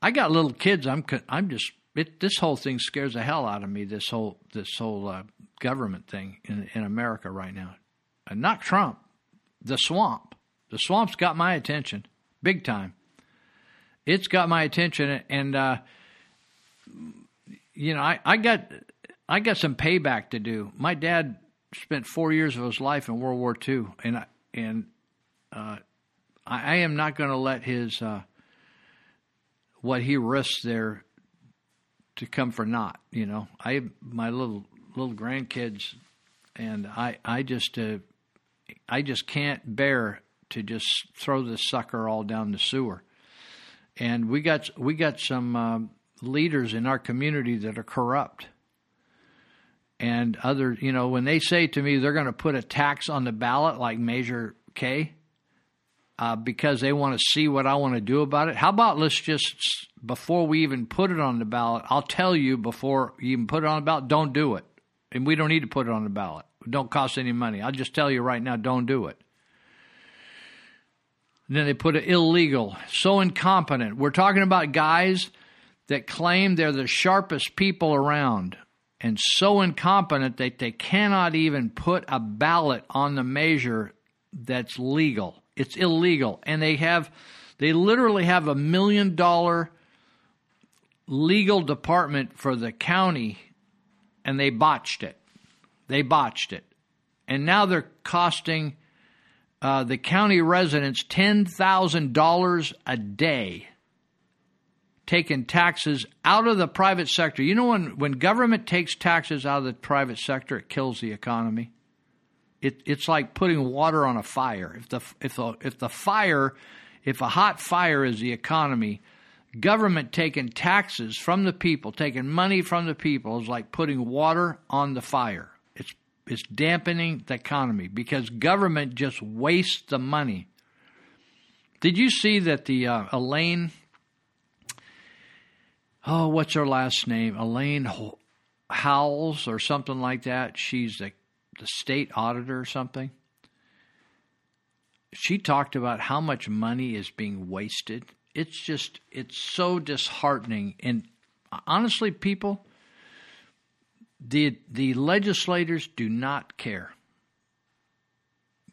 I got little kids. I'm I'm just it, this whole thing scares the hell out of me. This whole this whole uh, government thing in in America right now, and not Trump, the swamp. The swamp's got my attention big time. It's got my attention, and uh, you know, I, I got I got some payback to do. My dad spent four years of his life in World War II, and I, and uh, I, I, am not going to let his uh, what he risks there to come for naught. You know, I my little little grandkids, and I I just uh, I just can't bear to just throw this sucker all down the sewer. And we got we got some uh, leaders in our community that are corrupt and other, you know, when they say to me they're going to put a tax on the ballot like Measure K uh, because they want to see what I want to do about it, how about let's just, before we even put it on the ballot, I'll tell you before you even put it on the ballot, don't do it. And we don't need to put it on the ballot. It don't cost any money. I'll just tell you right now, don't do it. And then they put it illegal, so incompetent. We're talking about guys that claim they're the sharpest people around and so incompetent that they cannot even put a ballot on the measure that's legal. It's illegal. And they have they literally have a million dollar legal department for the county and they botched it. They botched it. And now they're costing uh, the county residents $10,000 a day taken taxes out of the private sector. You know, when, when government takes taxes out of the private sector, it kills the economy. It, it's like putting water on a fire. If the, if, the, if the fire, if a hot fire is the economy, government taking taxes from the people, taking money from the people, is like putting water on the fire. It's, it's dampening the economy because government just wastes the money. Did you see that the uh, Elaine oh, what's her last name? Elaine Howells or something like that. She's the, the state auditor or something. She talked about how much money is being wasted. It's just, it's so disheartening. And honestly, people, the, the legislators do not care.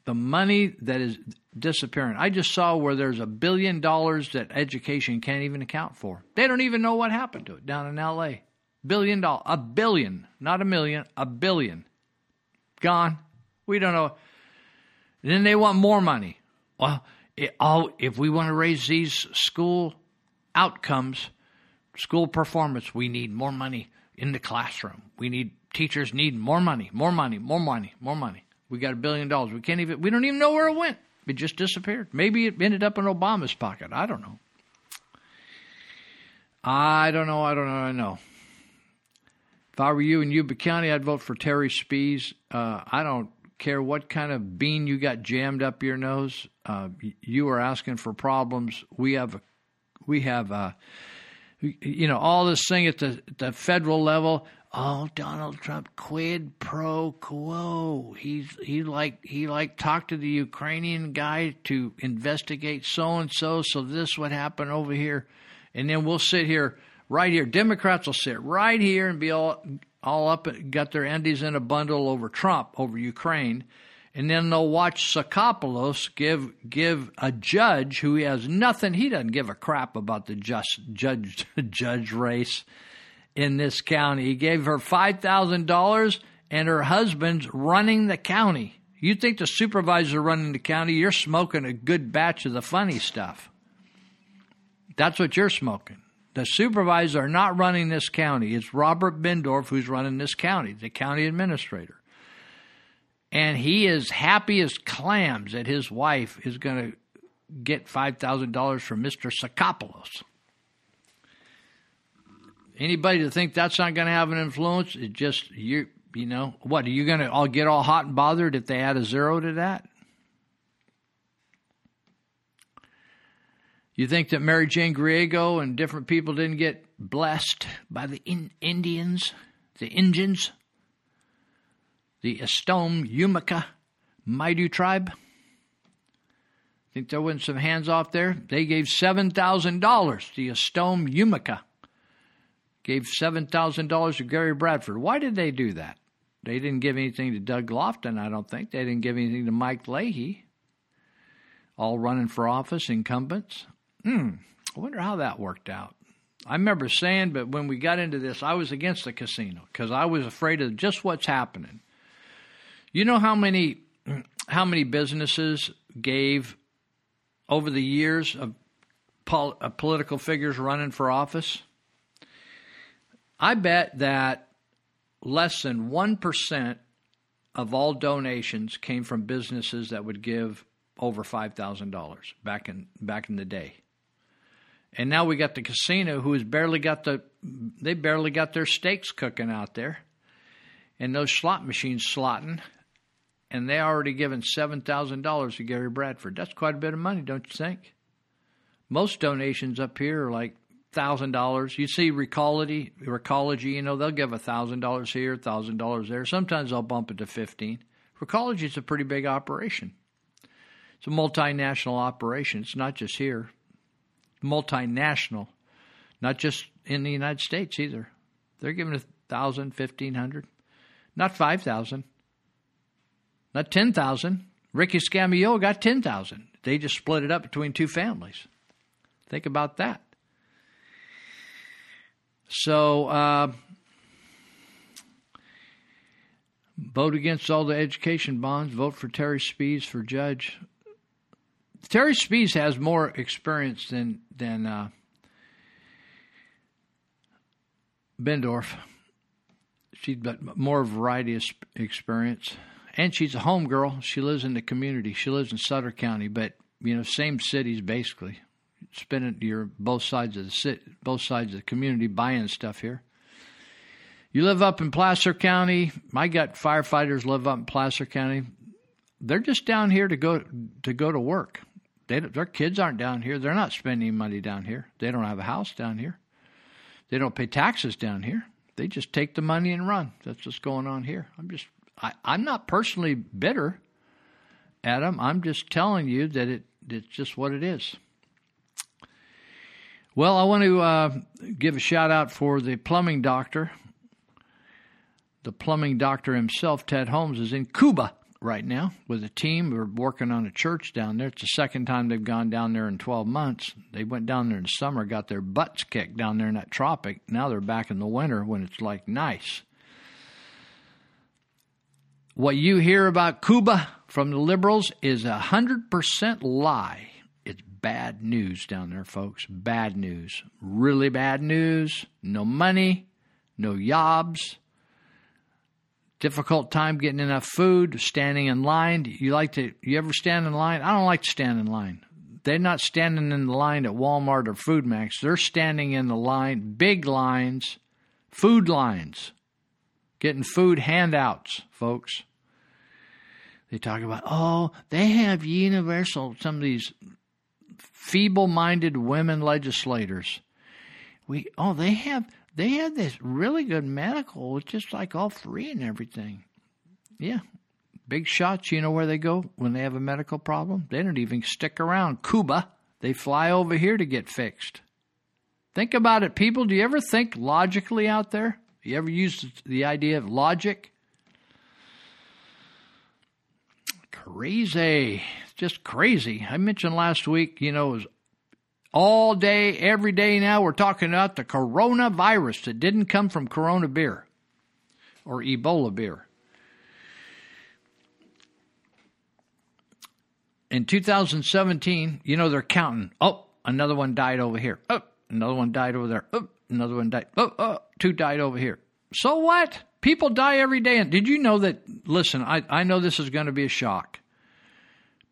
The money that is disappearing. I just saw where there's a billion dollars that education can't even account for. They don't even know what happened to it down in LA. Billion dollars, a billion, not a million, a billion. Gone. We don't know. And then they want more money. Well, it, all, if we want to raise these school outcomes, school performance, we need more money in the classroom. We need teachers need more money, more money, more money, more money. We got a billion dollars. We can't even. We don't even know where it went. It just disappeared. Maybe it ended up in Obama's pocket. I don't know. I don't know. I don't know. I know. If I were you in Yuba County, I'd vote for Terry Spees. Uh, I don't care what kind of bean you got jammed up your nose. Uh, you are asking for problems. We have, a, we have, a, you know, all this thing at the, the federal level oh Donald Trump quid pro quo. He's he like he like talked to the Ukrainian guy to investigate so and so. So this would happen over here, and then we'll sit here right here. Democrats will sit right here and be all all up, and got their endies in a bundle over Trump over Ukraine. And then they'll watch Tsakopoulos give give a judge who has nothing. He doesn't give a crap about the just judge judge race in this county. He gave her $5,000 and her husband's running the county. You think the supervisor running the county, you're smoking a good batch of the funny stuff. That's what you're smoking. The supervisors are not running this county. It's Robert Bendorf who's running this county, the county administrator. and he is happy as clams that his wife is going to get $5,000 from Mr. Tsakopoulos. Anybody to think that's not going to have an influence, it just, you you know, what, are you going to all get all hot and bothered if they add a zero to that? You think that Mary Jane Griego and different people didn't get blessed by the in- Indians, the Indians, the Estom Yumeka Maidu tribe? Think there wasn't some hands off there? They gave $7,000. The Estom Yumeka gave $7,000 to Gary Bradford. Why did they do that? They didn't give anything to Doug Lofton, I don't think. They didn't give anything to Mike Leahy. All running for office, incumbents. Hmm, I wonder how that worked out. I remember saying, but when we got into this, I was against the casino because I was afraid of just what's happening. You know how many how many businesses gave over the years of, pol- of political figures running for office? I bet that less than 1% of all donations came from businesses that would give over $5,000 back in back in the day. And now we got the casino who has barely got the they barely got their steaks cooking out there. And those slot machines slotting and they already given $7,000 to Gary Bradford. That's quite a bit of money, don't you think? Most donations up here are like thousand dollars. You see Recology, Recology, you know, they'll give a thousand dollars here, thousand dollars there. Sometimes they'll bump it to fifteen. Recology is a pretty big operation. It's a multinational operation. It's not just here. Multinational, not just in the United States either. They're giving a thousand, fifteen hundred, not five thousand, not ten thousand. Ricky Scamillo got ten thousand. They just split it up between two families. Think about that. So, uh, vote against all the education bonds. Vote for Terry Spees for judge. Terry Spees has more experience than than uh, Bendorf. She's got more variety of experience, and she's a home girl. She lives in the community. She lives in Sutter County, but you know, same cities basically spending your both sides of the city, both sides of the community buying stuff here. You live up in Placer County. My gut firefighters live up in Placer County. They're just down here to go to go to work. They, their kids aren't down here. They're not spending money down here. They don't have a house down here. They don't pay taxes down here. They just take the money and run. That's what's going on here. I'm just I, I'm not personally bitter, Adam. I'm just telling you that it it's just what it is. Well, I want to uh, give a shout out for the plumbing doctor. The plumbing doctor himself, Ted Holmes, is in Cuba right now with a team. We're working on a church down there. It's the second time they've gone down there in 12 months. They went down there in the summer, got their butts kicked down there in that tropic. Now they're back in the winter when it's like nice. What you hear about Cuba from the liberals is a 100% lie bad news down there, folks. Bad news. Really bad news. No money, no jobs. Difficult time getting enough food, standing in line. You like to you ever stand in line? I don't like to stand in line. They're not standing in the line at Walmart or FoodMaxx. They're standing in the line, big lines, food lines, getting food handouts, folks. They talk about, oh, they have universal, some of these feeble minded women legislators. We oh they have they have this really good medical, it's just like all free and everything. Yeah. Big shots, you know where they go when they have a medical problem? They don't even stick around. Cuba, they fly over here to get fixed. Think about it, people. Do you ever think logically out there? You ever use the idea of logic? Crazy just crazy. I mentioned last week, you know, it was all day, every day now, we're talking about the coronavirus that didn't come from Corona beer or Ebola beer. In 2017, you know, they're counting. Oh, another one died over here. Oh, another one died over there. Oh, another one died. Oh, oh, two died over here. So what? People die every day. And did you know that? Listen, I, I know this is going to be a shock.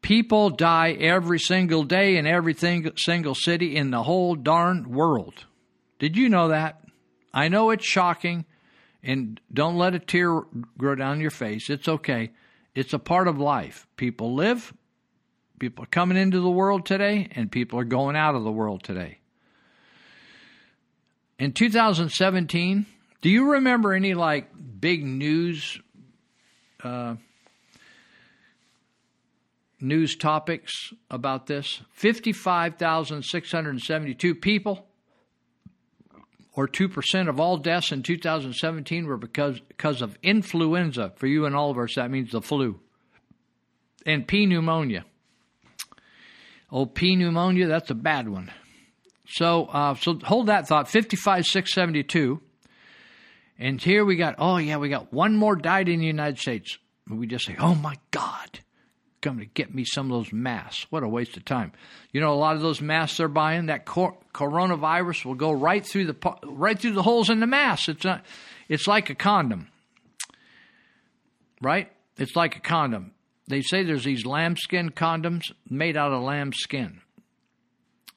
People die every single day in every single city in the whole darn world. Did you know that? I know it's shocking, and don't let a tear grow down your face. It's okay. It's a part of life. People live, people are coming into the world today, and people are going out of the world today. In 2017, do you remember any like big news uh, news topics about this? 55,672 people or 2% of all deaths in 2017 were because, because of influenza. For you and all of us, that means the flu. And P pneumonia. Oh, P pneumonia, that's a bad one. So, uh, so hold that thought. 55,672. And here we got, oh, yeah, we got one more died in the United States. We just say, oh my God come to get me some of those masks. What a waste of time. You know, a lot of those masks they're buying, that cor- coronavirus will go right through the right through the holes in the mask. It's not. It's like a condom, right? It's like a condom. They say there's these lambskin condoms made out of lamb skin,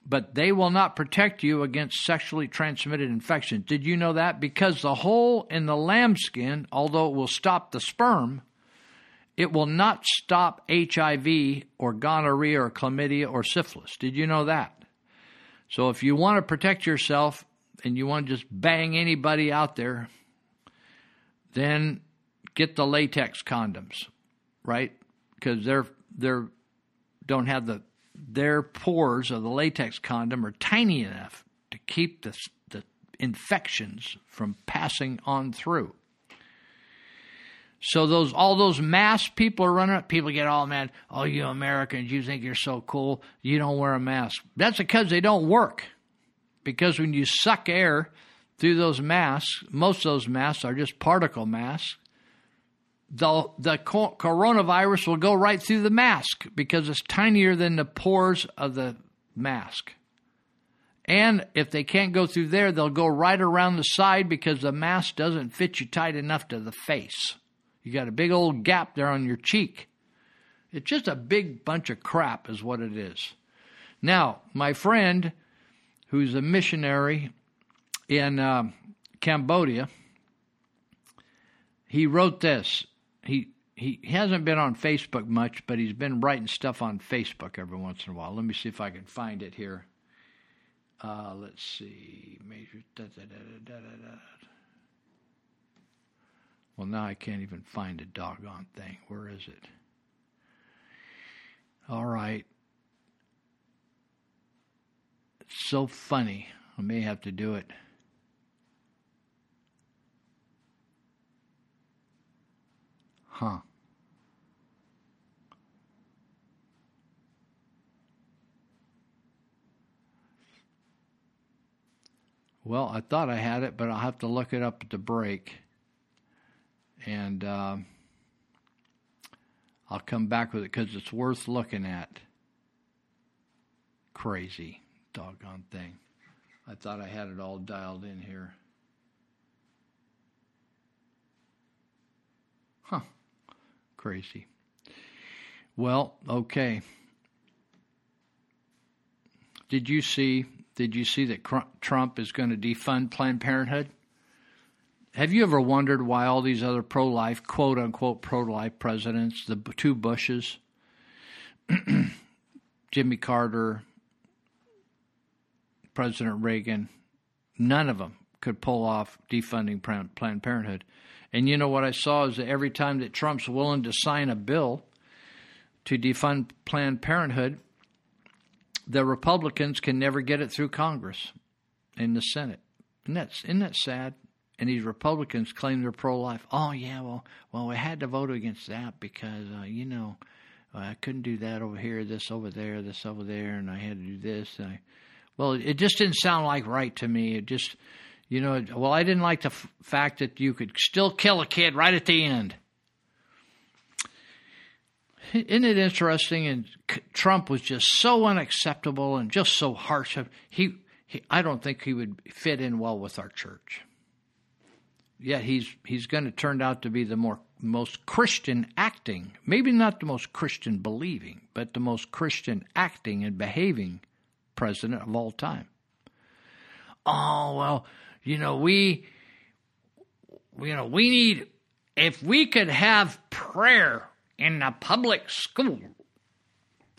but they will not protect you against sexually transmitted infections. Did you know that? Because the hole in the lambskin, although it will stop the sperm, it will not stop HIV or gonorrhea or chlamydia or syphilis. Did you know that? So if you want to protect yourself and you want to just bang anybody out there, then get the latex condoms, right? Because they're they're don't have the their pores of the latex condom are tiny enough to keep the the infections from passing on through. So those all those mass people are running up. People get all mad. Oh, you Americans, you think you're so cool. You don't wear a mask. That's because they don't work. Because when you suck air through those masks, most of those masks are just particle masks. The the coronavirus will go right through the mask because it's tinier than the pores of the mask. And if they can't go through there, they'll go right around the side because the mask doesn't fit you tight enough to the face. You got a big old gap there on your cheek. It's just a big bunch of crap, is what it is. Now, my friend, who's a missionary in uh, Cambodia, he wrote this. He he hasn't been on Facebook much, but he's been writing stuff on Facebook every once in a while. Let me see if I can find it here. Uh, let's see. Major. Da, da, da, well, now I can't even find a doggone thing. Where is it? All right. It's so funny. I may have to do it. Huh. Well, I thought I had it, but I'll have to look it up at the break and uh, I'll come back with it because it's worth looking at. Crazy doggone thing. I thought I had it all dialed in here. Huh. Crazy. Well, okay. Did you see did you see that Trump is going to defund Planned Parenthood? have you ever wondered why all these other pro life, quote unquote, pro life presidents, the two Bushes, Jimmy Carter, President Reagan, none of them could pull off defunding Planned Parenthood. And you know what I saw is that every time that Trump's willing to sign a bill to defund Planned Parenthood, the Republicans can never get it through Congress in the Senate. And that's isn't that sad? and these Republicans claim they're pro-life. Oh yeah, well, well, we had to vote against that because uh, you know I couldn't do that over here, this over there, this over there, and I had to do this. I, well, it just didn't sound like right to me. It just, you know, well, I didn't like the f- fact that you could still kill a kid right at the end. Isn't it interesting? And Trump was just so unacceptable and just so harsh. He, he, I don't think he would fit in well with our church. Yet he's he's going to turn out to be the more most Christian acting, maybe not the most Christian believing, but the most Christian acting and behaving president of all time. Oh well, you know we, you know we need if we could have prayer in the public school,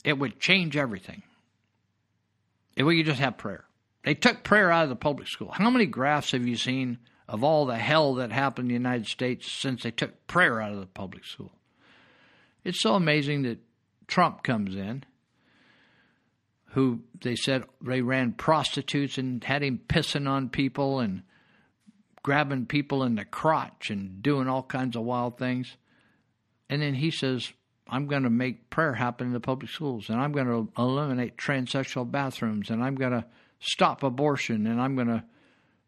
it would change everything. If we could just have prayer. They took prayer out of the public school. How many graphs have you seen of all the hell that happened in the United States since they took prayer out of the public school? It's so amazing that Trump comes in, who they said they ran prostitutes and had him pissing on people and grabbing people in the crotch and doing all kinds of wild things. And then he says, I'm going to make prayer happen in the public schools, and I'm going to eliminate transsexual bathrooms, and I'm going to stop abortion, and I'm going to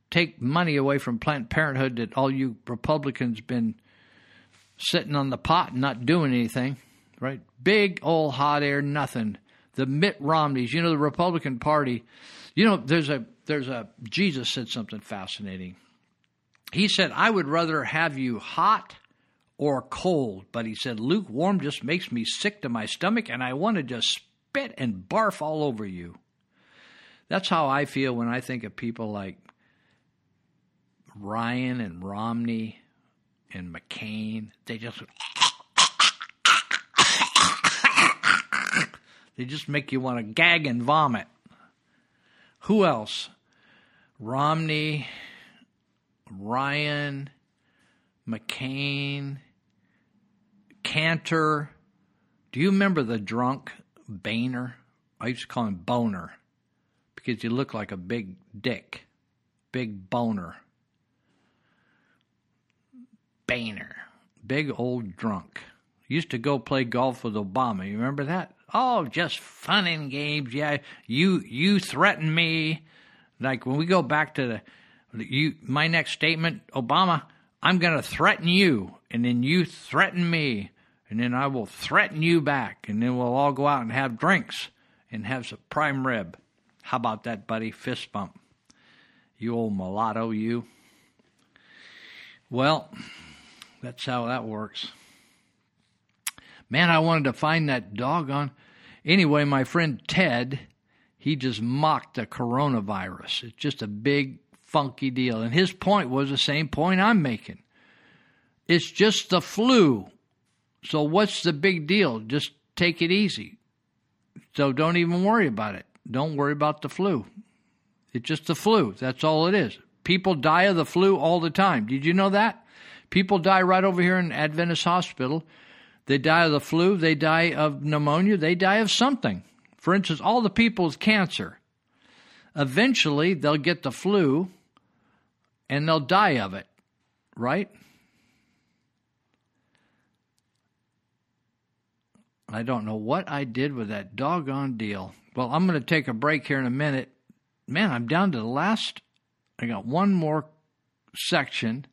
take money away from Planned Parenthood that all you Republicans been sitting on the pot and not doing anything, right? Big old hot air, nothing. The Mitt Romneys, you know, the Republican Party. You know, there's a there's a Jesus said something fascinating. He said, "I would rather have you hot." or cold, but he said lukewarm just makes me sick to my stomach and I want to just spit and barf all over you. That's how I feel when I think of people like Ryan and Romney and McCain. They just they just make you want to gag and vomit. Who else? Romney, Ryan, McCain, Cantor. Do you remember the drunk Boehner? I used to call him Boner because he looked like a big dick. Big boner. Boehner. Big old drunk. Used to go play golf with Obama. You remember that? Oh, just fun and games. Yeah, you you threaten me. Like when we go back to the you my next statement, Obama, I'm going to threaten you and then you threaten me and then I will threaten you back, and then we'll all go out and have drinks and have some prime rib. How about that, buddy? Fist bump. You old mulatto, you. Well, that's how that works. Man, I wanted to find that doggone. Anyway, my friend Ted, he just mocked the coronavirus. It's just a big, funky deal. And his point was the same point I'm making. It's just the flu. So what's the big deal? Just take it easy. So don't even worry about it. Don't worry about the flu. It's just the flu. That's all it is. People die of the flu all the time. Did you know that? People die right over here in Adventist Hospital. They die of the flu, they die of pneumonia, they die of something. For instance, all the people with cancer. Eventually, they'll get the flu and they'll die of it, right? I don't know what I did with that doggone deal. Well, I'm going to take a break here in a minute. Man, I'm down to the last. I got one more section,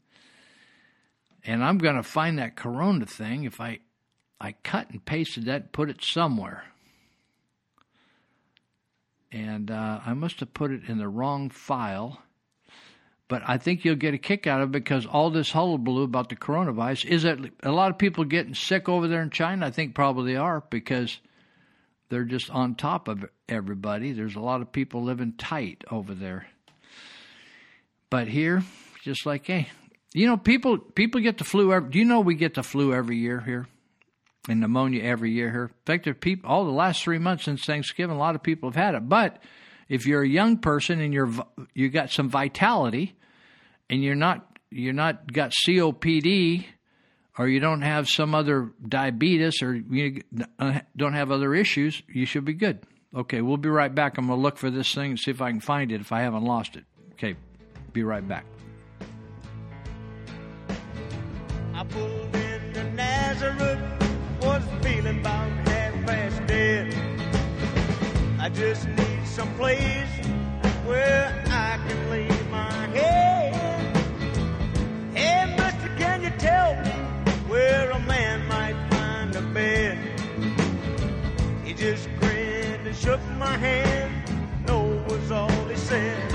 and I'm going to find that Corona thing. If I, I cut and pasted that, put it somewhere, and uh, I must have put it in the wrong file. But I think you'll get a kick out of it because all this hullabaloo about the coronavirus is that a lot of people getting sick over there in China. I think probably they are because they're just on top of everybody. There's a lot of people living tight over there. But here, just like hey, you know, people people get the flu. Every, do you know we get the flu every year here, and pneumonia every year here? In fact, people all the last three months since Thanksgiving, a lot of people have had it. But if you're a young person and you're you got some vitality and you're not you're not got COPD or you don't have some other diabetes or you uh, don't have other issues, you should be good. Okay, we'll be right back. I'm to look for this thing and see if I can find it if I haven't lost it. Okay, be right back. I pulled into Nazareth, was feeling about half past dead. I just need some place where I can lay my head. Hey, mister, can you tell me where a man might find a bed? He just grinned and shook my hand. No was all he said.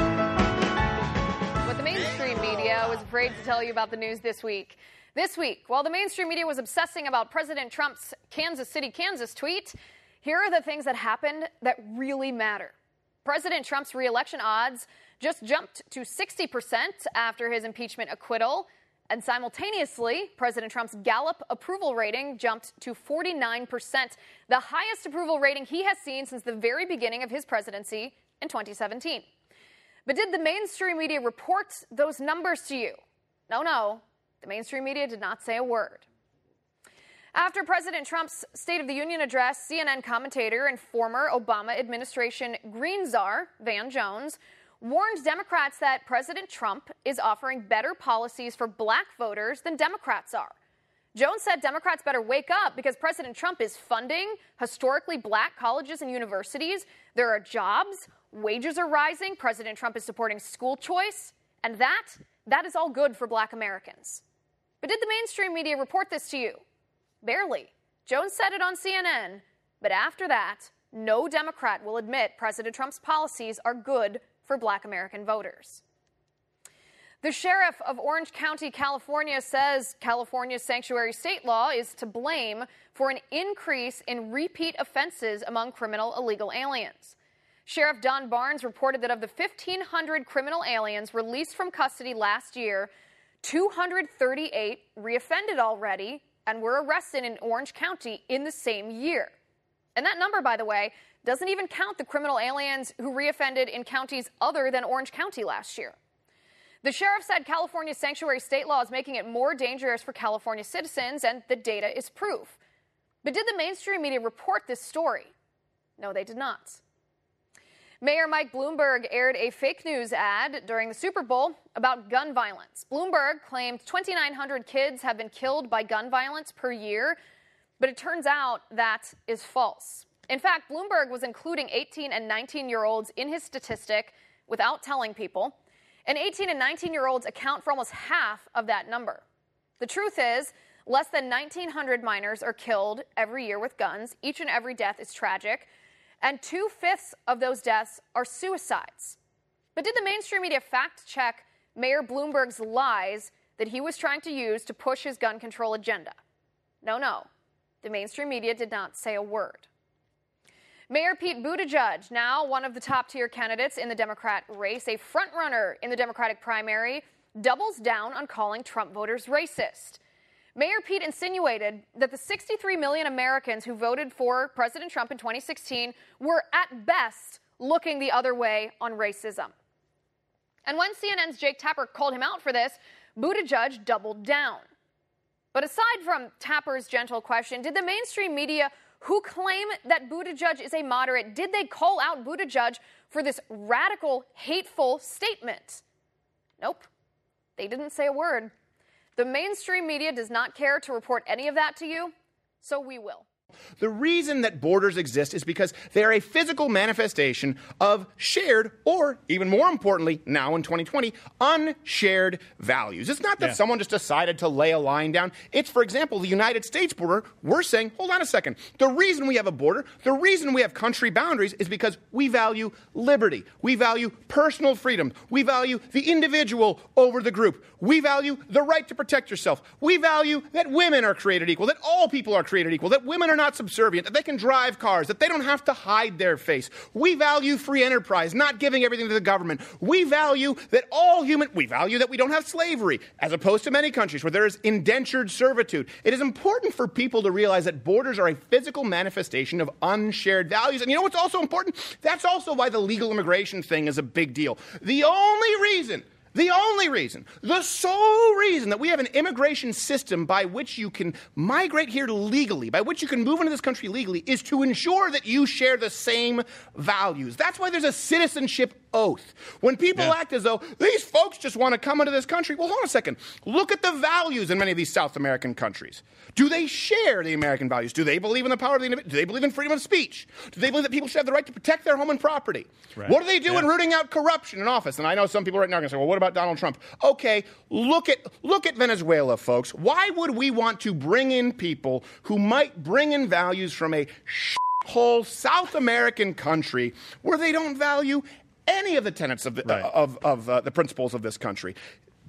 What the mainstream media was afraid to tell you about the news this week. This week, while the mainstream media was obsessing about President Trump's Kansas City, Kansas tweet, here are the things that happened that really matter. President Trump's reelection odds just jumped to 60% after his impeachment acquittal. And simultaneously, President Trump's Gallup approval rating jumped to 49%, the highest approval rating he has seen since the very beginning of his presidency in 2017. But did the mainstream media report those numbers to you? No, no. The mainstream media did not say a word. After President Trump's State of the Union address, CNN commentator and former Obama administration Green czar Van Jones warned Democrats that President Trump is offering better policies for black voters than Democrats are. Jones said Democrats better wake up because President Trump is funding historically black colleges and universities. There are jobs, wages are rising, President Trump is supporting school choice, and that that is all good for black Americans. But did the mainstream media report this to you? Barely. Jones said it on CNN, but after that, no Democrat will admit President Trump's policies are good for black American voters. The sheriff of Orange County, California says California's sanctuary state law is to blame for an increase in repeat offenses among criminal illegal aliens. Sheriff Don Barnes reported that of the 1,500 criminal aliens released from custody last year, 238 reoffended already and were arrested in Orange County in the same year. And that number, by the way, doesn't even count the criminal aliens who reoffended in counties other than Orange County last year. The sheriff said California's sanctuary state law is making it more dangerous for California citizens, and the data is proof. But did the mainstream media report this story? No, they did not. Mayor Mike Bloomberg aired a fake news ad during the Super Bowl about gun violence. Bloomberg claimed 2,900 kids have been killed by gun violence per year, but it turns out that is false. In fact, Bloomberg was including 18 and 19 year olds in his statistic without telling people. And 18 and 19 year olds account for almost half of that number. The truth is, less than 1,900 minors are killed every year with guns. Each and every death is tragic. And two fifths of those deaths are suicides. But did the mainstream media fact check Mayor Bloomberg's lies that he was trying to use to push his gun control agenda? No, no. The mainstream media did not say a word. Mayor Pete Buttigieg, now one of the top tier candidates in the Democrat race, a frontrunner in the Democratic primary, doubles down on calling Trump voters racist. Mayor Pete insinuated that the 63 million Americans who voted for President Trump in 2016 were at best looking the other way on racism. And when CNN's Jake Tapper called him out for this, Buttigieg doubled down. But aside from Tapper's gentle question, did the mainstream media who claim that Buttigieg is a moderate, did they call out Buttigieg for this radical, hateful statement? Nope. They didn't say a word. The mainstream media does not care to report any of that to you, so we will. The reason that borders exist is because they are a physical manifestation of shared, or even more importantly, now in 2020, unshared values. It's not that Yeah. someone just decided to lay a line down. It's, for example, the United States border. We're saying, hold on a second. The reason we have a border, the reason we have country boundaries is because we value liberty. We value personal freedom. We value the individual over the group. We value the right to protect yourself. We value that women are created equal, that all people are created equal, that women are not subservient, that they can drive cars, that they don't have to hide their face. We value free enterprise, not giving everything to the government. We value that all human, we value that we don't have slavery, as opposed to many countries where there is indentured servitude. It is important for people to realize that borders are a physical manifestation of unshared values. And you know what's also important? That's also why the legal immigration thing is a big deal. The only reason the only reason, the sole reason that we have an immigration system by which you can migrate here legally, by which you can move into this country legally, is to ensure that you share the same values. That's why there's a citizenship oath. When people act as though these folks just want to come into this country, well, hold on a second. Look at the values in many of these South American countries. Do they share the American values? Do they believe in the power of the individual? Do they believe in freedom of speech? Do they believe that people should have the right to protect their home and property? Right. What do they do in rooting out corruption in office? And I know some people right now are going to say, well, what about Donald Trump? Okay, look at, look at Venezuela, folks. Why would we want to bring in people who might bring in values from a whole South American country where they don't value any of the tenets of the, of, of uh, the principles of this country?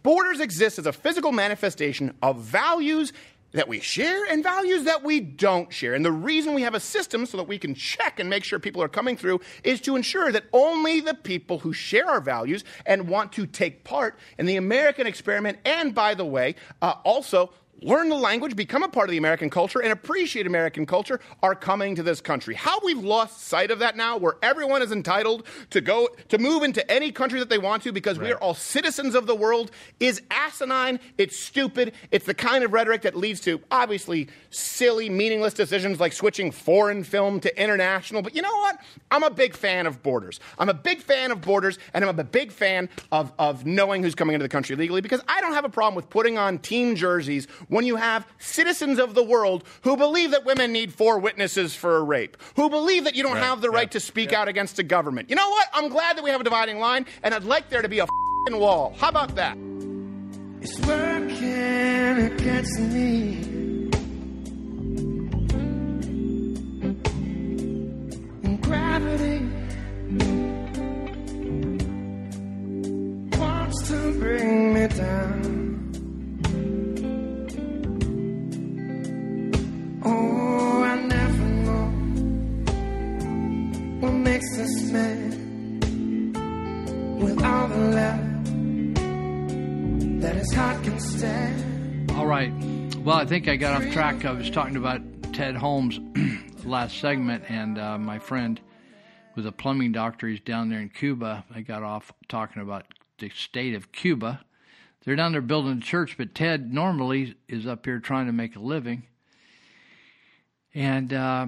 Borders exist as a physical manifestation of values that we share and values that we don't share. And the reason we have a system so that we can check and make sure people are coming through is to ensure that only the people who share our values and want to take part in the American experiment, and by the way, uh, also learn the language, become a part of the American culture, and appreciate American culture are coming to this country. How we've lost sight of that now, where everyone is entitled to go to move into any country that they want to because we are all citizens of the world, is asinine. It's stupid. It's the kind of rhetoric that leads to obviously silly, meaningless decisions like switching foreign film to international. But you know what? I'm a big fan of borders. I'm a big fan of borders, and I'm a big fan of, of knowing who's coming into the country legally because I don't have a problem with putting on team jerseys when you have citizens of the world who believe that women need four witnesses for a rape, who believe that you don't Right, have the right to speak out against a government. You know what? I'm glad that we have a dividing line, and I'd like there to be a fing wall. How about that? It's working against me. And gravity wants to bring me down. I think I got off track. I was talking about Ted Holmes last segment, and uh, my friend was a plumbing doctor. He's down there in Cuba. I got off talking about the state of Cuba. They're down there building a church, but Ted normally is up here trying to make a living. And uh,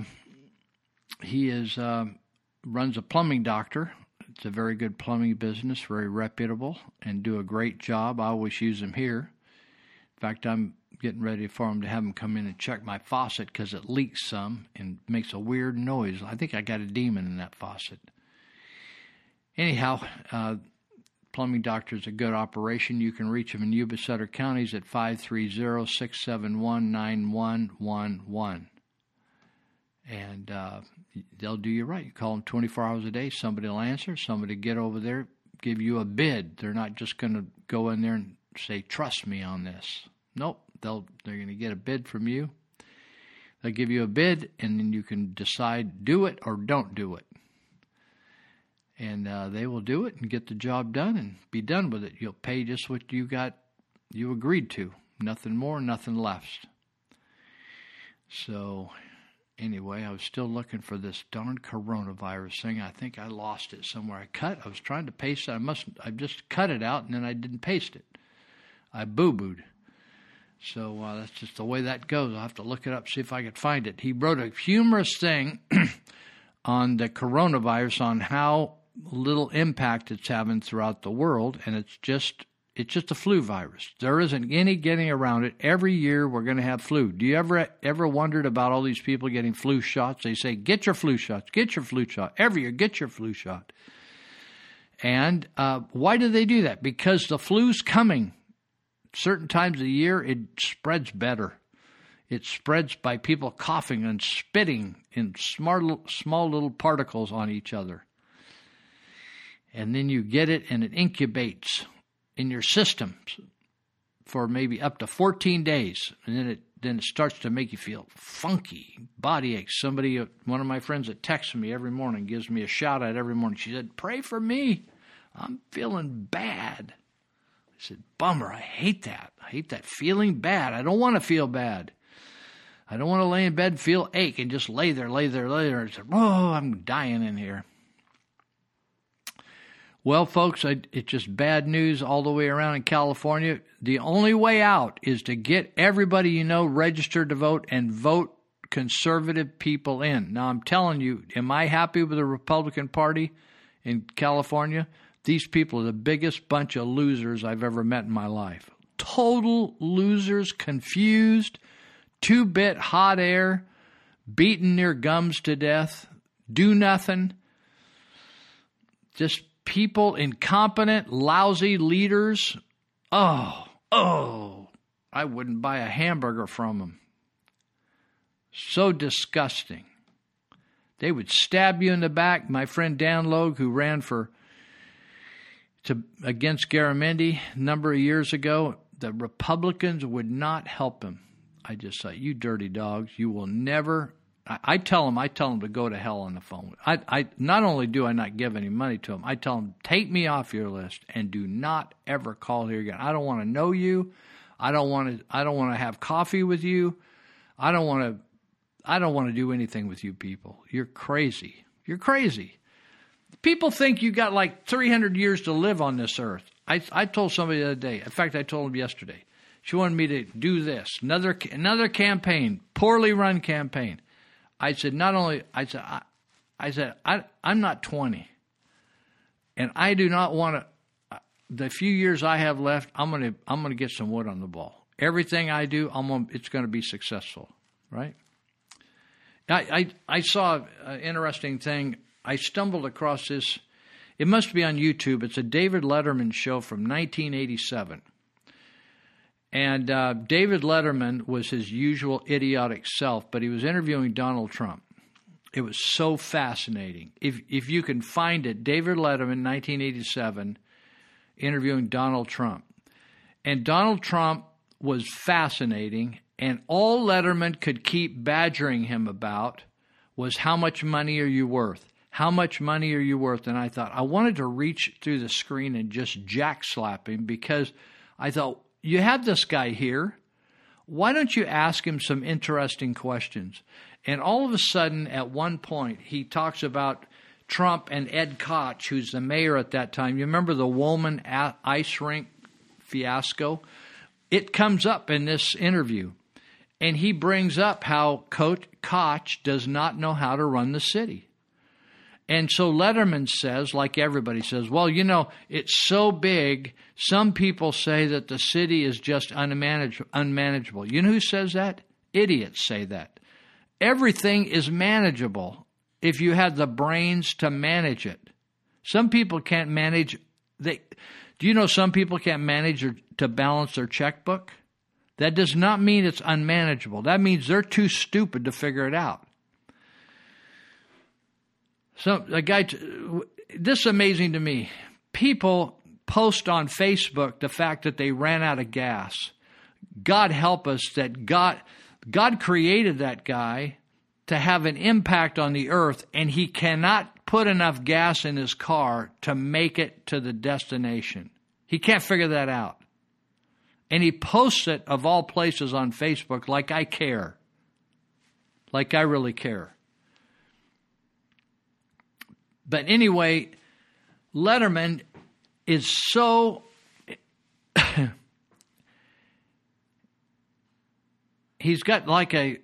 he is uh, runs a plumbing doctor. It's a very good plumbing business, very reputable, and do a great job. I always use him here. In fact, I'm getting ready for him to have him come in and check my faucet because it leaks some and makes a weird noise. I think I got a demon in that faucet. Anyhow, uh, Plumbing Doctor is a good operation. You can reach them in Yuba Sutter counties at 530 671 9111 and uh, they'll do you right. You call them 24 hours a day, somebody will answer, somebody get over there, give you a bid. They're not just going to go in there and say, "Trust me on this." Nope, they'll they're going to get a bid from you. They'll give you a bid, and then you can decide do it or don't do it. And uh, they will do it and get the job done and be done with it. You'll pay just what you got, you agreed to, nothing more, nothing less. So anyway, I was still looking for this darn coronavirus thing. I think I lost it somewhere. I cut. I was trying to paste it. I must. I just cut it out and then I didn't paste it. I boo booed. So uh, that's just the way that goes. I'll have to look it up, see if I can find it. He wrote a humorous thing on the coronavirus on how little impact it's having throughout the world, and it's just it's just a flu virus. There isn't any getting around it. Every year we're going to have flu. Do you ever ever wondered about all these people getting flu shots? They say get your flu shots, get your flu shot every year, get your flu shot. And uh, why do they do that? Because the flu's coming. Certain times of the year, it spreads better. It spreads by people coughing and spitting in small, small little particles on each other. And then you get it and it incubates in your system for maybe up to 14 days. And then it then it starts to make you feel funky, body aches. Somebody, one of my friends that texts me every morning, gives me a shout out every morning. She said, Pray for me. I'm feeling bad. Said, Bummer. I hate that. I hate that feeling bad. I don't want to feel bad. I don't want to lay in bed, feel ache, and just lay there, lay there, lay there. And say, Oh, I'm dying in here. Well, folks, I, it's just bad news all the way around in California. The only way out is to get everybody you know registered to vote and vote conservative people in. Now, I'm telling you, am I happy with the Republican Party in California? These people are the biggest bunch of losers I've ever met in my life. Total losers, confused, two bit hot air, beating their gums to death, do nothing. Just people, incompetent, lousy leaders. Oh, oh, I wouldn't buy a hamburger from them. So disgusting. They would stab you in the back. My friend Dan Logue, who ran for to against Garamendi a number of years ago, the Republicans would not help him. I just thought, you dirty dogs, you will never. I, I tell them, I tell them to go to hell on the phone. I, I not only do I not give any money to them, I tell them take me off your list and do not ever call here again. I don't want to know you. I don't want to. I don't want to have coffee with you. I don't want to. I don't want to do anything with you people. You're crazy. You're crazy. People think you got like 300 years to live on this earth. I, I told somebody the other day. In fact, I told him yesterday. She wanted me to do this another another campaign, poorly run campaign. I said not only I said I, I said I I'm not 20, and I do not want to. Uh, the few years I have left, I'm gonna I'm gonna get some wood on the ball. Everything I do, I'm gonna, it's going to be successful, right? I, I I saw an interesting thing. I stumbled across this. It must be on YouTube. It's a David Letterman show from 1987. And uh, David Letterman was his usual idiotic self, but he was interviewing Donald Trump. It was so fascinating. If if you can find it, David Letterman, 1987, interviewing Donald Trump, and Donald Trump was fascinating. And all Letterman could keep badgering him about was how much money are you worth? How much money are you worth? And I thought I wanted to reach through the screen and just jack slap him because I thought you have this guy here. Why don't you ask him some interesting questions? And all of a sudden, at one point, he talks about Trump and Ed Koch, who's the mayor at that time. You remember the Wollman ice rink fiasco? It comes up in this interview. And he brings up how Koch does not know how to run the city. And so Letterman says, like everybody says, well, you know, it's so big. Some people say that the city is just unmanage- unmanageable. You know who says that? Idiots say that. Everything is manageable if you have the brains to manage it. Some people can't manage. They, do you know some people can't manage to balance their checkbook? That does not mean it's unmanageable. That means they're too stupid to figure it out. So a guy, this is amazing to me. People post on Facebook the fact that they ran out of gas. God help us that God, God created that guy to have an impact on the earth, and he cannot put enough gas in his car to make it to the destination. He can't figure that out. And he posts it, of all places, on Facebook like I care. Like I really care. But anyway, Letterman is so. he's got like a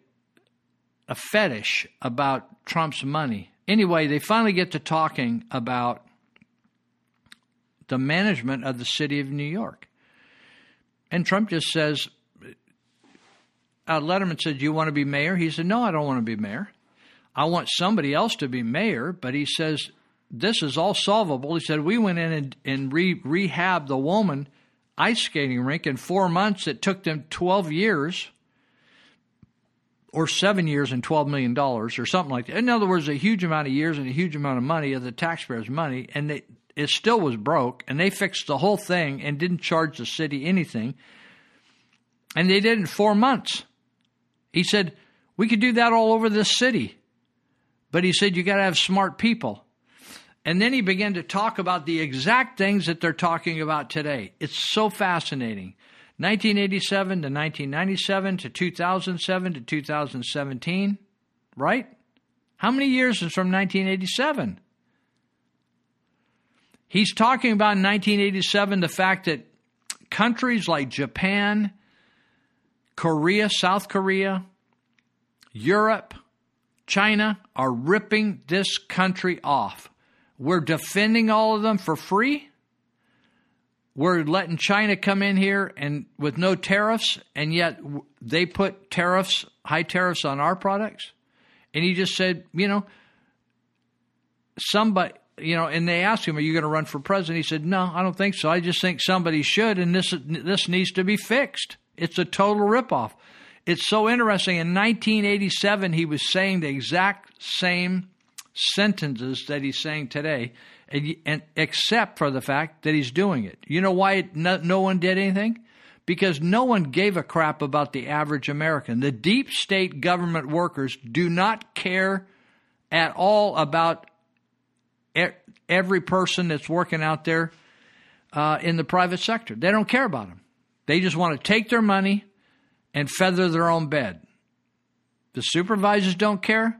a fetish about Trump's money. Anyway, they finally get to talking about the management of the city of New York. And Trump just says, uh, Letterman said, Do you want to be mayor? He said, No, I don't want to be mayor. I want somebody else to be mayor. But he says, This is all solvable. He said, We went in and, and re- rehabbed the Wollman ice skating rink in four months. It took them 12 years or seven years and $12 million or something like that. In other words, a huge amount of years and a huge amount of money of the taxpayers' money. And they, it still was broke, and they fixed the whole thing and didn't charge the city anything. And they did it in four months. He said, We could do that all over this city. But he said, You got to have smart people. And then he began to talk about the exact things that they're talking about today. It's so fascinating. 1987 to 1997 to 2007 to 2017, right? How many years is from 1987? He's talking about in 1987 the fact that countries like Japan, Korea, South Korea, Europe, China are ripping this country off. We're defending all of them for free. We're letting China come in here and with no tariffs, and yet they put tariffs, high tariffs on our products. And he just said, you know, somebody, you know, and they asked him, "Are you going to run for president?" He said, "No, I don't think so. I just think somebody should, and this this needs to be fixed. It's a total ripoff." It's so interesting. In 1987, he was saying the exact same sentences that he's saying today, and, and except for the fact that he's doing it. You know why no, no one did anything? Because no one gave a crap about the average American. The deep state government workers do not care at all about every person that's working out there uh, in the private sector. They don't care about them. They just want to take their money and feather their own bed. The supervisors don't care.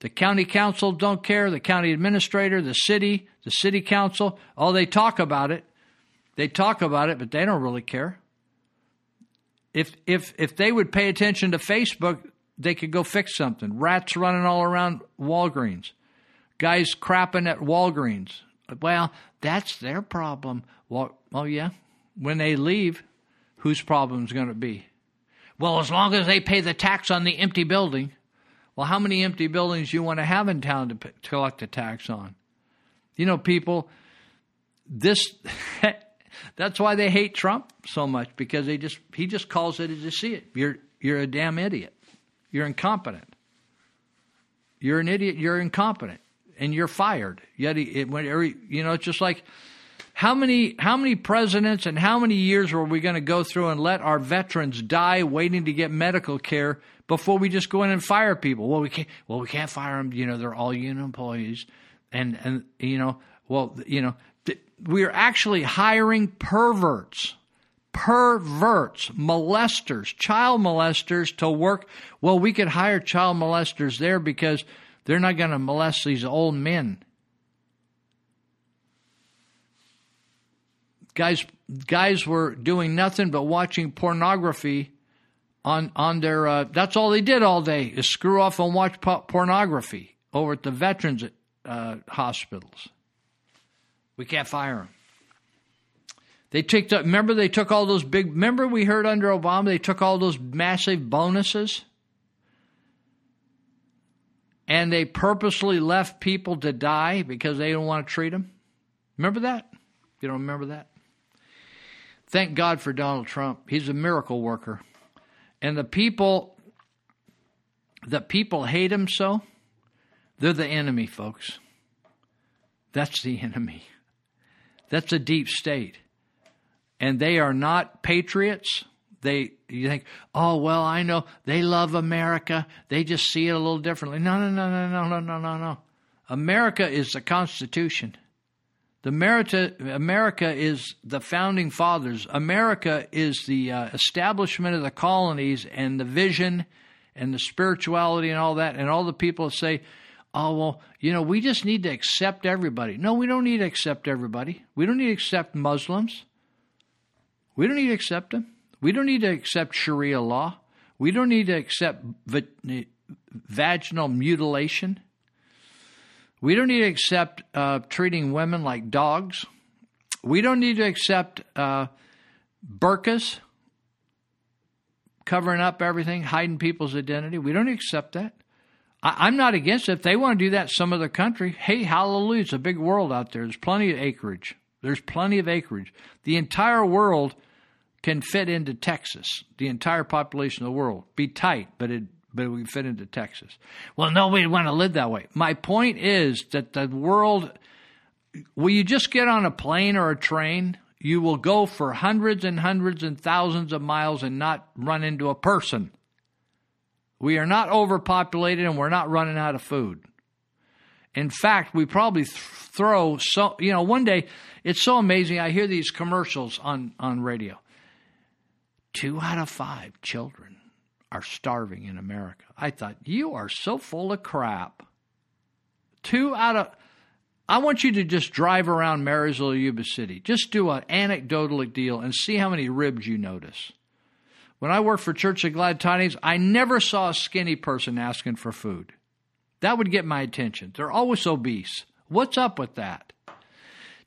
The county council don't care. The county administrator, the city, the city council, all they talk about it. They talk about it, but they don't really care. If if if they would pay attention to Facebook, they could go fix something. Rats running all around Walgreens. Guys crapping at Walgreens. Well, that's their problem. Well, oh yeah. When they leave, whose problem is going to be? Well, as long as they pay the tax on the empty building. Well, how many empty buildings you want to have in town to, p- to collect the tax on? You know, people, this that's why they hate Trump so much because they just he just calls it as you see it. You're you're a damn idiot. You're incompetent. You're an idiot. You're incompetent, and you're fired. Yet, it, when every, you know, it's just like how many how many presidents and how many years were we going to go through and let our veterans die waiting to get medical care before we just go in and fire people? Well, we can't. Well, we can't fire them. You know, they're all union employees, and and you know, well, you know, th- we are actually hiring perverts perverts, molesters, child molesters to work. Well, we could hire child molesters there because they're not going to molest these old men. Guys, guys were doing nothing but watching pornography on on their. Uh, that's all they did all day is screw off and watch po- pornography over at the veterans uh, hospitals. We can't fire them. They took. Remember, they took all those big. Remember, we heard under Obama, they took all those massive bonuses, and they purposely left people to die because they didn't want to treat them. Remember that? You don't remember that? Thank God for Donald Trump. He's a miracle worker, and the people. The people hate him so. They're the enemy, folks. That's the enemy. That's a deep state and they are not patriots. They you think, oh well, I know they love America. They just see it a little differently. No, no, no, no, no, no, no, no, no. America is the Constitution. The America, America is the founding fathers. America is the uh, establishment of the colonies and the vision and the spirituality and all that. And all the people say, oh, well, you know, we just need to accept everybody. No, we don't need to accept everybody. We don't need to accept Muslims. We don't need to accept them. We don't need to accept Sharia law. We don't need to accept va- vaginal mutilation. We don't need to accept uh, treating women like dogs. We don't need to accept uh, burqas, covering up everything, hiding people's identity. We don't accept that. I, I'm not against it. If they want to do that some other country, hey, hallelujah. It's a big world out there. There's plenty of acreage. There's plenty of acreage. The entire world can fit into Texas. The entire population of the world. Be tight, but it but we fit into Texas. Well, nobody want to live that way. My point is that the world will you just get on a plane or a train, you will go for hundreds and hundreds and thousands of miles and not run into a person. We are not overpopulated and we're not running out of food. In fact, we probably th- throw so you know one day it's so amazing. I hear these commercials on on radio. Two out of five children are starving in America. I thought you are so full of crap. Two out of I want you to just drive around Marysville, Yuba City. Just do an anecdotal deal and see how many ribs you notice. When I worked for Church of Glad Tidings, I never saw a skinny person asking for food. That would get my attention. They're always obese. What's up with that?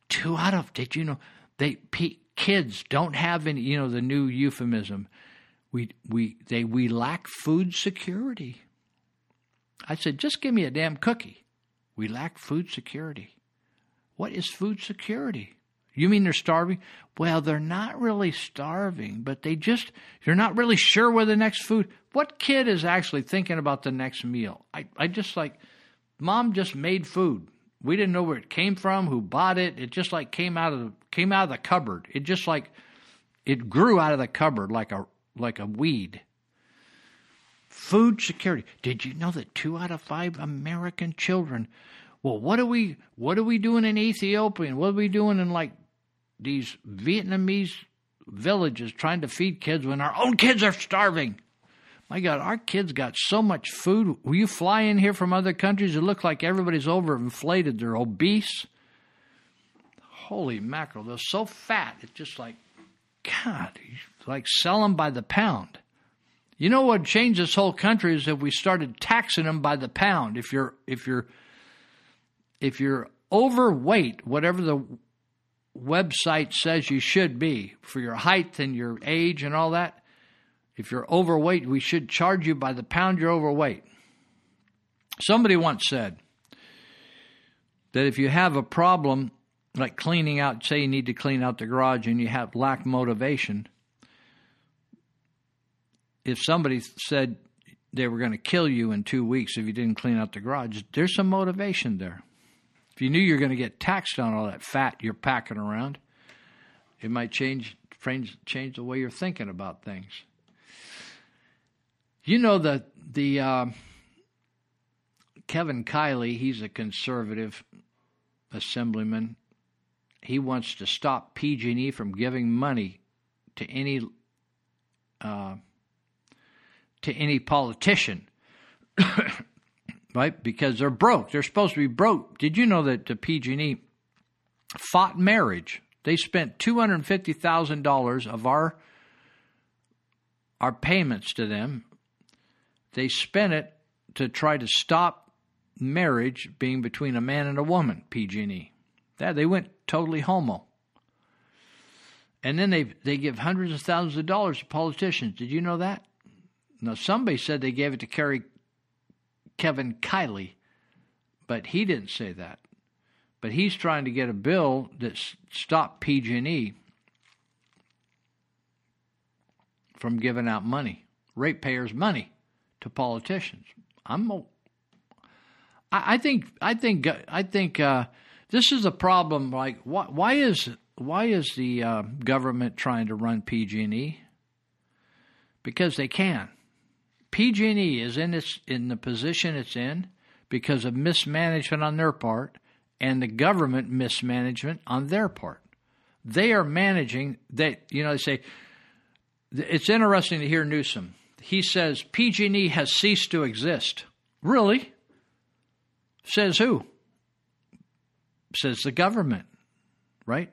Two out of did you know they kids don't have any you know the new euphemism. We we they we lack food security. I said just give me a damn cookie. We lack food security. What is food security? You mean they're starving? Well, they're not really starving, but they just, you're not really sure where the next food. What kid is actually thinking about the next meal? I, I just like, mom just made food. We didn't know where it came from, who bought it. It just like came out of the, came out of the cupboard. It just like it grew out of the cupboard like a like a weed. Food security. Did you know that two out of five American children? Well, what are we what are we doing in Ethiopia? And what are we doing in like these Vietnamese villages trying to feed kids when our own kids are starving? My God, our kids got so much food. Will you fly in here from other countries? It looks like everybody's overinflated. They're obese. Holy mackerel, they're so fat. It's just like, God, like sell them by the pound. You know what changed this whole country is if we started taxing them by the pound. If you're if you're if you're overweight, whatever the website says you should be for your height and your age and all that, if you're overweight, we should charge you by the pound you're overweight. Somebody once said that if you have a problem like cleaning out, say you need to clean out the garage and you have lack motivation, if somebody said they were going to kill you in two weeks if you didn't clean out the garage, there's some motivation there. If you knew you're going to get taxed on all that fat you're packing around, it might change change, the way you're thinking about things. You know that the uh, Kevin Kiley, he's a conservative assemblyman. He wants to stop PG&E from giving money to any uh, to any politician, right? Because they're broke. They're supposed to be broke. Did you know that the PG&E fought marriage? They spent two hundred fifty thousand dollars of our our payments to them. They spent it to try to stop marriage being between a man and a woman. PG&E. That they went totally homo. And then they they give hundreds of thousands of dollars to politicians. Did you know that? Now, somebody said they gave it to Kerry Kevin Kiley, but he didn't say that. But he's trying to get a bill that stop PG&E from giving out money, ratepayers' money, to politicians. I'm, I, I think, I think, I think uh, this is a problem. Like, why, why is why is the uh, government trying to run PG&E? Because they can. PG&E is in its in the position it's in because of mismanagement on their part and the government mismanagement on their part. They are managing that you know they say it's interesting to hear Newsom. He says PG&E has ceased to exist. Really? Says who? Says the government. Right?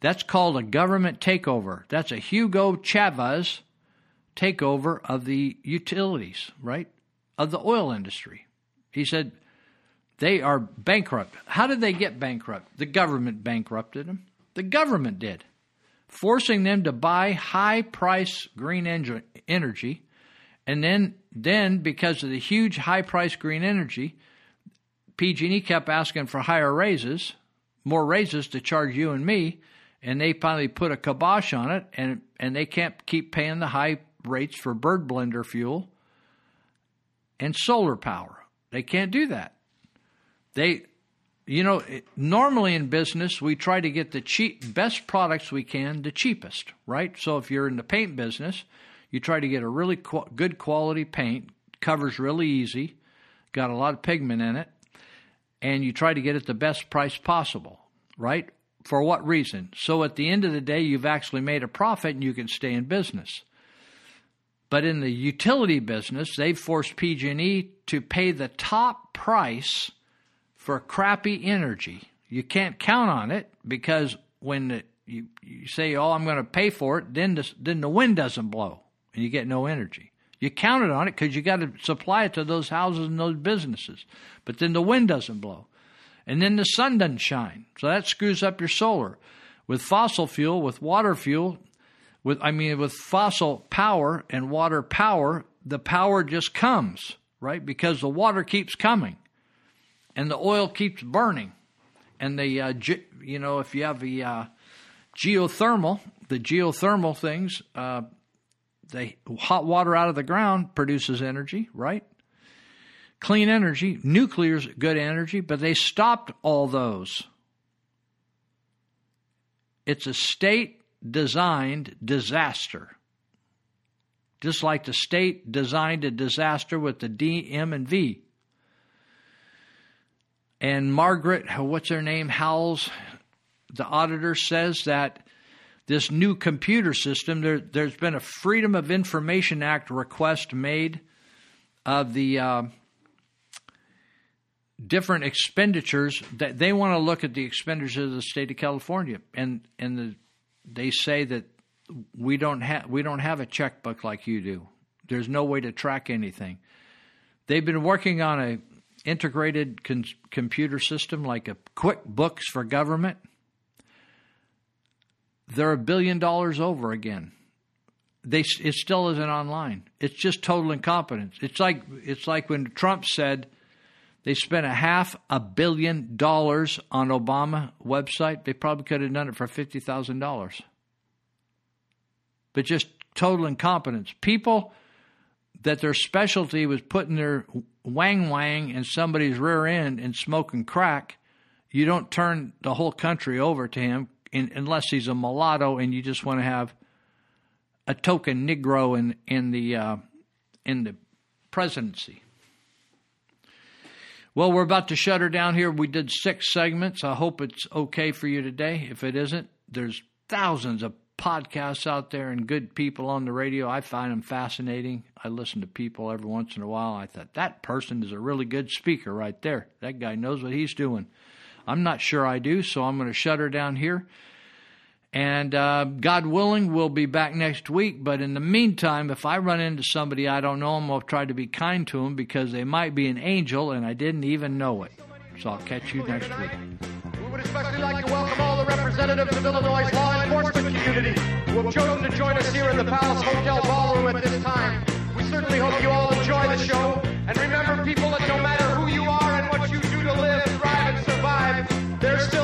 That's called a government takeover. That's a Hugo Chavez takeover of the utilities, right? Of the oil industry. He said they are bankrupt. How did they get bankrupt? The government bankrupted them. The government did, forcing them to buy high price green energy. And then, then because of the huge high price green energy, PG&E kept asking for higher raises, more raises to charge you and me, and they finally put a kibosh on it, and and they can't keep paying the high rates for bird blender fuel and solar power. They can't do that. They, you know, normally in business, we try to get the cheap, best products we can, the cheapest, right? So if you're in the paint business, you try to get a really good quality paint, covers really easy, got a lot of pigment in it, and you try to get it the best price possible, right? For what reason? So at the end of the day, you've actually made a profit and you can stay in business. But in the utility business, they've forced PG&E to pay the top price for crappy energy. You can't count on it because when the, you, you say, "Oh, I'm going to pay for it," then the, then the wind doesn't blow and you get no energy. You counted on it because you got to supply it to those houses and those businesses, but then the wind doesn't blow, and then the sun doesn't shine, so that screws up your solar. With fossil fuel, with water fuel, with I mean with fossil power and water power, the power just comes, right? Because the water keeps coming and the oil keeps burning. And the uh, ge- you know, if you have the uh, geothermal, the geothermal things, uh, the hot water out of the ground produces energy, right? clean energy. Nuclear's good energy, but they stopped all those. It's a state designed disaster. Just like the state designed a disaster with the D, M, and V. And Margaret, what's her name, Howells, the auditor says that this new computer system, there, has been a Freedom of Information Act request made of the uh, different expenditures that they want to look at the expenditures of the state of California, and and the, they say that we don't have we don't have a checkbook like you do. There's no way to track anything. They've been working on a integrated con- computer system like a QuickBooks for government they're a billion dollars over again. They it still isn't online. It's just total incompetence. It's like it's like when Trump said they spent a half a billion dollars on Obama website. They probably could have done it for fifty thousand dollars. But just total incompetence. People that their specialty was putting their wang wang in somebody's rear end and smoking crack, you don't turn the whole country over to him in, unless he's a mulatto and you just want to have a token Negro in in the uh, in the presidency. Well, we're about to shut her down here. We did six segments. I hope it's okay for you today. If it isn't, there's thousands of podcasts out there and good people on the radio. I find them fascinating. I listen to people every once in a while. I thought that person is a really good speaker right there. That guy knows what he's doing. I'm not sure I do, so I'm going to shut her down here. And uh, God willing, we'll be back next week. But in the meantime, if I run into somebody I don't know, I'll try to be kind to them because they might be an angel and I didn't even know it. So I'll catch you next week. We would especially like to welcome all the representatives of Illinois' law enforcement community who have chosen to join us here in the Palace Hotel Ballroom at this time. We certainly hope you all enjoy the show. And remember, people, that no matter who you are and what you do to live, thrive, and survive, there's still